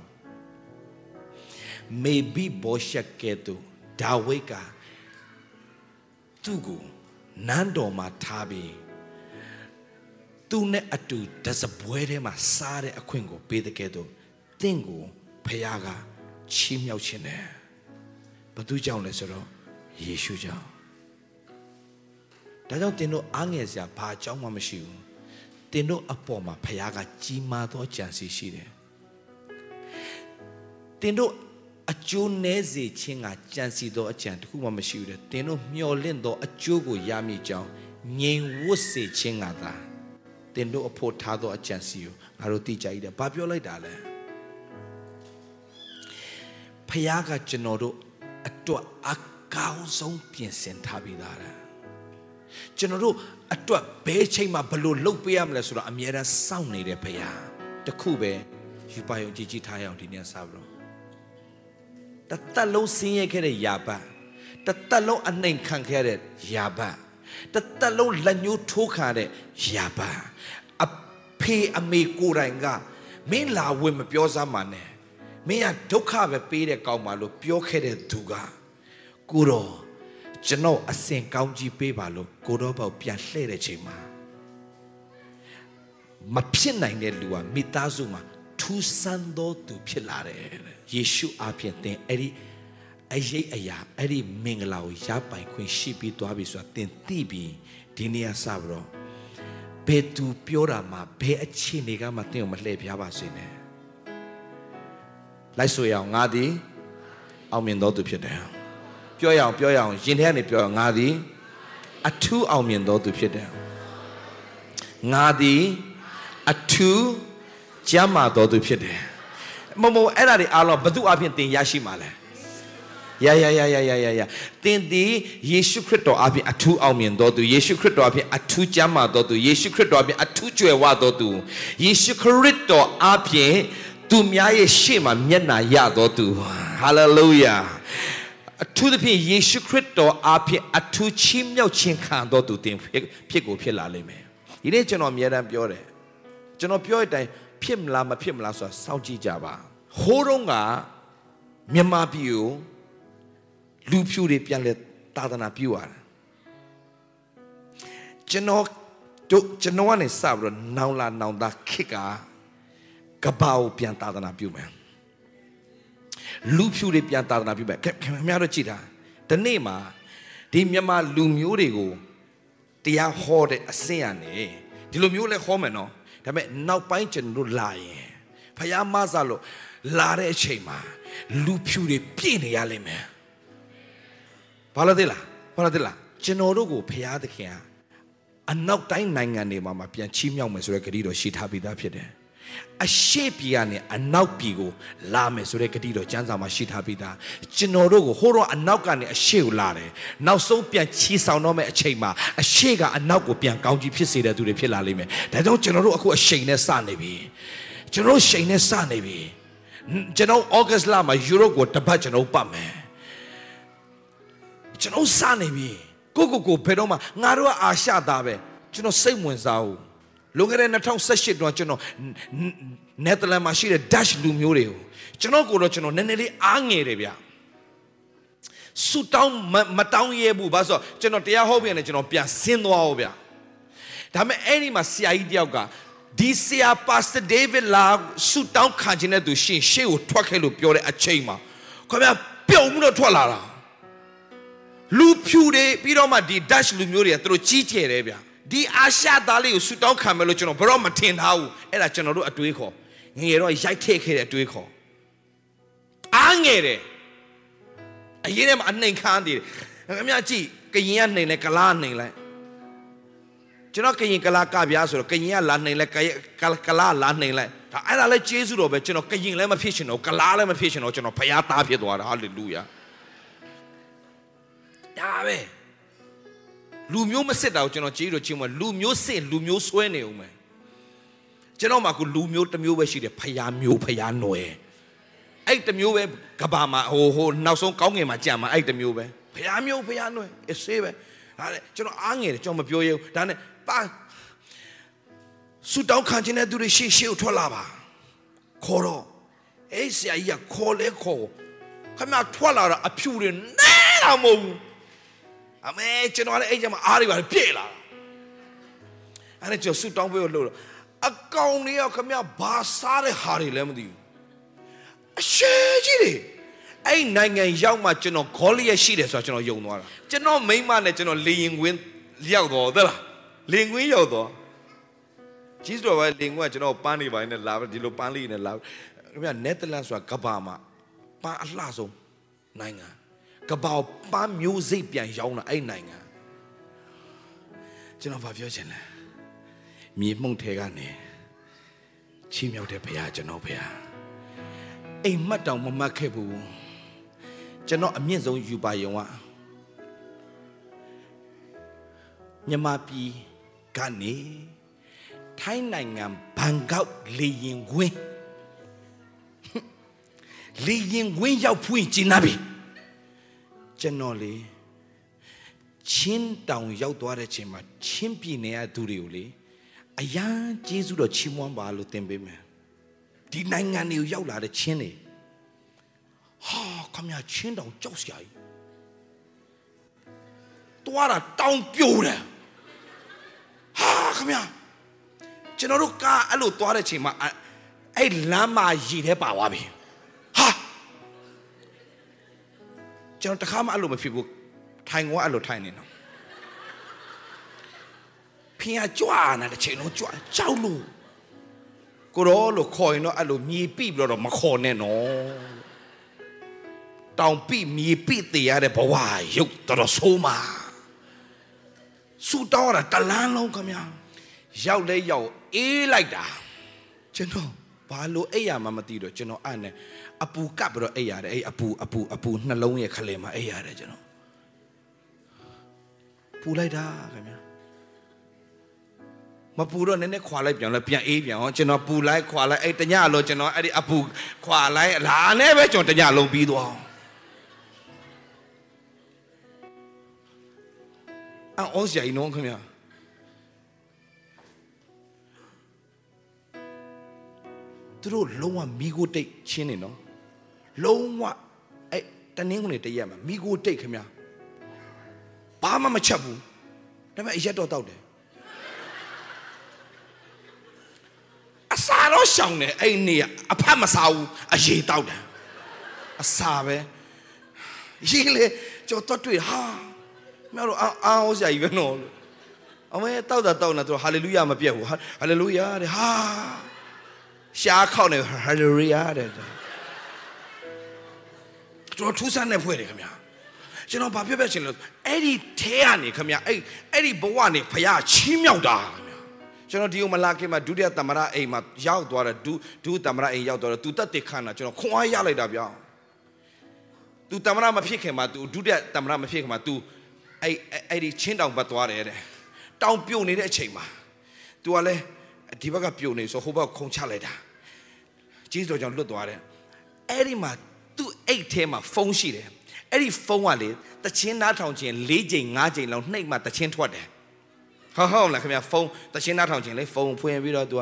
maybe ဘောရှက်ကဲ့သို့ဒါဝိတ်ကသူ့ကိုနန်းတော်မှာထားပြီးသူနဲ့အတူတစပွဲထဲမှာစားတဲ့အခွင့်ကိုပေးတဲ့ကဲ့သို့ တင့်ကိုဖခင်ကချီးမြှောက်ခြင်းတယ်ဘသူကြောင့်လဲဆိုတော့ယေရှုကြောင့်ဒါကြောင့်တင်တို့အားငယ်စရာဘာအကြောင်းမှမရှိဘူးတင်တို့အပေါ်မှာဖခင်ကကြီးမားသောကြံစီရှိတယ်တင်တို့အကျိုးနည်းစေခြင်းကကြံစီသောအကြံတစ်ခုမှမရှိဘူးတဲ့သင်တို့မျှော်လင့်သောအကျိုးကိုရမည်ကြောင်းငြိမ်ဝတ်စေခြင်းကသာသင်တို့အဖို့ထားသောအကြံစီကိုငါတို့သိကြ၏တဲ့ဘာပြောလိုက်တာလဲ ဖခင်ကကျွန်တော်တို့အတွက်အကောင်းဆုံးပြင်ဆင်ထားပြီးသားတယ်ကျွန်တော်တို့အတွက်ဘယ်ချိန်မှာဘလို့လှုပ်ပေးရမလဲဆိုတော့အမြဲတမ်းစောင့်နေတဲ့ဖခင်တခုပဲယူပါယုံကြည်ကြည်ထားရအောင်ဒီနေ့စပြီးတော့တသက်လုံးဆင်းရဲခဲ့တဲ့ယာပတ်တသက်လုံးအနှိမ်ခံခဲ့တဲ့ယာပတ်တသက်လုံးလက်ညှိုးထိုးခါတဲ့ယာပတ်အဖေအမေကိုယ်တိုင်ကမင်းလာဝင်မပြောစမ်းပါနဲ့ မင်းကဒုက္ခပဲပေးတဲ့ကောင်းပါလို့ပြောခဲ့တဲ့သူကကိုတော့ကျွန်တော်အစင်ကောင်းကြီးပေးပါလို့ကိုတော့ပေါ့ပြန်လှည့်တဲ့ချိန်မှာမဖြစ်နိုင်တဲ့လူကမိသားစုမှာထူးဆန်းသောသူဖြစ်လာတယ်ယေရှုအပြင်သင်အဲ့ဒီအရေးအရာအဲ့ဒီမင်္ဂလာကိုရပိုင်ခွင့်ရှိပြီးသွားပြီဆိုတာသင်သိပြီးဒီနေ့ကစပြီးတော့ဘယ်သူပြောတာမှဘယ်အခြေအနေကမှတင့်ကိုမလှည့်ပြားပါစေနဲ့ လိုက်ဆိုရအောင်ငါသည်အောင်မြင်တော်သူဖြစ်တယ်ပြောရအောင်ပြောရအောင်ရင်ထဲကနေပြောရအောင်ငါသည်အထူးအောင်မြင်တော်သူဖြစ်တယ်ငါသည်အထူးကျမ်းမာတော်သူဖြစ်တယ်မမအဲ့ဒါတွေအားလုံးဘသူအပြင်သင်ရရှိမှာလဲယာယာယာယာယာယာယာသင်သည်ယေရှုခရစ်တော်အပြင်အထူးအောင်မြင်တော်သူယေရှုခရစ်တော်အပြင်အထူးကျမ်းမာတော်သူယေရှုခရစ်တော်အပြင်အထူးကြွယ်ဝတော်သူယေရှုခရစ်တော်အပြင် သူများရဲ့ရှေ့မှာမျက်နှာရတော်သူဟာလေလုယာအထူးသဖြင့်ယေရှုခရစ်တော်အပြင်အထူးချီးမြှောက်ခြင်းခံတော်သူတင်ဖြစ်ကိုဖြစ်လာလိမ့်မယ်ဒီနေ့ကျွန်တော်အမြဲတမ်းပြောတယ်ကျွန်တော်ပြောတဲ့အတိုင်းဖြစ်မလားမဖြစ်မလားဆိုတာစောင့်ကြည့်ကြပါဟိုးတုန်းကမြန်မာပြည်ကိုလူဖြူတွေပြန်လဲသာသနာပြုရတယ်ကျွန်တော်တို့ကျွန်တော်ကနေစပြီးတော့နောင်လာနောင်သားခစ်က ကဘာကိုပြန်သာသနာပြုမယ်လူဖြူတွေပြန်သာသနာပြုမယ်ခင်ဗျားတို့ကြည့်တာဒီနေ့မှာဒီမြန်မာလူမျိုးတွေကိုတရားဟောတဲ့အဆင့်ကနေဒီလိုမျိုးလဲဟောမယ်နော်ဒါပေမဲ့နောက်ပိုင်းကျွန်တော်တို့လာရင်ဖယားမဆလို့လာတဲ့အချိန်မှာလူဖြူတွေပြည့်နေရလိမ့်မယ်ဘာလို့သိလားဘာလို့သိလားကျွန်တော်တို့ကိုဖယားသခင်ကအနောက်တိုင်းနိုင်ငံတွေမှာပြန်ချီးမြှောက်မယ်ဆိုတဲ့ဂရုတော်ရှိထားပြီးသားဖြစ်တယ် အရှိပြည်ကနေအနောက်ပြည်ကိုလာမယ်ဆိုတဲ့ဂတိတော်ကျမ်းစာမှာရှိထားပြီးသားကျွန်တော်တို့ကိုဟိုတော့အနောက်ကနေအရှိကိုလာတယ်နောက်ဆုံးပြန်ချီဆောင်တော့မယ့်အချိန်မှာအရှိကအနောက်ကိုပြန်ကောင်းကြီးဖြစ်စေတဲ့သူတွေဖြစ်လာလိမ့်မယ်ဒါကြောင့်ကျွန်တော်တို့အခုအရှိန်နဲ့စနေပြီကျွန်တော်ရှိန်နဲ့စနေပြီကျွန်တော်ဩဂတ်လမှာယူရိုကိုတပတ်ကျွန်တော်ပတ်မယ်ကျွန်တော်စနေပြီကိုကိုကိုဘယ်တော့မှငါတို့ကအာရှသားပဲကျွန်တော်စိတ်ဝင်စားဘူး လွန်ခဲ့တဲ့2018တုန်းကကျွန်တော်နယ်သာလန်မှာရှိတဲ့ Dutch လူမျိုးတွေကိုကျွန်တော်ကိုတော့ကျွန်တော်နည်းနည်းလေးအားငယ်တယ်ဗျဆူတောင်းမတောင်းရဲဘူးဘာလို့ကျွန်တော်တရားဟောပြန်တယ်ကျွန်တော်ပြန်ဆင်းသွားအောင်ဗျဒါပေမဲ့အဲ့ဒီမှာဆရာကြီးတယောက်ကဒီဆရာပါစတာဒေးဗစ်လာဆူတောင်းခံခြင်းတဲ့သူရှင်ရှေ့ကိုထွက်ခဲ့လို့ပြောတဲ့အချိန်မှာခင်ဗျာပြုံမှုတော့ထွက်လာတာလူဖြူတွေပြီးတော့မှဒီ Dutch လူမျိုးတွေကသူတို့ကြီးကျယ်တယ်ဗျာ ဒီအာရှသားလေးကိုဆူတောင်းခံမယ်လို့ကျွန်တော်ဘယ်တော့မထင်ထားဘူးအဲ့ဒါကျွန်တော်တို့အတွေးခေါ်ငယ်တော့ရိုက်ထည့်ခဲ့တဲ့အတွေးခေါ်အားငယ်တယ်အရင်ကမှအနှိမ်ခမ်းသေးတယ်ခင်ဗျာကြည့်ကရင်ကနှိမ်လဲကလားနှိမ်လဲကျွန်တော်ကရင်ကလားကပြားဆိုတော့ကရင်ကလာနှိမ်လဲကလားလာနှိမ်လဲဒါအဲ့ဒါလဲကျေးဇူးတော်ပဲကျွန်တော်ကရင်လည်းမဖြစ်ရှင်တော့ကလားလည်းမဖြစ်ရှင်တော့ကျွန်တော်ဖရားသားဖြစ်သွားတာဟာလေလုယာဒါပဲ လူမျိုးမစစ်တာကိုကျွန်တော်ကြည့်လို့ချင်းမလူမျိုးစစ်လူမျိုးဆွဲနေအောင်မယ်ကျွန်တော်မှကလူမျိုးတစ်မျိုးပဲရှိတယ်ဖယားမျိုးဖယားနွယ်အဲ့တစ်မျိုးပဲကဘာမှာဟိုဟိုနောက်ဆုံးကောင်းငယ်မှာကြံမှာအဲ့တစ်မျိုးပဲဖယားမျိုးဖယားနွယ်အစေးပဲဒါနဲ့ကျွန်တော်အားငယ်တယ်ကျွန်တော်မပြောရဘူးဒါနဲ့ပါဆူတောင်းခံခြင်းတဲ့သူတွေရှေ့ရှေ့ကိုထွက်လာပါခေါ်တော့အဲ့ဆရာကြီးကခေါ်လဲခေါ်ခမထွက်လာတာအဖြူတွေနဲတာမဟုတ်ဘူး အမေကျွန်တော်လည်းအဲ့ကျမှအားတွေပါပြည့်လာတာအဲ့ဒါကျွန်တော်ဆူတောင်းပေးလို့လို့အကောင်တွေကခမဘာစားတဲ့ဟာတွေလည်းမသိဘူးအရှဲကြီးတွေအဲ့နိုင်ငံရောက်မှကျွန်တော်ဂေါလိယရှိတယ်ဆိုတော့ကျွန်တော်ယုံသွားတာကျွန်တော်မိမနဲ့ကျွန်တော်လေရင်ကွင်းရောက်တော့သလားလေရင်ကွင်းရောက်တော့ကြီးတော်ပဲလေရင်ကွင်းကကျွန်တော်ပန်းနေပါနဲ့လာဒီလိုပန်းလေးနဲ့လာခင်ဗျနယ်သာလန်ဆိုတာကဘာမှာပန်းအလှဆုံးနိုင်ငံ ကပောက်ပန်းမျိုးစိတ်ပြန်ရောင်းတာအဲ့နိုင်ငံကျွန်တော်ဗာပြောချင်တယ်မြေမှုန့်ထဲကနေချီးမြှောက်တဲ့ဘုရားကျွန်တော်ဘုရားအိမ်မက်တောင်မမတ်ခဲ့ဘူးကျွန်တော်အမြင့်ဆုံးယူပါယုံကမြန်မာပြည်ကနေထိုင်းနိုင်ငံဘန်ကောက်လေရင်ကွင်းလေရင်ကွင်းရောက်ဖွင့်ကျင်းနာပြီ ကျွန်တော်လေချင်းတောင်ရောက်သွားတဲ့ချိန်မှာချင်းပြည်နယ်ကသူတွေကိုလေအရန်ကျေးဇူးတော်ချီးမွမ်းပါလို့သင်ပေးမယ်ဒီနိုင်ငံတွေကိုရောက်လာတဲ့ချင်းတွေဟာခမရချင်းတောင်ကြောက်စရာကြီးတွားတာတောင်ပြိုတယ်ဟာခမရကျွန်တော်တို့ကားအဲ့လိုတွားတဲ့ချိန်မှာအဲ့လမ်းမှာရည်ထဲပါသွားပြီ ကျွန်တော်တခါမှအဲ့လိုမဖြစ်ဘူးထိုင်ကောအဲ့လိုထိုင်နေတော့ဖင်ကကြွားနေတဲ့ချိန်လုံးကြွားကြောက်လို့ကိုရောလို့ခေါ်ရင်တော့အဲ့လိုမြေပိပြီးတော့မခေါ်နဲ့နော်တောင်ပိမြေပိတည်ရတဲ့ဘဝရုပ်တော်တော်ဆိုးမှာဆူတောင်းတာတလန်းလုံးခမညာရောက်လဲရောက်အေးလိုက်တာကျွန်တော်ဘာလို့အိပ်ရမှမသိတော့ကျွန်တော်အဲ့နဲ့ အပူကပ်ပြီးတော့အိပ်ရတယ်အဲ့အပူအပူအပူနှလုံးရဲ့ခလဲမှာအိပ်ရတယ်ကျွန်တော်ပူလိုက်တာခင်ဗျာမပူတော့နည်းနည်းခွာလိုက်ပြန်လဲပြန်အေးပြန်ဟောကျွန်တော်ပူလိုက်ခွာလိုက်အဲ့တညလုံးကျွန်တော်အဲ့ဒီအပူခွာလိုက်လာနဲ့ပဲကျွန်တော်တညလုံးပြီးသွားအောင်အော်စရာကြီးနော်ခင်ဗျာသူတို့လုံးဝမိကိုတိတ်ချင်းနေနော် လုံးဝအဲ့တနင်းကုန်နေတရက်မှာမိကိုတိတ်ခင်ဗျာဘာမှမချက်ဘူးဒါပေမဲ့အရက်တော့တောက်တယ်အစာတော့ရှောင်တယ်အဲ့နေအဖတ်မစားဘူးအရေတောက်တယ်အစာပဲရေးလေကြောတော့တွေ့ဟာမြောက်တော့အာအာဟောစရာကြီးပဲနော်အမေတောက်တာတောက်နေသူဟာလေလုယာမပြတ်ဘူးဟာလေလုယာတဲ့ဟာရှားခောက်နေဟာလေလုယာတဲ့ကျွန် တော်ထူးဆန်းတဲ့ဖွဲ့တယ်ခင်ဗျာကျွန်တော်ဘာပြောပြချင်လဲအဲ့ဒီထဲကနေခင်ဗျာအဲ့အဲ့ဒီဘဝနေဖရာချီးမြှောက်တာခင်ဗျာကျွန်တော်ဒီကိုမလာခင်မှာဒုတိယသမရအိမ်မှာရောက်သွားတယ်ဒုဒုသမရအိမ်ရောက်သွားတယ်သူတက်တက်ခန့်တာကျွန်တော်ခွန်အားရလိုက်တာဗျာသူသမရမဖြစ်ခင်မှာသူဒုတိယသမရမဖြစ်ခင်မှာသူအဲ့အဲ့ဒီချင်းတောင်ပတ်သွားတယ်တဲ့တောင်ပြုတ်နေတဲ့အချိန်မှာ तू ကလည်းဒီဘက်ကပြုတ်နေဆိုဟိုဘက်ခုံချလိုက်တာကြီးတော်ကြောင့်လွတ်သွားတယ်အဲ့ဒီမှာ သူ့အိတ်ထဲမှာဖုန်းရှိတယ်အဲ့ဒီဖုန်းကလေတချင်းနားထောင်ခြင်း၄ချိန်၅ချိန်လောက်နှိပ်မှတချင်းထွက်တယ်ဟုတ်ဟုတ်လားခင်ဗျာဖုန်းတချင်းနားထောင်ခြင်းလေဖုန်းဖွင့်ပြီးတော့ तू က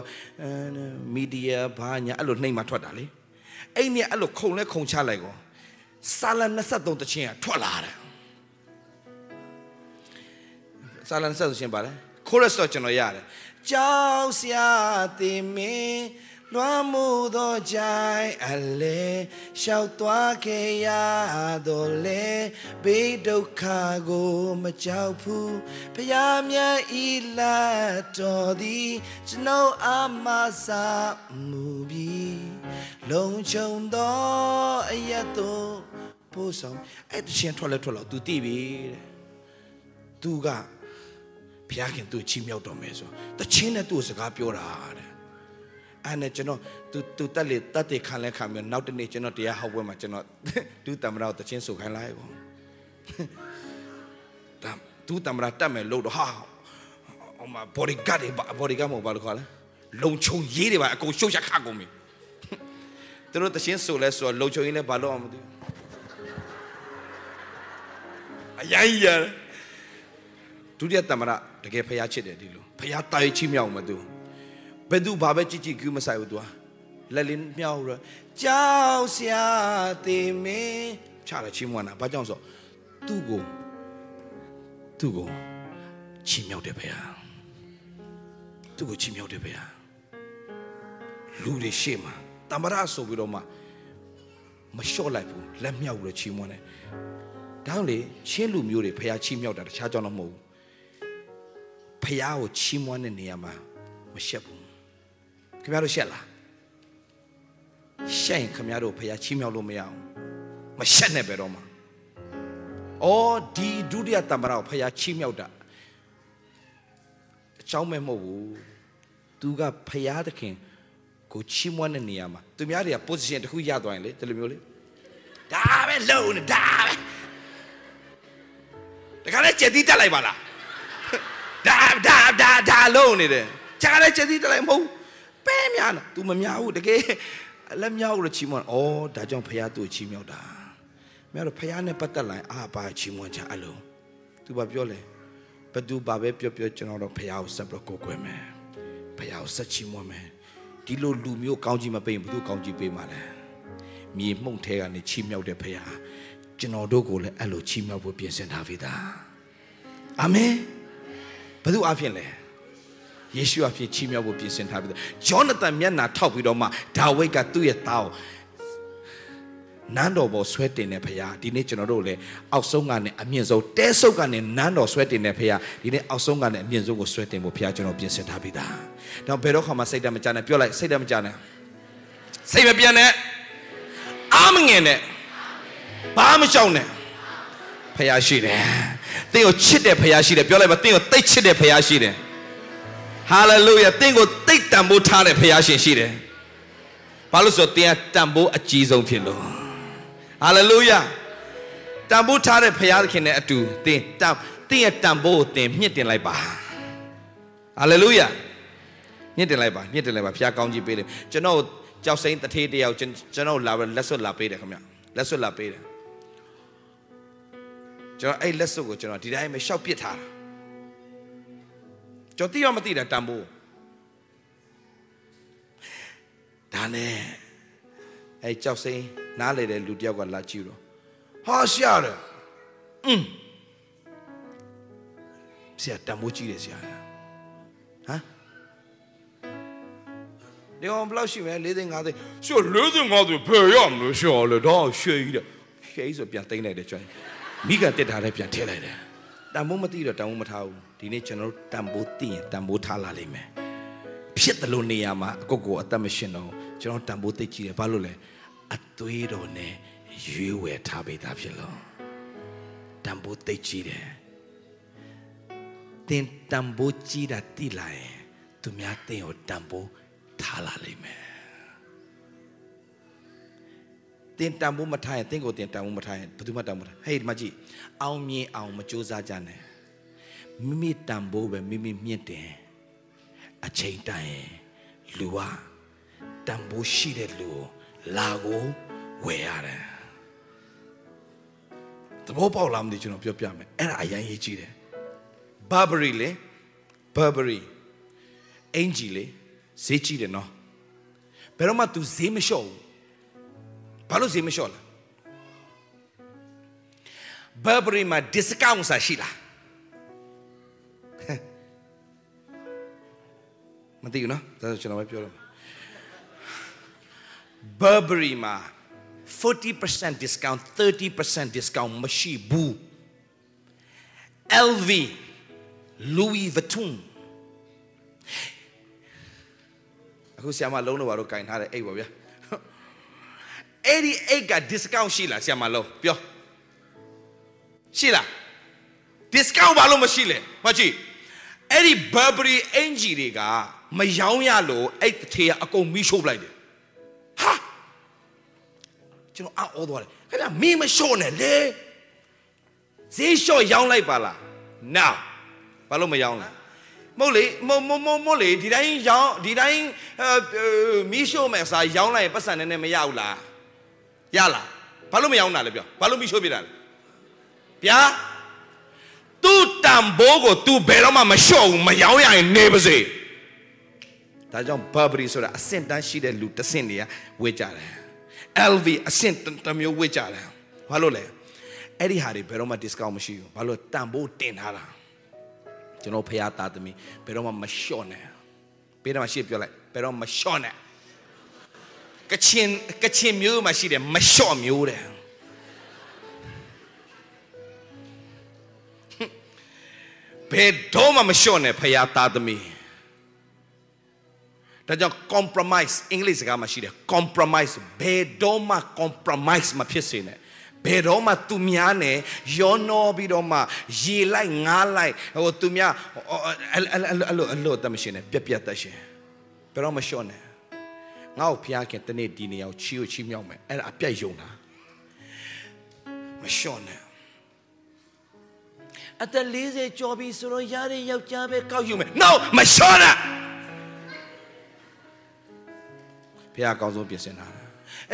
မီဒီယာဘာညာအဲ့လိုနှိပ်မှထွက်တာလေအဲ့นี่အဲ့လိုခုံလဲခုံချလိုက်ကောစာလ23တချင်းကထွက်လာတယ်စာလ23တချင်းပါလေကိုရစ်တော့ကျွန်တော်ရတယ်ကြောက်စရာတင်မင်း လွှမ်းမှုသောကြိုင်အလဲလျှောက်သွားခဲ့ရတော့လေဘေးဒုက္ခကိုမကြောက်ဘူးဖယားမြတ်ဤလာတော်သည်ကျွန်ုပ်အမစာမူပြီးလုံခြုံသောအရတ်တို့ပို့ဆောင်အဲ့တချင်းထွက်လဲထွက်တော့ तू သိပြီတဲ့ तू ကဘုရားခင်သူ့ချီးမြှောက်တော်မယ်ဆိုတချင်းနဲ့သူ့စကားပြောတာတဲ့ အဲ့နဲ့ကျွန်တော်သူသူတက်လေတက်တဲ့ခံလဲခံပြီးနောက်တနေ့ကျွန်တော်တရားဟောပွဲမှာကျွန်တော်ဒုတမရာကိုတချင်းဆိုခိုင်းလိုက်ပေါ့တမ်ဒုတမရာတက်မယ်လို့တော့ဟာဟိုမှာ bodyguard တွေ bodyguard မဟုတ်ဘာလို့ခေါ်လဲလုံချုံရေးတွေပါအကုန်ရှုပ်ချက်ခါကုန်ပြီသူတို့တချင်းဆိုလဲဆိုတော့လုံချုံရေးလဲဘာလို့အောင်မသိဘူးအရင်ကြီးရတယ်ဒုတိယတမရတကယ်ဖျားချစ်တယ်ဒီလိုဖျားတာရချိမြောက်မသူဘ ယ်သူဘာပဲကြည့်ကြည့်ကူးမဆိုင်ဘူးသူလက်လေးမြောက်ရကြောက်စရာတင်မင်းချတယ်ချိမွမ်းတာဘာကြောင့်ဆိုသူ့ကိုသူ့ကိုချိမြောက်တယ်ဖျားသူ့ကိုချိမြောက်တယ်ဖျားလူတွေရှေ့မှာတမရဆိုပြီးတော့မှမလျှော့လိုက်ဘူးလက်မြောက်ပြီးချိမွမ်းတယ်ဒါလေရှင်းလူမျိုးတွေဖျားချိမြောက်တာတခြားကြောင့်တော့မဟုတ်ဘူးဖះကိုချီးမွမ်းတဲ့နေရာမှာမရှက်ဘူး ခင်ဗျားတို့ရှက်လားရှက်ရင်ခင်ဗျားတို့ဖះချီးမြှောက်လို့မရအောင်မရှက်နဲ့ပဲတော့မှာအော်ဒီဒုတိယတမ္ပရာကိုဖះချီးမြှောက်တာအကြောင်းမဲ့မဟုတ်ဘူးသူကဖះသခင်ကိုချီးမွမ်းတဲ့နေရာမှာသူများတွေက position တစ်ခုရသွားရင်လေဒီလိုမျိုးလေဒါပဲလုံနေဒါပဲတခါလဲကြက်တီးတက်လိုက်ပါလားဒါဒါဒါဒါလုံးနေတယ်ခြားလဲချက်စီတက်လိုက်မဟုတ် ပဲများလား तू မများဘူးတကယ်လက်မြောက်လို့ချီးမွမ်းဩဒါကြောင့်ဖះသူ့ချီးမြှောက်တာမြတ်တော့ဖះနဲ့ပတ်သက်လာအာပါချီးမွမ်းချအလုံး तू ဘာပြောလဲဘသူဘာပဲပြောပြောကျွန်တော်တော့ဖះကိုဆက်ပြီးကိုကိုွယ်မယ်ဖះကိုဆက်ချီးမွမ်းမယ်ဒီလိုလူမျိုးကောင်းကြီးမပေးဘူးဘသူကောင်းကြီးပေးမှာလဲမြေမှုန့်ထဲကနေချီးမြှောက်တဲ့ဖះကျွန်တော်တို့ကိုလည်းအဲ့လိုချီးမြှောက်ဖို့ပြင်ဆင်ထားပြီသားအာမင်ဘယ်သူအဖြစ်လဲ ယေရှုအဖြစ်ချီးမြှောက်ဖို့ပြင်ဆင်ထားပြီးတော့ဂျောနသန်မျက်နှာထောက်ပြီးတော့မှဒါဝိဒ်ကသူ့ရဲ့သားကိုနန်းတော်ပေါ်ဆွဲတင်တဲ့ဖခင်ဒီနေ့ကျွန်တော်တို့လည်းအောက်ဆုံးကနေအမြင့်ဆုံးတဲဆုပ်ကနေနန်းတော်ဆွဲတင်တဲ့ဖခင်ဒီနေ့အောက်ဆုံးကနေအမြင့်ဆုံးကိုဆွဲတင်ဖို့ဖခင်ကျွန်တော်ပြင်ဆင်ထားပြီးသား။တော့ဘယ်တော့ခါမှစိတ်တမကြနဲ့ပြောလိုက်စိတ်တမကြနဲ့စိတ်မပြတ်နဲ့အာမငင်နဲ့ဘာမရှောင်နဲ့ဖခင်ရှိတယ်။သင်ကိုချစ်တဲ့ဖခင်ရှိတယ်ပြောလိုက်ပါသင်ကိုသိချစ်တဲ့ဖခင်ရှိတယ်။ ဟာလေလုယာသင်ကိုသိတန်ဖိုးထားတဲ့ဖခင်ရှင်ရှိတယ်။ဘာလို့ဆိုသင်ကတန်ဖိုးအကြီးဆုံးဖြစ်လို့ဟာလေလုယာတန်ဖိုးထားတဲ့ဖခင်နဲ့အတူသင်တန်သင်ရဲ့တန်ဖိုးကိုသင်မြင့်တင်လိုက်ပါဟာလေလုယာမြင့်တင်လိုက်ပါမြင့်တင်လိုက်ပါဖခင်ကောင်းကြီးပေးတယ်ကျွန်တော်ကြောက်စိမ့်တထေးတယောက်ကျွန်တော်လာလက်စွပ်လာပေးတယ်ခင်ဗျလက်စွပ်လာပေးတယ်ကျွန်တော်အဲ့လက်စွပ်ကိုကျွန်တော်ဒီတိုင်းပဲရှောက်ပစ်ထားတာ ကျွန်တော်သိရမသိတာတန်ဖိုးဒါနဲ့အဲ့ကြောက်စိမ့်နားလေတဲ့လူတယောက်ကလာကြည့်တော့ဟာရှာတယ်อืมဆရာတန်ဖိုးကြီးတယ်ဆရာဟမ်ဒီအောင်ဘလောက်ရှိမယ်၄သိန်း၅သိန်းရှော၄သိန်း၅သိန်းဖယ်ရမလို့ရှောလေတော့ရှေးကြီးတယ်ရှေးကြီးဆိုပြန်သိမ့်လိုက်တယ်ကျွမ်းမိကန်တက်ထားတယ်ပြန်ထည့်လိုက်တယ်တန်ဖိုးမသိတော့တန်ဖိုးမထားဘူး ဒီနေ့ကျွန်တော်တို့တန်ဖိုးသိရင်တန်ဖိုးထားလာလိမ့်မယ်ဖြစ်တယ်လို့နေရာမှာအကုတ်ကိုအသက်မရှင်တော့ကျွန်တော်တန်ဖိုးသိကြည့်တယ်ဘာလို့လဲအသွေးတော်နဲ့ရွေးဝယ်ထားပေးတာဖြစ်လို့တန်ဖိုးသိကြည့်တယ်တင်တန်ဖိုးကြည့်တာတိလာရင်သူများတင်ကိုတန်ဖိုးထားလာလိမ့်မယ်တင်တန်ဖိုးမထားရင်တင်ကိုတင်တန်ဖိုးမထားရင်ဘယ်သူမှတန်ဖိုးထားဟေးဒီမှာကြည့်အောင်မြင်အောင်မကြိုးစားကြနဲ့ မိမိတန်ဖိုးပဲမိမိမြင့်တယ်အချိန်တိုင်လူကတန်ဖိုးရှိတဲ့လူကိုလာကိုဝယ်ရတယ်သဘောပေါက်လားမသိကျွန်တော်ပြောပြမယ်အဲ့ဒါအရင်ရေးကြည့်တယ် Burberry လေ Burberry အင်ဂျီလေဈေးကြီးတယ်နော်ဘယ်တော့မှ तू ဈေးမလျှော့ဘူးဘာလို့ဈေးမလျှော့လဲ Burberry မှာ discount စာရှိလား မသိဘူးနော်ဒါဆိုကျွန်တော်ပဲပြောတော့ Burberry မှာ40% discount 30% discount မရှိဘူး LV Louis Vuitton အခုဆရာမလုံးတော့ဘာလို့ကင်ထားတဲ့အိတ်ပါဗျာအဲ့ဒီအိတ်က discount ရှိလားဆရာမလုံးပြောရှိလား discount ဘာလို့မရှိလဲမကြည့်အဲ့ဒီ Burberry အင်ဂျီတွေကမယောင်းရလို့အဲ့တထေကအကုန်မီးရှို့လိုက်တယ်ဟာကျွန်တော်အော်သွားတယ်ခင်ဗျမင်းမရှို့နဲ့လေဈေးလျှော့ရောင်းလိုက်ပါလား now ဘာလို့မရောင်းလဲမဟုတ်လေမမမမလေဒီတိုင်းရောင်းဒီတိုင်းမီးရှို့မဲ့စာရောင်းလိုက်ရင်ပတ်စံနဲ့နဲ့မရဘူးလားရလားဘာလို့မရောင်းတာလဲပြောဘာလို့မီးရှို့ပြတာလဲဗျာသူ့တံဘိုးကို तू ဘယ်တော့မှမလျှော့ဘူးမရောင်းရရင်နေပါစေ ဒါကြောင့် Burberry ဆိုတာအဆင့်တန်းရှိတဲ့လူတစ်ဆင့်တွေကဝေ့ကြတယ် LV အဆင့်တစ်မျိုးဝေ့ကြတယ်ဘာလို့လဲအဲ့ဒီဟာတွေဘယ်တော့မှ discount မရှိဘူးဘာလို့တံဘိုးတင်ထားတာကျွန်တော်ဖះသားသမီးဘယ်တော့မှမလျှော့နဲ့ပေးတော့မှရှေ့ပြောလိုက်ဘယ်တော့မလျှော့နဲ့ကချင်ကချင်မျိုးမှာရှိတယ်မလျှော့မျိုးတဲ့ဘယ်တော့မှမလျှော့နဲ့ဖះသားသမီး ဒါကြောင့် compromise အင်္ဂလိပ်စကားမှာရှိတယ် compromise ဘယ်တော့မှ compromise မဖြစ်စေနဲ့ဘယ်တော့မှသူများနဲ့ရောနှောပြီးတော့မှရေလိုက်ငားလိုက်ဟိုသူများအဲ့လိုအဲ့လိုတမရှင်နဲ့ပြက်ပြက်သက်ရှင်ဘယ်တော့မှရှော့နဲ့ငါ့ကိုဖျားခင်တနေ့ဒီနေရာကိုချီကိုချီမြောက်မယ်အဲ့ဒါအပြက်ယုံတာမရှော့နဲ့အသက်40ကျော်ပြီဆိုတော့ရတဲ့ယောက်ျားပဲကောက်ယူမယ် no မရှော့နဲ့ ဖျားအကောင်းဆုံးပြင်ဆင်တာ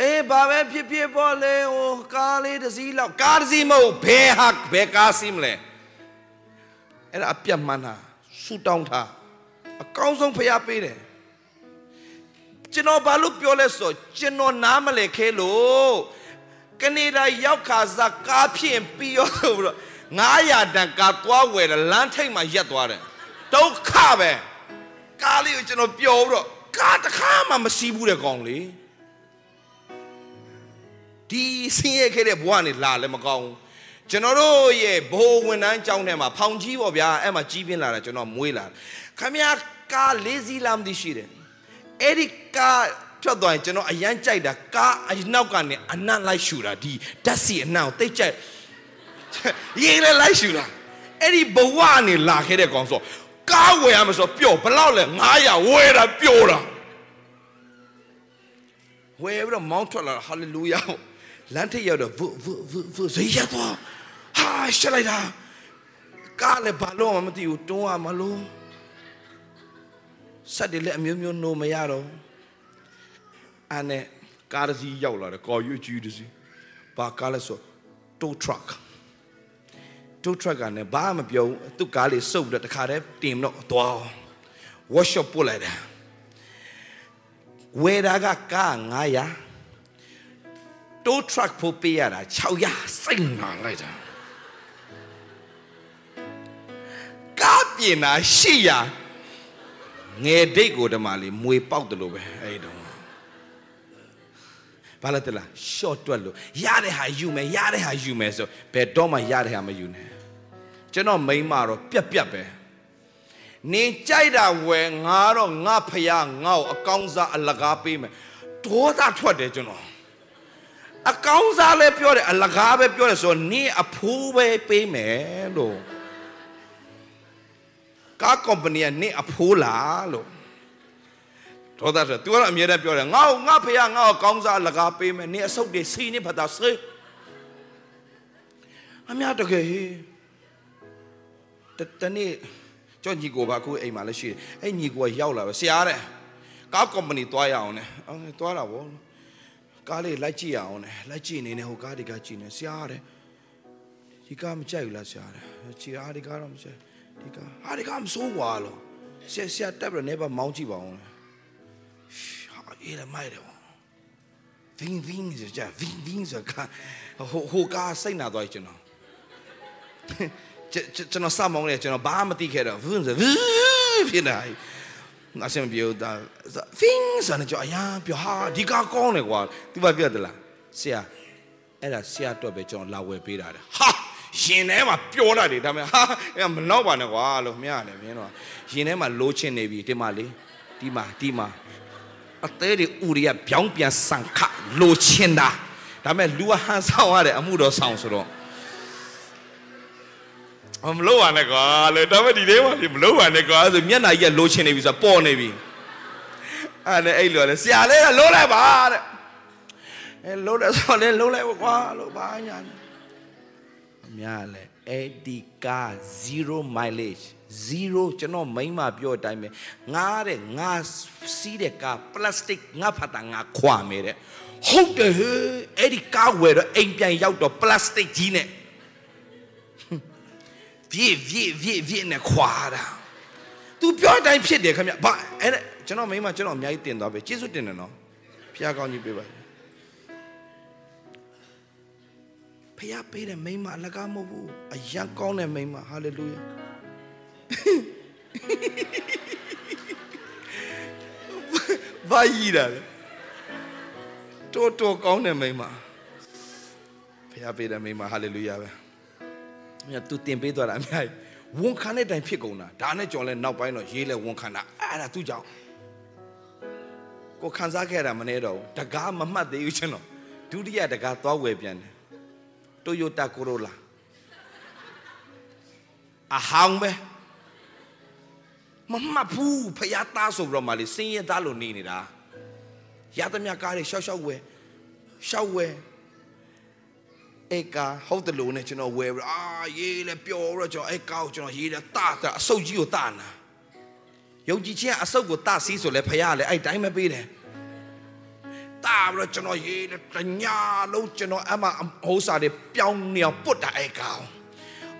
အေးဘာပဲဖြစ်ဖြစ်ပေါ့လေဟိုကားလေးတစ်စီးလောက်ကားတစ်စီးမဟုတ်ဘယ်ဟာဘယ်ကားစီးမလဲအဲ့ဒါအပြတ်မှန်းတာဆူတောင်းတာအကောင်းဆုံးဖျားပေးတယ်ကျွန်တော်ဘာလို့ပြောလဲဆိုကျွန်တော်နားမလဲခဲလို့ကနေဒါရောက်ခါစားကားဖြင့်ပြီးရောဆိုပြီးတော့900တန်ကားသွားဝယ်တယ်လမ်းထိပ်မှာရက်သွားတယ်ဒုက္ခပဲကားလေးကိုကျွန်တော်ပျော်ပြီးတော့ ကားတစ်ခါမှမစီးဘူးတဲ့ကောင်လေးဒီဆင်းရဲခဲ့တဲ့ဘဝကနေလာလည်းမကောင်းဘူးကျွန်တော်တို့ရဲ့ဘိုးဝန်တန်းကျောင်းထဲမှာဖောင်ကြီးပေါ့ဗျာအဲ့မှာကြီးပြင်းလာတာကျွန်တော်မွေးလာခမရကားလေးစီးလာမသိရှိတယ်အဲ့ဒီကားထွက်သွားရင်ကျွန်တော်အရန်ကြိုက်တာကားအနောက်ကနေအနံ့လိုက်ရှူတာဒီဓာတ်စီအနံ့ကိုတိတ်ကြိုက်ရေးလဲလိုက်ရှူတာအဲ့ဒီဘဝကနေလာခဲ့တဲ့ကောင်ဆို ကားဝယ်ရမှာဆိုပျော့ဘလောက်လဲ900ဝယ်တာပျော့တာဝယ်ပြီးတော့မောင်းထွက်လာဟာလေလုယာလမ်းထိပ်ရောက်တော့ဗုဗုဗုဗုဇေယျတော့ဟာရှက်လိုက်တာကားလည်းဘာလို့မှမသိဘူးတွန်းရမလို့ဆက်တယ်လည်းအမျိုးမျိုးနိုးမရတော့အဲ့နဲ့ကားတစ်စီးရောက်လာတယ်ကော်ရွကြီးတစ်စီးဘာကားလဲဆိုတိုးထရက် တိုးထရက်ကလည်းဘာမှမပြောဘူးသူ့ကားလေးစုပ်ပြီးတော့တခါတည်းတင်တော့သွား workshop ပို့လိုက်တယ်ဝယ်တာကကား900တိုးထရက်ဖို့ပေးရတာ600စိတ်နာလိုက်တာကားပြင်တာ800ငယ်ဒိတ်ကိုတမလေးမွေပေါက်တယ်လို့ပဲအဲ့တော့ ဘာလဲတလား short တွက်လို့ရတဲ့ဟာယူမယ်ရတဲ့ဟာယူမယ်ဆိုဘယ်တော့မှရတဲ့ဟာမယူနဲ့ကျွန်တော်မိန်းမတော့ပြက်ပြက်ပဲနင်ကြိုက်တာဝယ်ငါတော့ငါဖယားငါ့ကိုအကောင်းစားအလကားပေးမယ်ဒေါသထွက်တယ်ကျွန်တော်အကောင်းစားလည်းပြောတယ်အလကားပဲပြောတယ်ဆိုတော့နင်အဖိုးပဲပေးမယ်လို့ကားကုမ္ပဏီကနင်အဖိုးလားလို့ ဒေါသထွက် तू ကတော့အမြဲတမ်းပြောတယ်ငါ့ကိုငါဖယားငါ့ကိုအကောင်းစားအလကားပေးမယ်နင်အဆုတ်တွေစီနေဖတ်တာစေးအများတကယ်ဟေးတနေ့ကျော်ညီကိုပါအခုအိမ်မှာလည်းရှိတယ်အဲ့ညီကိုကရောက်လာပဲဆရာတဲ့ကားကုမ္ပဏီသွားရအောင်နဲ့အော်သွားတာဗောကားလေးလိုက်ကြည့်ရအောင်နဲ့လိုက်ကြည့်နေနေဟိုကားဒီကားကြည့်နေဆရာတဲ့ဒီကားမကြိုက်ဘူးလားဆရာတဲ့ကြည့်အားဒီကားတော့မကြိုက်ဒီကားဟာဒီကားမစိုးွာလို့ဆရာဆရာတက်ပြီးတော့နေပါမောင်းကြည့်ပါအောင်ဟာအေးလ ည်းမိုက်တယ်ဗင်းဗင်းဆိုကြဗင်းဗင်းဆိုကဟိုဟိုကားစိတ်နာသွားကျွန်တော်ကျွန်တော်စမောင်းနေကျွန်တော်ဘာမှမသိခဲ့တော့ဝင်းဆိုဖြစ်နေအဆင်ပြေတာဖင်းစနေကြအရာပြောဟာဒီကားကောင်းတယ်ကွာသူဘာပြောတယ်လားဆရာအဲ့ဒါဆရာတော့ပဲကျွန်တော်လာဝယ်ပေးတာတဲ့ဟာရင်ထဲမှာပြောတာတယ်ဒါပေမဲ့ဟာမနောက်ပါနဲ့ကွာလို့မရတယ်မင်းတော့ရင်ထဲမှာလိုးချင်နေပြီဒီမှာလေဒီမှာဒီမှာ အသေးတွေဥရိယပြောင်းပြန်ဆန်ခလိုချင်တာဒါပေမဲ့လူကဟန်ဆောင်ရတယ်အမှုတော်ဆောင်ဆိုတော့မလို့ပါနဲ့ကွာလေဒါပေမဲ့ဒီလေးမှာမလို့ပါနဲ့ကွာဆိုမျက်နှာကြီးကလိုချင်နေပြီဆိုပေါ်နေပြီအဲ့နဲ့အဲ့လိုလေဆရာလေးကလိုလိုက်ပါတဲ့အဲလိုတယ်ဆိုလေလိုလိုက်ပါကွာလို့ဘာညာအများလေအဲ့ဒီကား0 mileage 0ကျွန်တော်မိမပြောအတိုင်းပဲငားတဲ့ငါစီးတဲ့ကား plastic ငါဖတ်တာငါခွာမယ်တဲ့ဟုတ်တယ်ဟဲ့အဲ့ဒီကားဝယ်တော့အိမ်ပြန်ရောက်တော့ plastic ကြီးနဲ့ပြေးပြေးပြေးပြေးနဲ့ခွာတာ तू ပြောအတိုင်းဖြစ်တယ်ခင်ဗျဘာအဲ့ကျွန်တော်မိမကျွန်တော်အများကြီးတင်သွားပဲကျေးဇူးတင်တယ်နော်ဖះကောင်းကြီးပေးပါဖះပေးတဲ့မိမအလကားမဟုတ်ဘူးအယံကောင်းတဲ့မိမဟာလေလုယာ ဘာကြီးတာလဲတော်တော်ကောင်းတဲ့မိမဖះပေးတဲ့မိမဟာလေလုယာပဲမြတ်သူတင်ပေးသွားတာအများကြီးဝန်ခံတဲ့တိုင်ဖြစ်ကုန်တာဒါနဲ့ကြော်လဲနောက်ပိုင်းတော့ရေးလဲဝန်ခံတာအဲ့ဒါသူ့ကြောင့်ကိုခံစားခဲ့တာမနေတော့ဘူးတကားမမှတ်သေးဘူးကျွန်တော်ဒုတိယတကားသွားဝယ်ပြန်တယ်တိုယိုတာကိုရိုလာအဟောင်းပဲ မမှတ်ဘူးဖယားသားဆိုပြီးတော့မှလေစင်းရဲသားလို့နေနေတာရသမျှကားတွေရှောက်ရှောက်ဝယ်ရှောက်ဝယ်အဲ့ကာဟုတ်တယ်လို့နဲ့ကျွန်တော်ဝယ်ပြီးအာရေးလဲပျော်တော့ကျွန်တော်အဲ့ကာကိုကျွန်တော်ရေးတယ်တာတာအဆုတ်ကြီးကိုတာနာယုံကြည်ခြင်းအဆုတ်ကိုတာစီးဆိုလဲဖရားလဲအဲ့တိုင်းပဲပေးတယ်တာပြီးတော့ကျွန်တော်ရေးတယ်တညာလုံးကျွန်တော်အမဟိုးစာတွေပြောင်းနေအောင်ပုတ်တာအဲ့ကောင်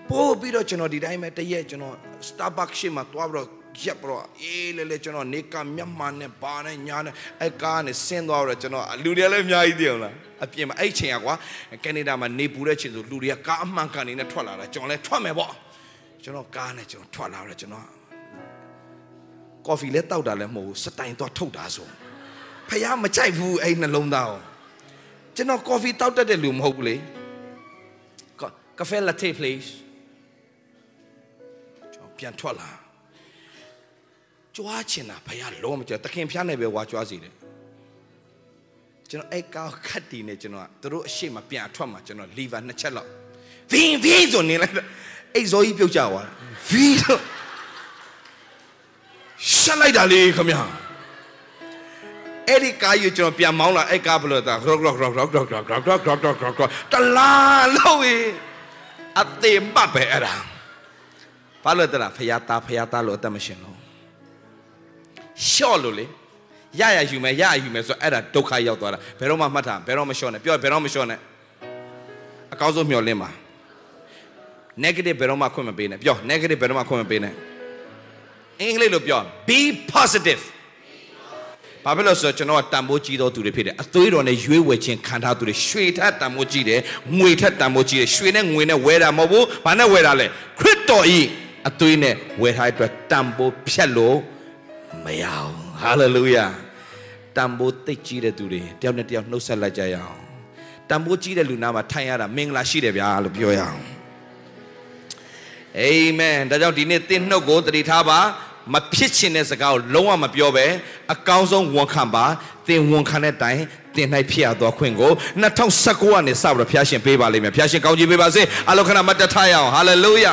ပို့ပြီးတော့ကျွန်တော်ဒီတိုင်းပဲတရက်ကျွန်တော် Starbucks ရှေ့မှာတွားပြီးတော့ ရက်ပြီးတော့အေးလေလေကျွန်တော်နေကမျက်မှန်နဲ့ဘာနဲ့ညာနဲ့အဲ့ကားနဲ့ဆင်းသွားတော့ကျွန်တော်လူတွေလည်းအများကြီးသိအောင်လားအပြင်မှာအဲ့ချိန်ကကွာကနေဒါမှာနေပူတဲ့ချိန်ဆိုလူတွေကကားအမှန်ကန်နေနဲ့ထွက်လာတာကျွန်တော်လည်းထွက်မယ်ပေါ့ကျွန်တော်ကားနဲ့ကျွန်တော်ထွက်လာတော့ကျွန်တော်ကော်ဖီလည်းတောက်တာလည်းမဟုတ်ဘူးစတိုင်တော့ထုတ်တာဆိုဖះမကြိုက်ဘူးအဲ့နှလုံးသားကိုကျွန်တော် coffee တောက်တတ်တဲ့လူမဟုတ်ဘူးလေ cafe latte please ကျွန်တော်ပြန်ထွက်လာ ကြွားချင်တာဖယားလုံးမကြတခင်ဖျားနေပဲဝါကြွားစီတယ်ကျွန်တော်အဲ့ကောက်ခတ်တီနေကျွန်တော်ကသူတို့အရှိမပြန်အထွက်မှာကျွန်တော် liver နှစ်ချက်လောက်ဗင်းဗင်းဆိုနေလိုက်အိတ်ဇော်ကြီးပြုတ်ကြသွားတာဗင်းတော့ရှက်လိုက်တာလေခမညာအဲ့ဒီကားယူကျွန်တော်ပြန်မောင်းလာအဲ့ကားဘလို့တာ rock rock rock rock rock rock rock rock rock rock rock တလာလို့ရေအသေးမပဲအဲ့ဒါဘာလို့တလားဖယားသားဖယားသားလို့အသက်မရှင်လို့ ရှော့လို့လေရရယူမယ်ရရယူမယ်ဆိုအဲ့ဒါဒုက္ခရောက်သွားတာဘယ်တော့မှမှတ်တာဘယ်တော့မလျှော့နဲ့ပြောဘယ်တော့မလျှော့နဲ့အကောင်းဆုံးမျှော်လင့်ပါ negative ဘယ်တော့မှခွင့်မပေးနဲ့ပြော negative ဘယ်တော့မှခွင့်မပေးနဲ့အင်္ဂလိပ်လိုပြော be positive ဘာဖြစ်လို့ဆိုတော့ကျွန်တော်ကတန်ဖိုးကြီးသောသူတွေဖြစ်တယ်အသွေးတော်နဲ့ရွေးဝယ်ခြင်းခံထားသူတွေရွှေထက်တန်ဖိုးကြီးတယ်ငွေထက်တန်ဖိုးကြီးတယ်ရွှေနဲ့ငွေနဲ့ဝယ်တာမဟုတ်ဘူးဘာနဲ့ဝယ်တာလဲခရစ်တော်ဤအသွေးနဲ့ဝယ်ထားတဲ့အတွက်တန်ဖိုးဖြတ်လို့ မရအောင်ဟာလေလုယာတန်ဖိုးသိကြီးတဲ့သူတွေတယောက်နဲ့တယောက်နှုတ်ဆက်လိုက်ကြရအောင်တန်ဖိုးကြီးတဲ့လူနာမှာထိုင်ရတာမင်္ဂလာရှိတယ်ဗျာလို့ပြောရအောင်အာမင်ဒါကြောင့်ဒီနေ့သင်နှုတ်ကိုတတိထားပါမဖြစ်ချင်တဲ့စကားကိုလုံးဝမပြောပဲအကောင်းဆုံးဝန်ခံပါသင်ဝန်ခံတဲ့တိုင်သင်၌ဖြစ်ရသောခွင့်ကို2019ကနေစပြီးတော့ဖျားရှင်ပေးပါလိမ့်မယ်ဖျားရှင်ကောင်းချီးပေးပါစေအလောကနာမတ်တထားရအောင်ဟာလေလုယာ